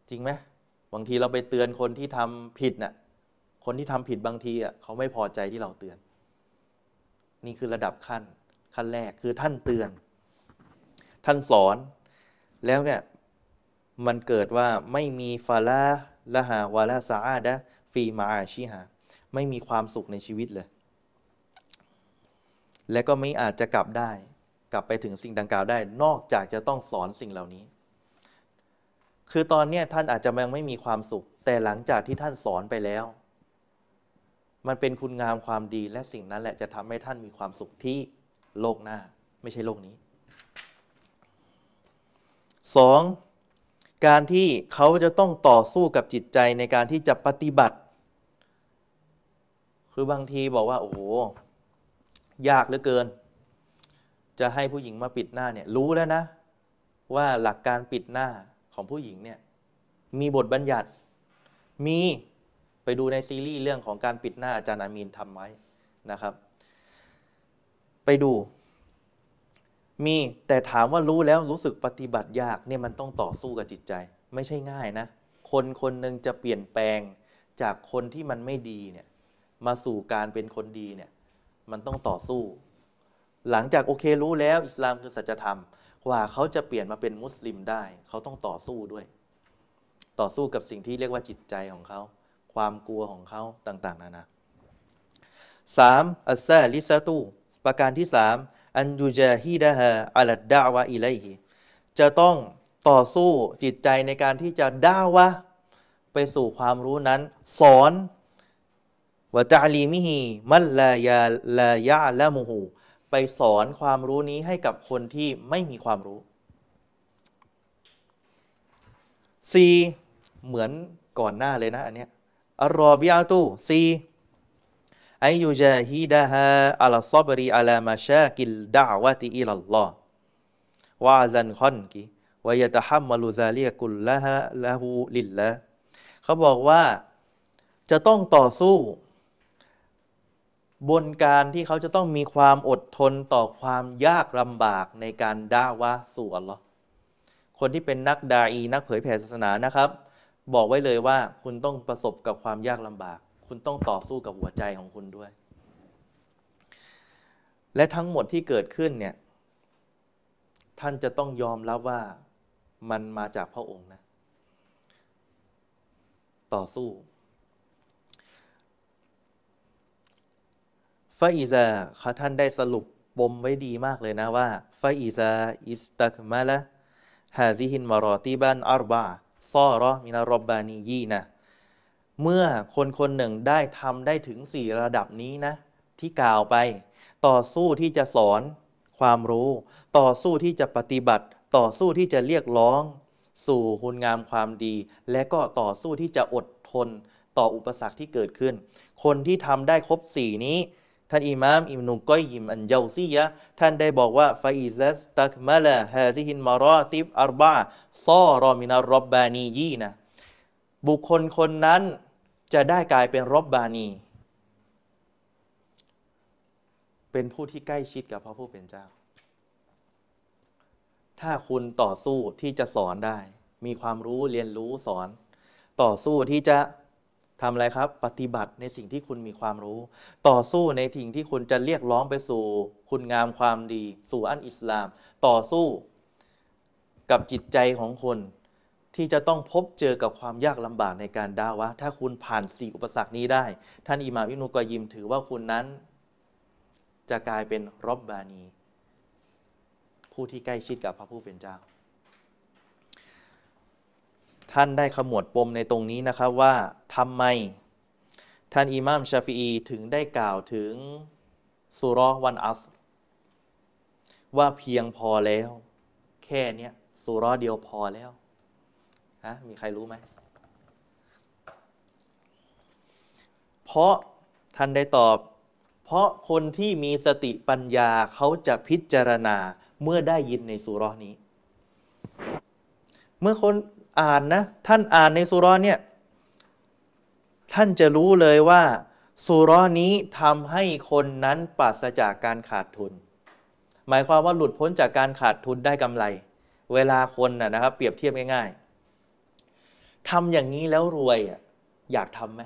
จริงไหมบางทีเราไปเตือนคนที่ทำผิดนะ่ะ คนที่ทำผิดบางทีอะเขาไม่พอใจที่เราเตือน นี่คือระดับขั้นขั้นแรกคือท่านเตือน ท่านสอนแล้วเนี่ยมันเกิดว่าไม่มีฟาลาละหาวาลาซาอาดะฟีมาอาชิฮาไม่มีความสุขในชีวิตเลย และก็ไม่อาจจะกลับได้ กลับไปถึงสิ่งดังกล่าวได้ นอกจากจะต้องสอนสิ่งเหล่านี้ คือตอนนี้ท่านอาจจะยังไม่มีความสุข แต่หลังจากที่ท่านสอนไปแล้ว มันเป็นคุณงามความดีและสิ่งนั้นแหละจะทำให้ท่านมีความสุขที่โลกหน้า ไม่ใช่โลกนี้ 2. การที่เขาจะต้องต่อสู้กับจิตใจในการที่จะปฏิบัติ คือบางทีบอกว่า โอ้โห ยากเหลือเกิน จะให้ผู้หญิงมาปิดหน้าเนี่ย รู้แล้วนะ ว่าหลักการปิดหน้าของผู้หญิงเนี่ย มีบทบัญญัติ มี ดูในซีรีส์เรื่องของการปิดหน้าอาจารย์อามีนทำไว้นะครับ ไปดู มีแต่ถามว่ารู้แล้วรู้สึกปฏิบัติยากเนี่ยมันต้องต่อสู้กับจิตใจ ไม่ใช่ง่ายนะ คนคนหนึ่งจะเปลี่ยนแปลงจากคนที่มันไม่ดีเนี่ยมาสู่การเป็นคนดีเนี่ยมันต้องต่อสู้ หลังจากโอเครู้แล้วอิสลามคือสัจธรรม กว่าเขาจะเปลี่ยนมาเป็นมุสลิมได้ เขาต้องต่อสู้ด้วย ต่อสู้กับสิ่งที่เรียกว่าจิตใจของเขา ความกลัวของเขาต่าง ๆ นานาสามอัสซาลิซาตูประการที่สามอันยูจาฮีดะฮะอัลดาวะอิไลฮิจะต้องต่อสู้จิตใจในการที่จะด่าวะ ไปสู่ความรู้นั้น สอนวะตาลีมิฮีมัลลายาلا يعلمه ไปสอนความรู้นี้ให้กับคนที่ไม่มีความรู้ซีเหมือนก่อนหน้าเลยนะอันเนี้ย الرابعة أن يجاهدها على الصبر على مشاق الدعوة إلى الله وأذى الخلق ويتحمل ذلك كله لله เขาบอกว่าจะต้องต่อสู้ บนการที่เขาจะต้องมีความอดทนต่อความยากลำบากในการด่าวะสู่อัลลอฮ์คนที่เป็นนักดาอีนักเผยแผ่ศาสนานะครับ บอกไว้เลยว่าคุณต้องประสบกับความยากลำบาก คุณต้องต่อสู้กับหัวใจของคุณด้วย และทั้งหมดที่เกิดขึ้นเนี่ย ท่านจะต้องยอมรับว่ามันมาจากพระองค์นะ ต่อสู้ฟาอิซาเขาท่านได้สรุปปมไว้ดีมากเลยนะว่าฟาอิซาอิสตักมาละฮาซิฮินมารอติบันอัรบา ซอรอมินารบบานียีนะเมื่อคนคนหนึ่งได้ทำได้ถึงสี่ระดับนี้นะ ที่กล่าวไป ต่อสู้ที่จะสอนความรู้ ต่อสู้ที่จะปฏิบัติ ต่อสู้ที่จะเรียกร้อง สู่คุณงามความดี และก็ต่อสู้ที่จะอดทนต่ออุปสรรคที่เกิดขึ้น คนที่ทำได้ครบสี่นี้ ท่านอิมามอิบนุก้อยยิมอัลเจาซียะท่านได้บอกว่าفإذا استكمل هذه المراتب الأربع صار من الربانيين บุคคลคนนั้นจะได้กลายเป็น رباني เป็นผู้ที่ใกล้ชิดกับพระผู้เป็นเจ้า ถ้าคุณต่อสู้ที่จะสอนได้ มีความรู้เรียนรู้สอน ต่อสู้ที่จะ ทำอะไรครับ ปฏิบัติในสิ่งที่คุณมีความรู้ ต่อสู้ในสิ่งที่คุณจะเรียกร้องไปสู่ คุณงามความดี สู่อันอิสลาม ต่อสู้กับจิตใจของคนที่จะต้องพบเจอกับความยากลำบากในการดาวะ ถ้าคุณผ่านสี่อุปสรรคนี้ได้ ท่านอิหม่ามอินุกอยิมถือว่าคุณนั้น จะกลายเป็นรบบานี ผู้ที่ใกล้ชิดกับพระผู้เป็นเจ้า ท่านได้ขมวดปมในตรงนี้นะครับว่าทำไม ท่านอิหม่ามชาฟีอีถึงได้กล่าวถึงสุรวันอัสว่าเพียงพอแล้ว แค่เนี้ยสุรเดียวพอแล้วฮะมีใครรู้ไหมเพราะท่านได้ตอบ เพราะคนที่มีสติปัญญาเขาจะพิจารณาเมื่อได้ยินในสุรนี้ เมื่อคน อ่านนะท่านอ่านในสุรเนี่ยท่านจะรู้เลยว่าสุรนี้ทำให้คนนั้นปราศจากการขาดทุน หมายความว่าหลุดพ้นจากการขาดทุนได้กำไร เวลาคนนะครับ เปรียบเทียบง่ายๆทำอย่างนี้แล้วรวยอะอยากทำไหม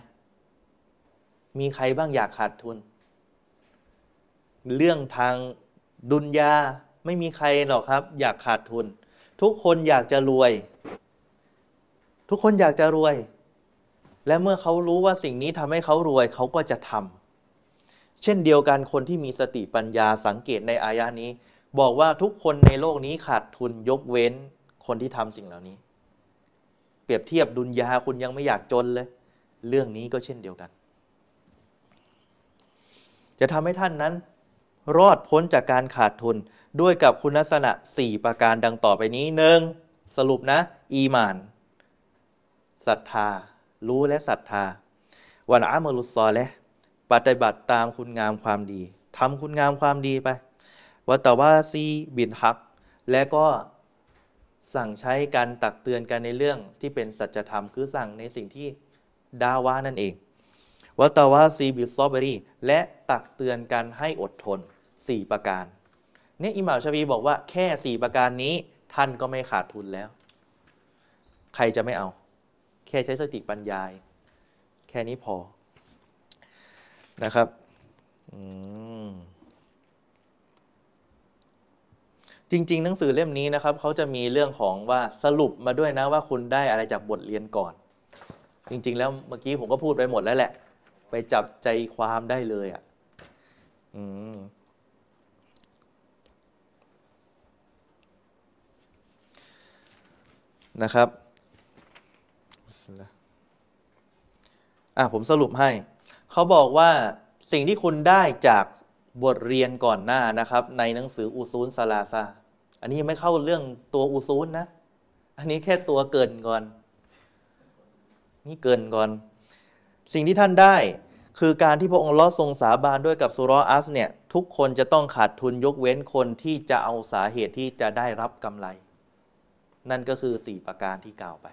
มีใครบ้างอยากขาดทุน เรื่องทางดุนยาไม่มีใครหรอกครับ อยากขาดทุน ทุกคนอยากจะรวย ทุกคนอยากจะรวย และเมื่อเขารู้ว่าสิ่งนี้ทำให้เขารวยเขาก็จะทำเช่นเดียวกันคนที่มีสติปัญญาสังเกตในอายะนี้ บอกว่าทุกคนในโลกนี้ขาดทุนยกเว้นคนที่ทำสิ่งเหล่านี้ เปรียบเทียบดุนยาคุณยังไม่อยากจนเลย เรื่องนี้ก็เช่นเดียวกัน จะทำให้ท่านนั้น รอดพ้นจากการขาดทุนด้วยกับคุณลักษณะ 4 ประการดังต่อไปนี้หนึ่งสรุปนะ อีมาน ศรัทธา รู้และศรัทธาวันอามลุสซอและปฏิบัติตามคุณงามความดีทำคุณงามความดีไปوالتواصي بالحق และก็สั่งใช้การตักเตือนกันในเรื่องที่เป็นสัจธรรมคือสั่งในสิ่งที่دعوة นั่นเองوالتواصي بالصبرและตักเตือนกันให้อดทน 4 ประการเนี่ยอิหม่ามชาฟิอีบอกว่าแค่ 4 ประการนี้ท่านก็ไม่ขาดทุนแล้ว ใครจะไม่เอา แค่ใช้สติปัญญาแค่นี้พอนะครับจริง ๆ หนังสือเล่มนี้นะครับเขาจะมีเรื่องของว่าสรุปมาด้วยนะว่าคุณได้อะไรจากบทเรียนก่อน จริง ๆ แล้วเมื่อกี้ผมก็พูดไปหมดแล้วแหละ ไปจับใจความได้เลยอะ่ะนะครับ อะผมสรุปให้ เขาบอกว่าสิ่งที่คุณได้จากบทเรียนก่อนหน้านะครับ ในหนังสืออูซูลซาลาซา อันนี้ไม่เข้าเรื่องตัวอูซูลนะ อันนี้แค่ตัวเกินก่อน นี่เกินก่อน สิ่งที่ท่านได้คือการที่พระองค์ลอทรงสาบานด้วยกับสุรอัสเนี่ย ทุกคนจะต้องขาดทุนยกเว้นคนที่จะเอาสาเหตุที่จะได้รับกำไร นั่นก็คือสี่ประการที่กล่าวไป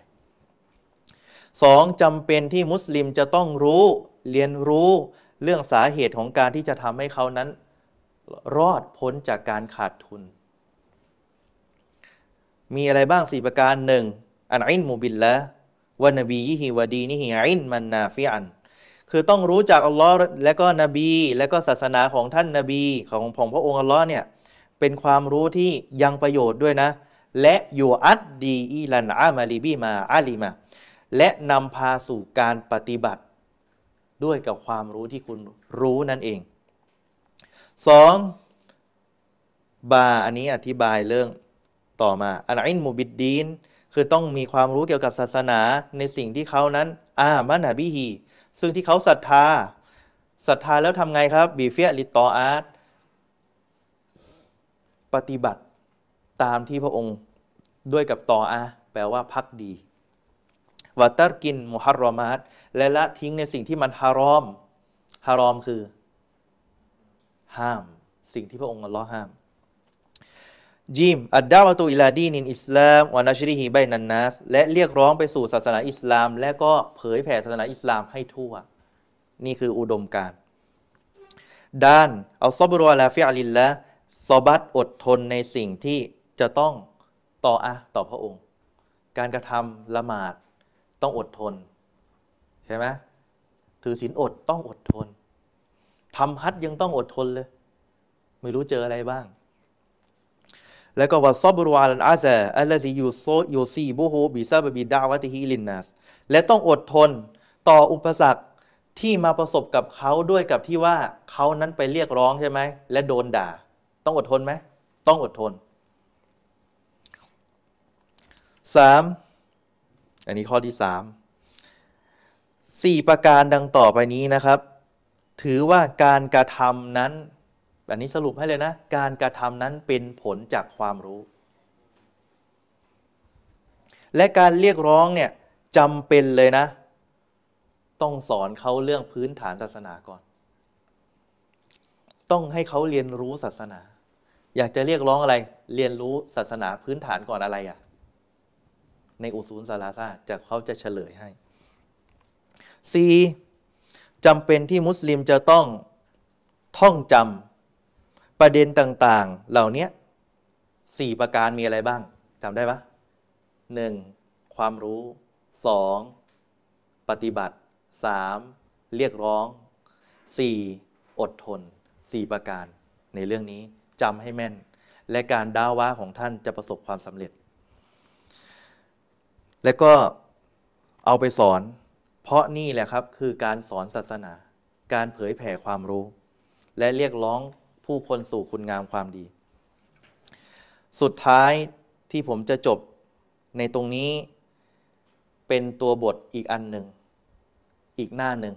สองจำเป็นที่มุสลิมจะต้องรู้เรียนรู้เรื่องสาเหตุของการที่จะทำให้เขานั้น รอดพ้นจากการขาดทุน มีอะไรบ้างสี่ประการหนึ่งอันอินมูบิลละวานบียิฮิวดีนิฮิอินมันนาฟิอันคือต้องรู้จักอัลลอฮ์และก็นบี และก็ศาสนาของท่านนบีของของพระองค์อัลลอฮ์เนี่ยเป็นความรู้ที่ยังประโยชน์ด้วยนะ และอยู่อัดดีอีลันอามาลีบีมาอาลีมา และนำพาสู่การปฏิบัติด้วยกับความรู้ที่คุณรู้นั่นเองสองบาอันนี้อธิบายเรื่องต่อมาอันอินมูบิดดีนคือต้องมีความรู้เกี่ยวกับศาสนาในสิ่งที่เขานั้นอามานาบิฮีซึ่งที่เขาศรัทธาศรัทธาแล้วทำไงครับ بفعل الطاعاتปฏิบัติตามที่พระองค์ด้วยกับطاعةแปลว่าภักดี وترك المحرماتและละทิ้งในสิ่งที่มันฮารอมฮารอมคือ ห้าม สิ่งที่พระองค์อัลลอฮ์ห้ามثم الدعوة إلى دين الإسلام ونشره بين الناسและเรียกร้องไปสู่ศาสนาอิสลาม และก็เผยแผ่ศาสนาอิสลามให้ทั่ว นี่คืออุดมการณ์ด้านالصبر على فعل الطاعاتอดทนในสิ่งที่จะต้องต่ออะต่อพระองค์ การกระทำละหมาด ต้องอดทน ใช่ไหมถือศีลอดต้องอดทนทำฮัจญ์ยังต้องอดทนเลย ไม่รู้เจออะไรบ้าง แล้วก็ว่าالصبر على الأذى الذي يصيبه بسبب دعوته للناسและต้องอดทนต่ออุปสรรคที่มาประสบกับเขาด้วยกับที่ว่าเขานั้นไปเรียกร้องใช่ไหม และโดนด่า ต้องอดทนไหม ต้องอดทนสาม อันนี้ข้อที่สามสี่ประการดังต่อไปนี้นะครับ ถือว่าการกระทำนั้นอันนี้สรุปให้เลยนะ การกระทำนั้นเป็นผลจากความรู้ และการเรียกร้องเนี่ยจำเป็นเลยนะ ต้องสอนเขาเรื่องพื้นฐานศาสนาก่อน ต้องให้เขาเรียนรู้ศาสนา อยากจะเรียกร้องอะไร เรียนรู้ศาสนาพื้นฐานก่อนอะไรอะ่ะ ในอุซูลซาลาซาจะเขาจะเฉลยให้ C จำเป็นที่มุสลิมจะต้องท่องจำประเด็นต่างๆ เหล่านี้สี่ประการมีอะไรบ้างจำได้ปะหนึ่งความรู้สองปฏิบัติสามเรียกร้องสี่อดทนสี่ประการ ในเรื่องนี้จำให้แม่น และการดาว่าของท่านจะประสบความสำเร็จ และก็เอาไปสอน เพราะนี่แหละครับคือการสอนศาสนา การเผยแผ่ความรู้ และเรียกร้องผู้คนสู่คุณงามความดี สุดท้ายที่ผมจะจบในตรงนี้เป็นตัวบทอีกอันหนึ่ง อีกหน้าหนึ่ง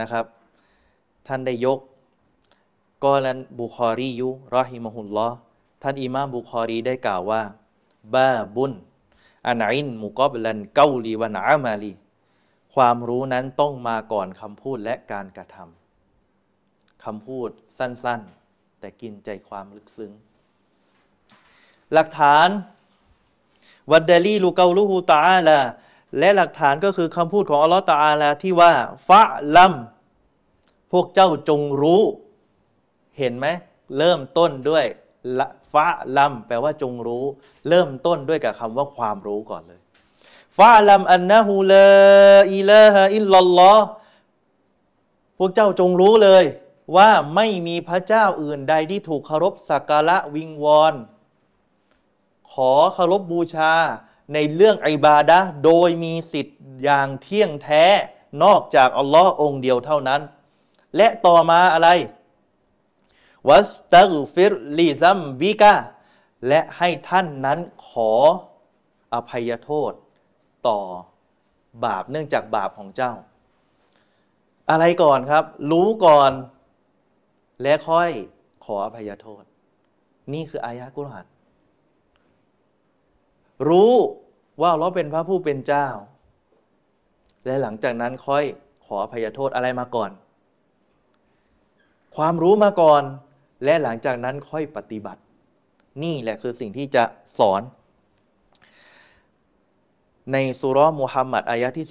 นะครับ ท่านได้ยกกอลันบุคอรียุรอฮิมฮุลลอท่านอิมามบุคอรีได้กล่าวว่าบาบุน อันอินมุกอบลันเกาลีวันอามาลีความรู้นั้นต้องมาก่อนคำพูดและการกระทำคำพูดสั้น ๆ แต่กินใจความลึกซึ้ง หลักฐานวัดเดลีลูเกาลูฮูตาลาและหลักฐานก็คือคำพูดของอัลลอฮฺตาลาที่ว่าฟะลัม พวกเจ้าจงรู้ เห็นไหม เริ่มต้นด้วยละ ฟะลัมแปลว่าจงรู้ เริ่มต้นด้วยกับคำว่าความรู้ก่อนเลยفاعلم أنه لا إله إلا اللهพวกเจ้าจงรู้เลย ว่าไม่มีพระเจ้าอื่นใดที่ถูกเคารพสักการะวิงวอนขอเคารพบูชาในเรื่องอิบาดะโดยมีสิทธิ์อย่างเที่ยงแท้นอกจากอัลลอฮ์องค์เดียวเท่านั้น และต่อมาอะไร واستغفر لذنبكและให้ท่านนั้นขออภัยโทษต่อบาปเนื่องจากบาปของเจ้า อะไรก่อนครับ รู้ก่อน และค่อยขออภัยโทษ นี่คืออายะกุรอานรู้ว่าเราเป็นพระผู้เป็นเจ้า และหลังจากนั้นค่อยขออภัยโทษอะไรมาก่อน ความรู้มาก่อน และหลังจากนั้นค่อยปฏิบัติ นี่แหละคือสิ่งที่จะสอน ในสุรมุฮัมมัดอายะที่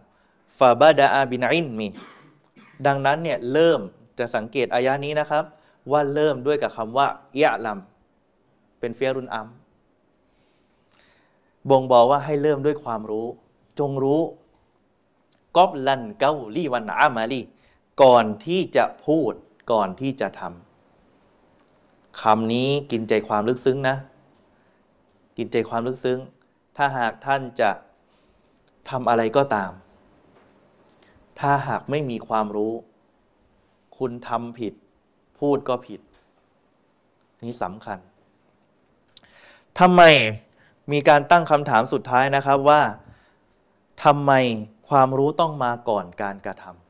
19ฟาบาดาอาบินอินมีดังนั้นเนี่ยเริ่มจะสังเกตอายะนี้นะครับ ว่าเริ่มด้วยกับคำว่าเยะลัมเป็นเฟียรุนอัมบ่งบอกว่าให้เริ่มด้วยความรู้ จงรู้กอบลันเกาลีวันอามาลีก่อนที่จะพูดก่อนที่จะทำ คำนี้กินใจความลึกซึ้งนะ กินใจความลึกซึ้ง ถ้าหากท่านจะทำอะไรก็ตาม ถ้าหากไม่มีความรู้ คุณทำผิด พูดก็ผิด นี่สำคัญทำไมมีการตั้งคำถามสุดท้ายนะครับว่าทำไมความรู้ต้องมาก่อนการกระทำ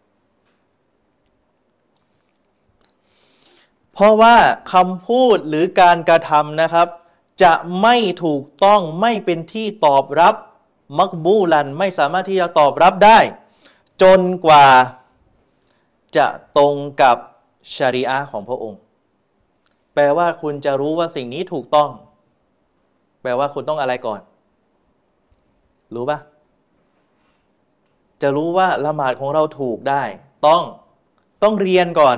เพราะว่าคำพูดหรือการกระทำนะครับ จะไม่ถูกต้องไม่เป็นที่ตอบรับมักบูลันไม่สามารถที่จะตอบรับได้ จนกว่าจะตรงกับชาริอะของพระองค์ แปลว่าคุณจะรู้ว่าสิ่งนี้ถูกต้อง แปลว่าคุณต้องอะไรก่อน รู้ปะจะรู้ว่าละหมาดของเราถูกได้ ต้องต้องเรียนก่อน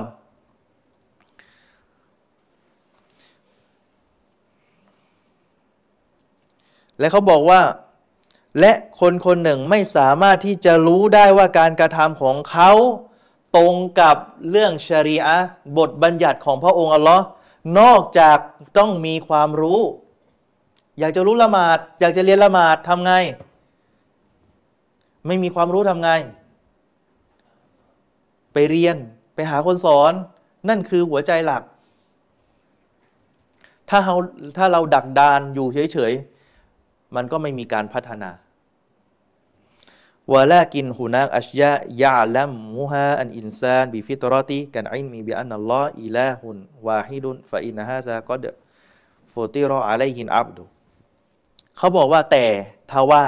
และเขาบอกว่า และคนคนหนึ่งไม่สามารถที่จะรู้ได้ว่าการกระทำของเขาตรงกับเรื่องชรีอะบทบัญญัติของพระองค์อัลลอฮ์นอกจากต้องมีความรู้ อยากจะรู้ละหมาด อยากจะเรียนละหมาดทำไง ไม่มีความรู้ทำไง ไปเรียนไปหาคนสอน นั่นคือหัวใจหลัก ถ้าเราถ้าเราดักดานอยู่เฉยๆ มันก็ไม่มีการพัฒนาولكن هناك أشياء يعلمها الإنسان بفطرته كالعلم بأن الله إله واحد فإن هذا قد فطر عليه العبدเขาบอกว่าแต่ทว่า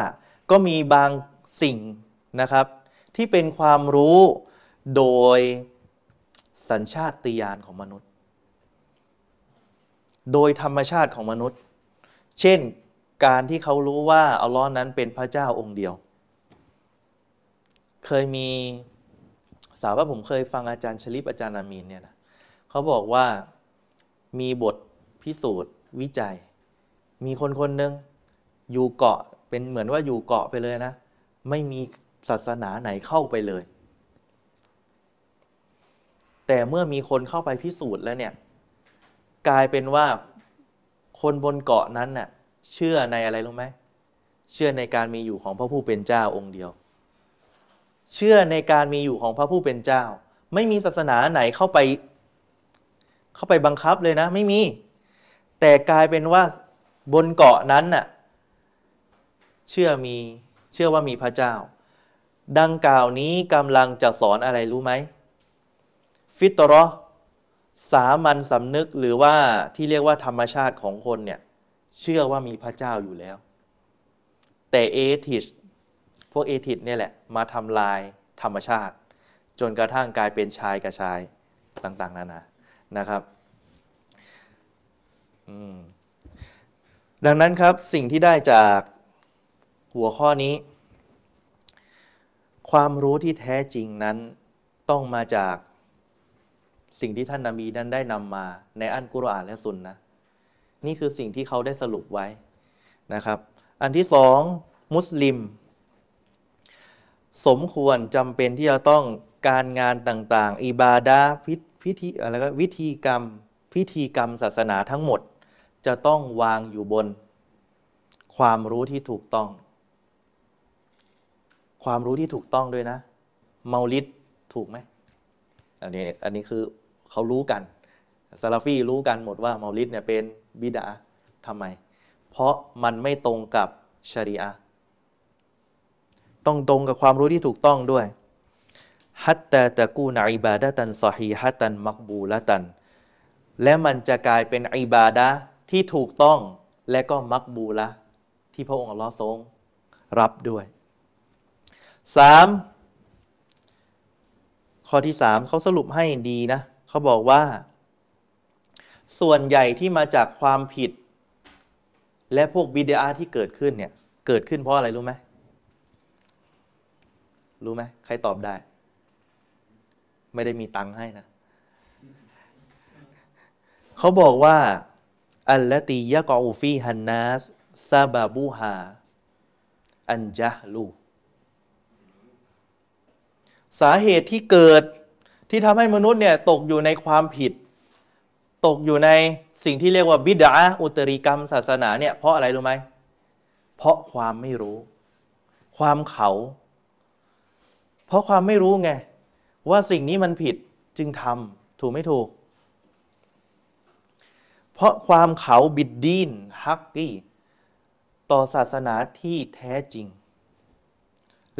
ก็มีบางสิ่งนะครับ ที่เป็นความรู้โดยสัญชาติญาณของมนุษย์ โดยธรรมชาติของมนุษย์ เช่น การที่เขารู้ว่าอัลลอฮ์นั้นเป็นพระเจ้าองค์เดียว เคยมีสาวว่าผมเคยฟังอาจารย์ชลิปอาจารย์อามีนเนี่ยนะเขาบอกว่ามีบทพิสูจน์วิจัย มีคนคนหนึ่งอยู่เกาะเป็นเหมือนว่าอยู่เกาะไปเลยนะ ไม่มีศาสนาไหนเข้าไปเลย แต่เมื่อมีคนเข้าไปพิสูจน์แล้วเนี่ย กลายเป็นว่าคนบนเกาะนั้นน่ะ เชื่อในอะไรรู้ไหมเชื่อในการมีอยู่ของพระผู้เป็นเจ้าองค์เดียว เชื่อในการมีอยู่ของพระผู้เป็นเจ้า ไม่มีศาสนาไหนเข้าไป เข้าไปบังคับเลยนะ ไม่มี แต่กลายเป็นว่าบนเกาะนั้นน่ะเชื่อมีเชื่อว่ามีพระเจ้า ดังกล่าวนี้กำลังจะสอนอะไรรู้ไหมฟิตรอสามัญสำนึกหรือว่าที่เรียกว่าธรรมชาติของคนเนี่ย เชื่อว่ามีพระเจ้าอยู่แล้ว แต่เอทิชพวกเอทิชเนี่ยแหละ มาทำลายธรรมชาติ จนกระทั่งกลายเป็นชายกับชายต่าง ๆ นานานะครับดังนั้นครับสิ่งที่ได้จากหัวข้อนี้ ความรู้ที่แท้จริงนั้นต้องมาจากสิ่งที่ท่านนาบีนั้นได้นำมาในอันกุรอานและสุนนะ นี่คือสิ่งที่เขาได้สรุปไว้นะครับ อันที่สองมุสลิม สมควรจำเป็นที่จะต้องการงานต่างๆ อิบาดาพิธีอะไรก็วิธีกรรมพิธีกรรมศาสนาทั้งหมด จะต้องวางอยู่บน ความรู้ที่ถูกต้อง ความรู้ที่ถูกต้องด้วยนะ เมาลิดถูกไหมอันนี้อันนี้คือเขารู้กันซาลาฟีรู้กันหมดว่าเมาลิดเนี่ยเป็น บิดาทำไม เพราะมันไม่ตรงกับชริอะต้องตรงกับความรู้ที่ถูกต้องด้วยฮัตตาตะกูนอิบาดะตันซอฮีฮัตันมักบูละตัน และมันจะกลายเป็นอิบาดะที่ถูกต้องและก็มักบูละที่พระองค์ลอทรงรับด้วยสามข้อที่สามเขาสรุปให้ดีนะเขาบอกว่า ส่วนใหญ่ที่มาจากความผิด และพวกบิดาที่เกิดขึ้นเนี่ย เกิดขึ้นเพราะอะไรรู้ไหมรู้ไหมใครตอบได้ ไม่ได้มีตังค์ให้นะเขาบอกว่า อัลลตียะกอฟีฮันนัสซาบาบูฮาอันจาลูสาเหตุที่เกิดที่ทำให้มนุษย์เนี่ย ตกอยู่ในความผิด ตกอยู่ในสิ่งที่เรียกว่าบิดาอุตริกรรมศาสนาเนี่ยเพราะอะไรรู้ไหม เพราะความไม่รู้ ความเขา เพราะความไม่รู้ไง ว่าสิ่งนี้มันผิดจึงทำถูกไม่ถูก เพราะความเขาบิดดีนฮักกี้ต่อศาสนาที่แท้จริง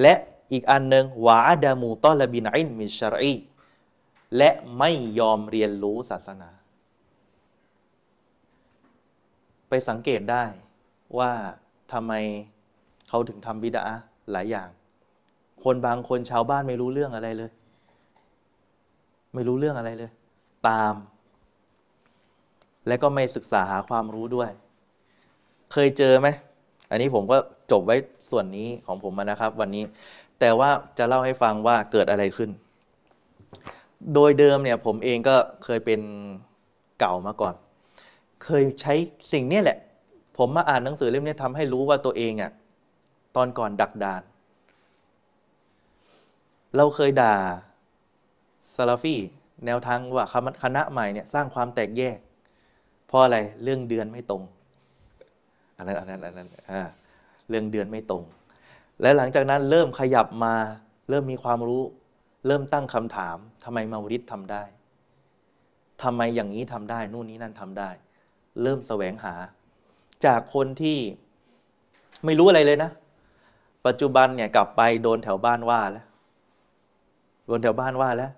และอีกอันหนึ่งวาดามูตอลบินอินมิชรีและไม่ยอมเรียนรู้ศาสนา ไปสังเกตได้ว่าทำไมเขาถึงทำบิดาหลายอย่าง คนบางคนชาวบ้านไม่รู้เรื่องอะไรเลย ไม่รู้เรื่องอะไรเลย ตาม และก็ไม่ศึกษาหาความรู้ด้วย เคยเจอไหมอันนี้ผมก็จบไว้ส่วนนี้ของผมนะครับ วันนี้ แต่ว่าจะเล่าให้ฟังว่าเกิดอะไรขึ้น โดยเดิมเนี่ยผมเองก็เคยเป็นเก่ามาก่อน เคยใช้สิ่งนี้แหละ ผมมาอ่านหนังสือเล่มนี้ทำให้รู้ว่าตัวเองอะตอนก่อนดักดาน เราเคยด่าซาลาฟีแนวทางว่าคณะใหม่เนี่ยสร้างความแตกแยก เพราะอะไรเรื่องเดือนไม่ตรงอันนั้นอันนั้นอันนั้นอ่าเรื่องเดือนไม่ตรง และหลังจากนั้นเริ่มขยับมา เริ่มมีความรู้ เริ่มตั้งคำถามทำไมมาวิดทำได้ทำไมอย่างนี้ทำได้ นู่นนี้นั่นทำได้ เริ่มแสวงหา จากคนที่ไม่รู้อะไรเลยนะ ปัจจุบันเนี่ยกลับไปโดนแถวบ้านว่าแล้วโดนแถวบ้านว่าแล้ว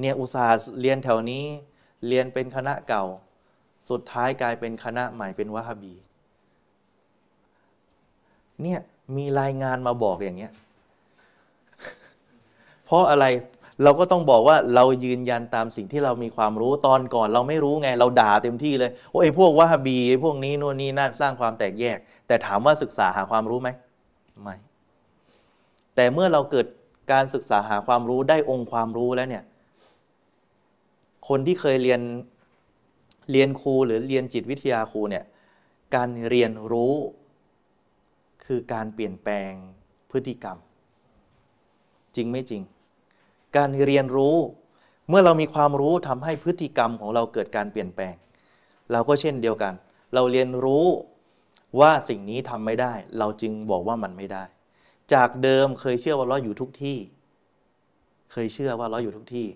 เนี่ยอุตสาห์เรียนแถวนี้ เรียนเป็นคณะเก่า สุดท้ายกลายเป็นคณะใหม่เป็นวะฮาบี เนี่ยมีรายงานมาบอกอย่างเงี้ย เพราะอะไร เราก็ต้องบอกว่าเรายืนยันตามสิ่งที่เรามีความรู้ตอนก่อน เราไม่รู้ไงเราด่าเต็มที่เลยโอ้ไอ้พวกวะฮาบีไอ้พวกนี้นู่นนี่นั่นสร้างความแตกแยก แต่ถามว่าศึกษาหาความรู้ไหมไม่แต่เมื่อเราเกิดการศึกษาหาความรู้ได้องค์ความรู้แล้วเนี่ย คนที่เคยเรียนเรียนครูหรือเรียนจิตวิทยาครูเนี่ยการเรียนรู้คือการเปลี่ยนแปลงพฤติกรรม จริงไม่จริง การเรียนรู้ เมื่อเรามีความรู้ทำให้พฤติกรรมของเราเกิดการเปลี่ยนแปลง เราก็เช่นเดียวกัน เราเรียนรู้ว่าสิ่งนี้ทำไม่ได้ เราจึงบอกว่ามันไม่ได้ จากเดิมเคยเชื่อว่าเราอยู่ทุกที่ เคยเชื่อว่าเราอยู่ทุกที่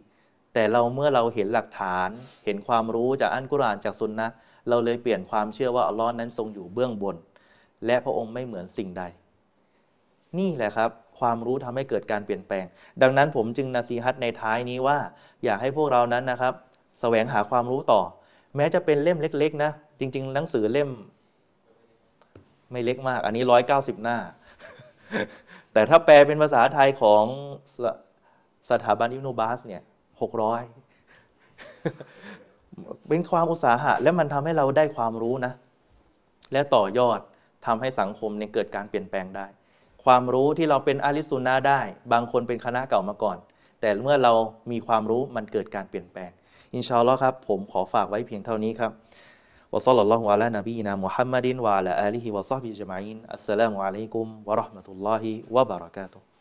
แต่เราเมื่อเราเห็นหลักฐานเห็นความรู้จากอันกุรอานจากซุนนะเราเลยเปลี่ยนความเชื่อว่าอัลลอฮ์นั้นทรงอยู่เบื้องบน และพระองค์ไม่เหมือนสิ่งใด นี่แหละครับ ความรู้ทำให้เกิดการเปลี่ยนแปลง ดังนั้นผมจึงนาซีฮัตในท้ายนี้ว่า อยากให้พวกเรานั้นนะครับสแสวงหาความรู้ต่อ แม้จะเป็นเล่มเล็ก ๆ นะ จริง ๆ หนังสือเล่ม ไม่เล็กมาก อันนี้ร้อยเก้าสิบหน้า แต่ถ้าแปลเป็นภาษาไทยของสสถาบันอิบนุบาสเนี่ยหกร้อยเป็นความอุตสาหะ และมันทำให้เราได้ความรู้นะ และต่อยอดทำให้สังคมเนี่ยเกิดการเปลี่ยนแปลงได้ ความรู้ที่เราเป็นอาลิสุนาได้ บางคนเป็นคณะเก่ามาก่อน แต่เมื่อเรามีความรู้มันเกิดการเปลี่ยนแปลง อินชาอัลลอฮ์ครับ ผมขอฝากไว้เพียงเท่านี้ครับวะซัลลัลลอฮุอะลานบีนามุฮัมมัดินวะอะลาอาลีฮิวะซอฮบิจมัยน์อัสสลามุอะลัยกุมวะเราะห์มะตุลลอฮิวะบะเราะกาตุฮ์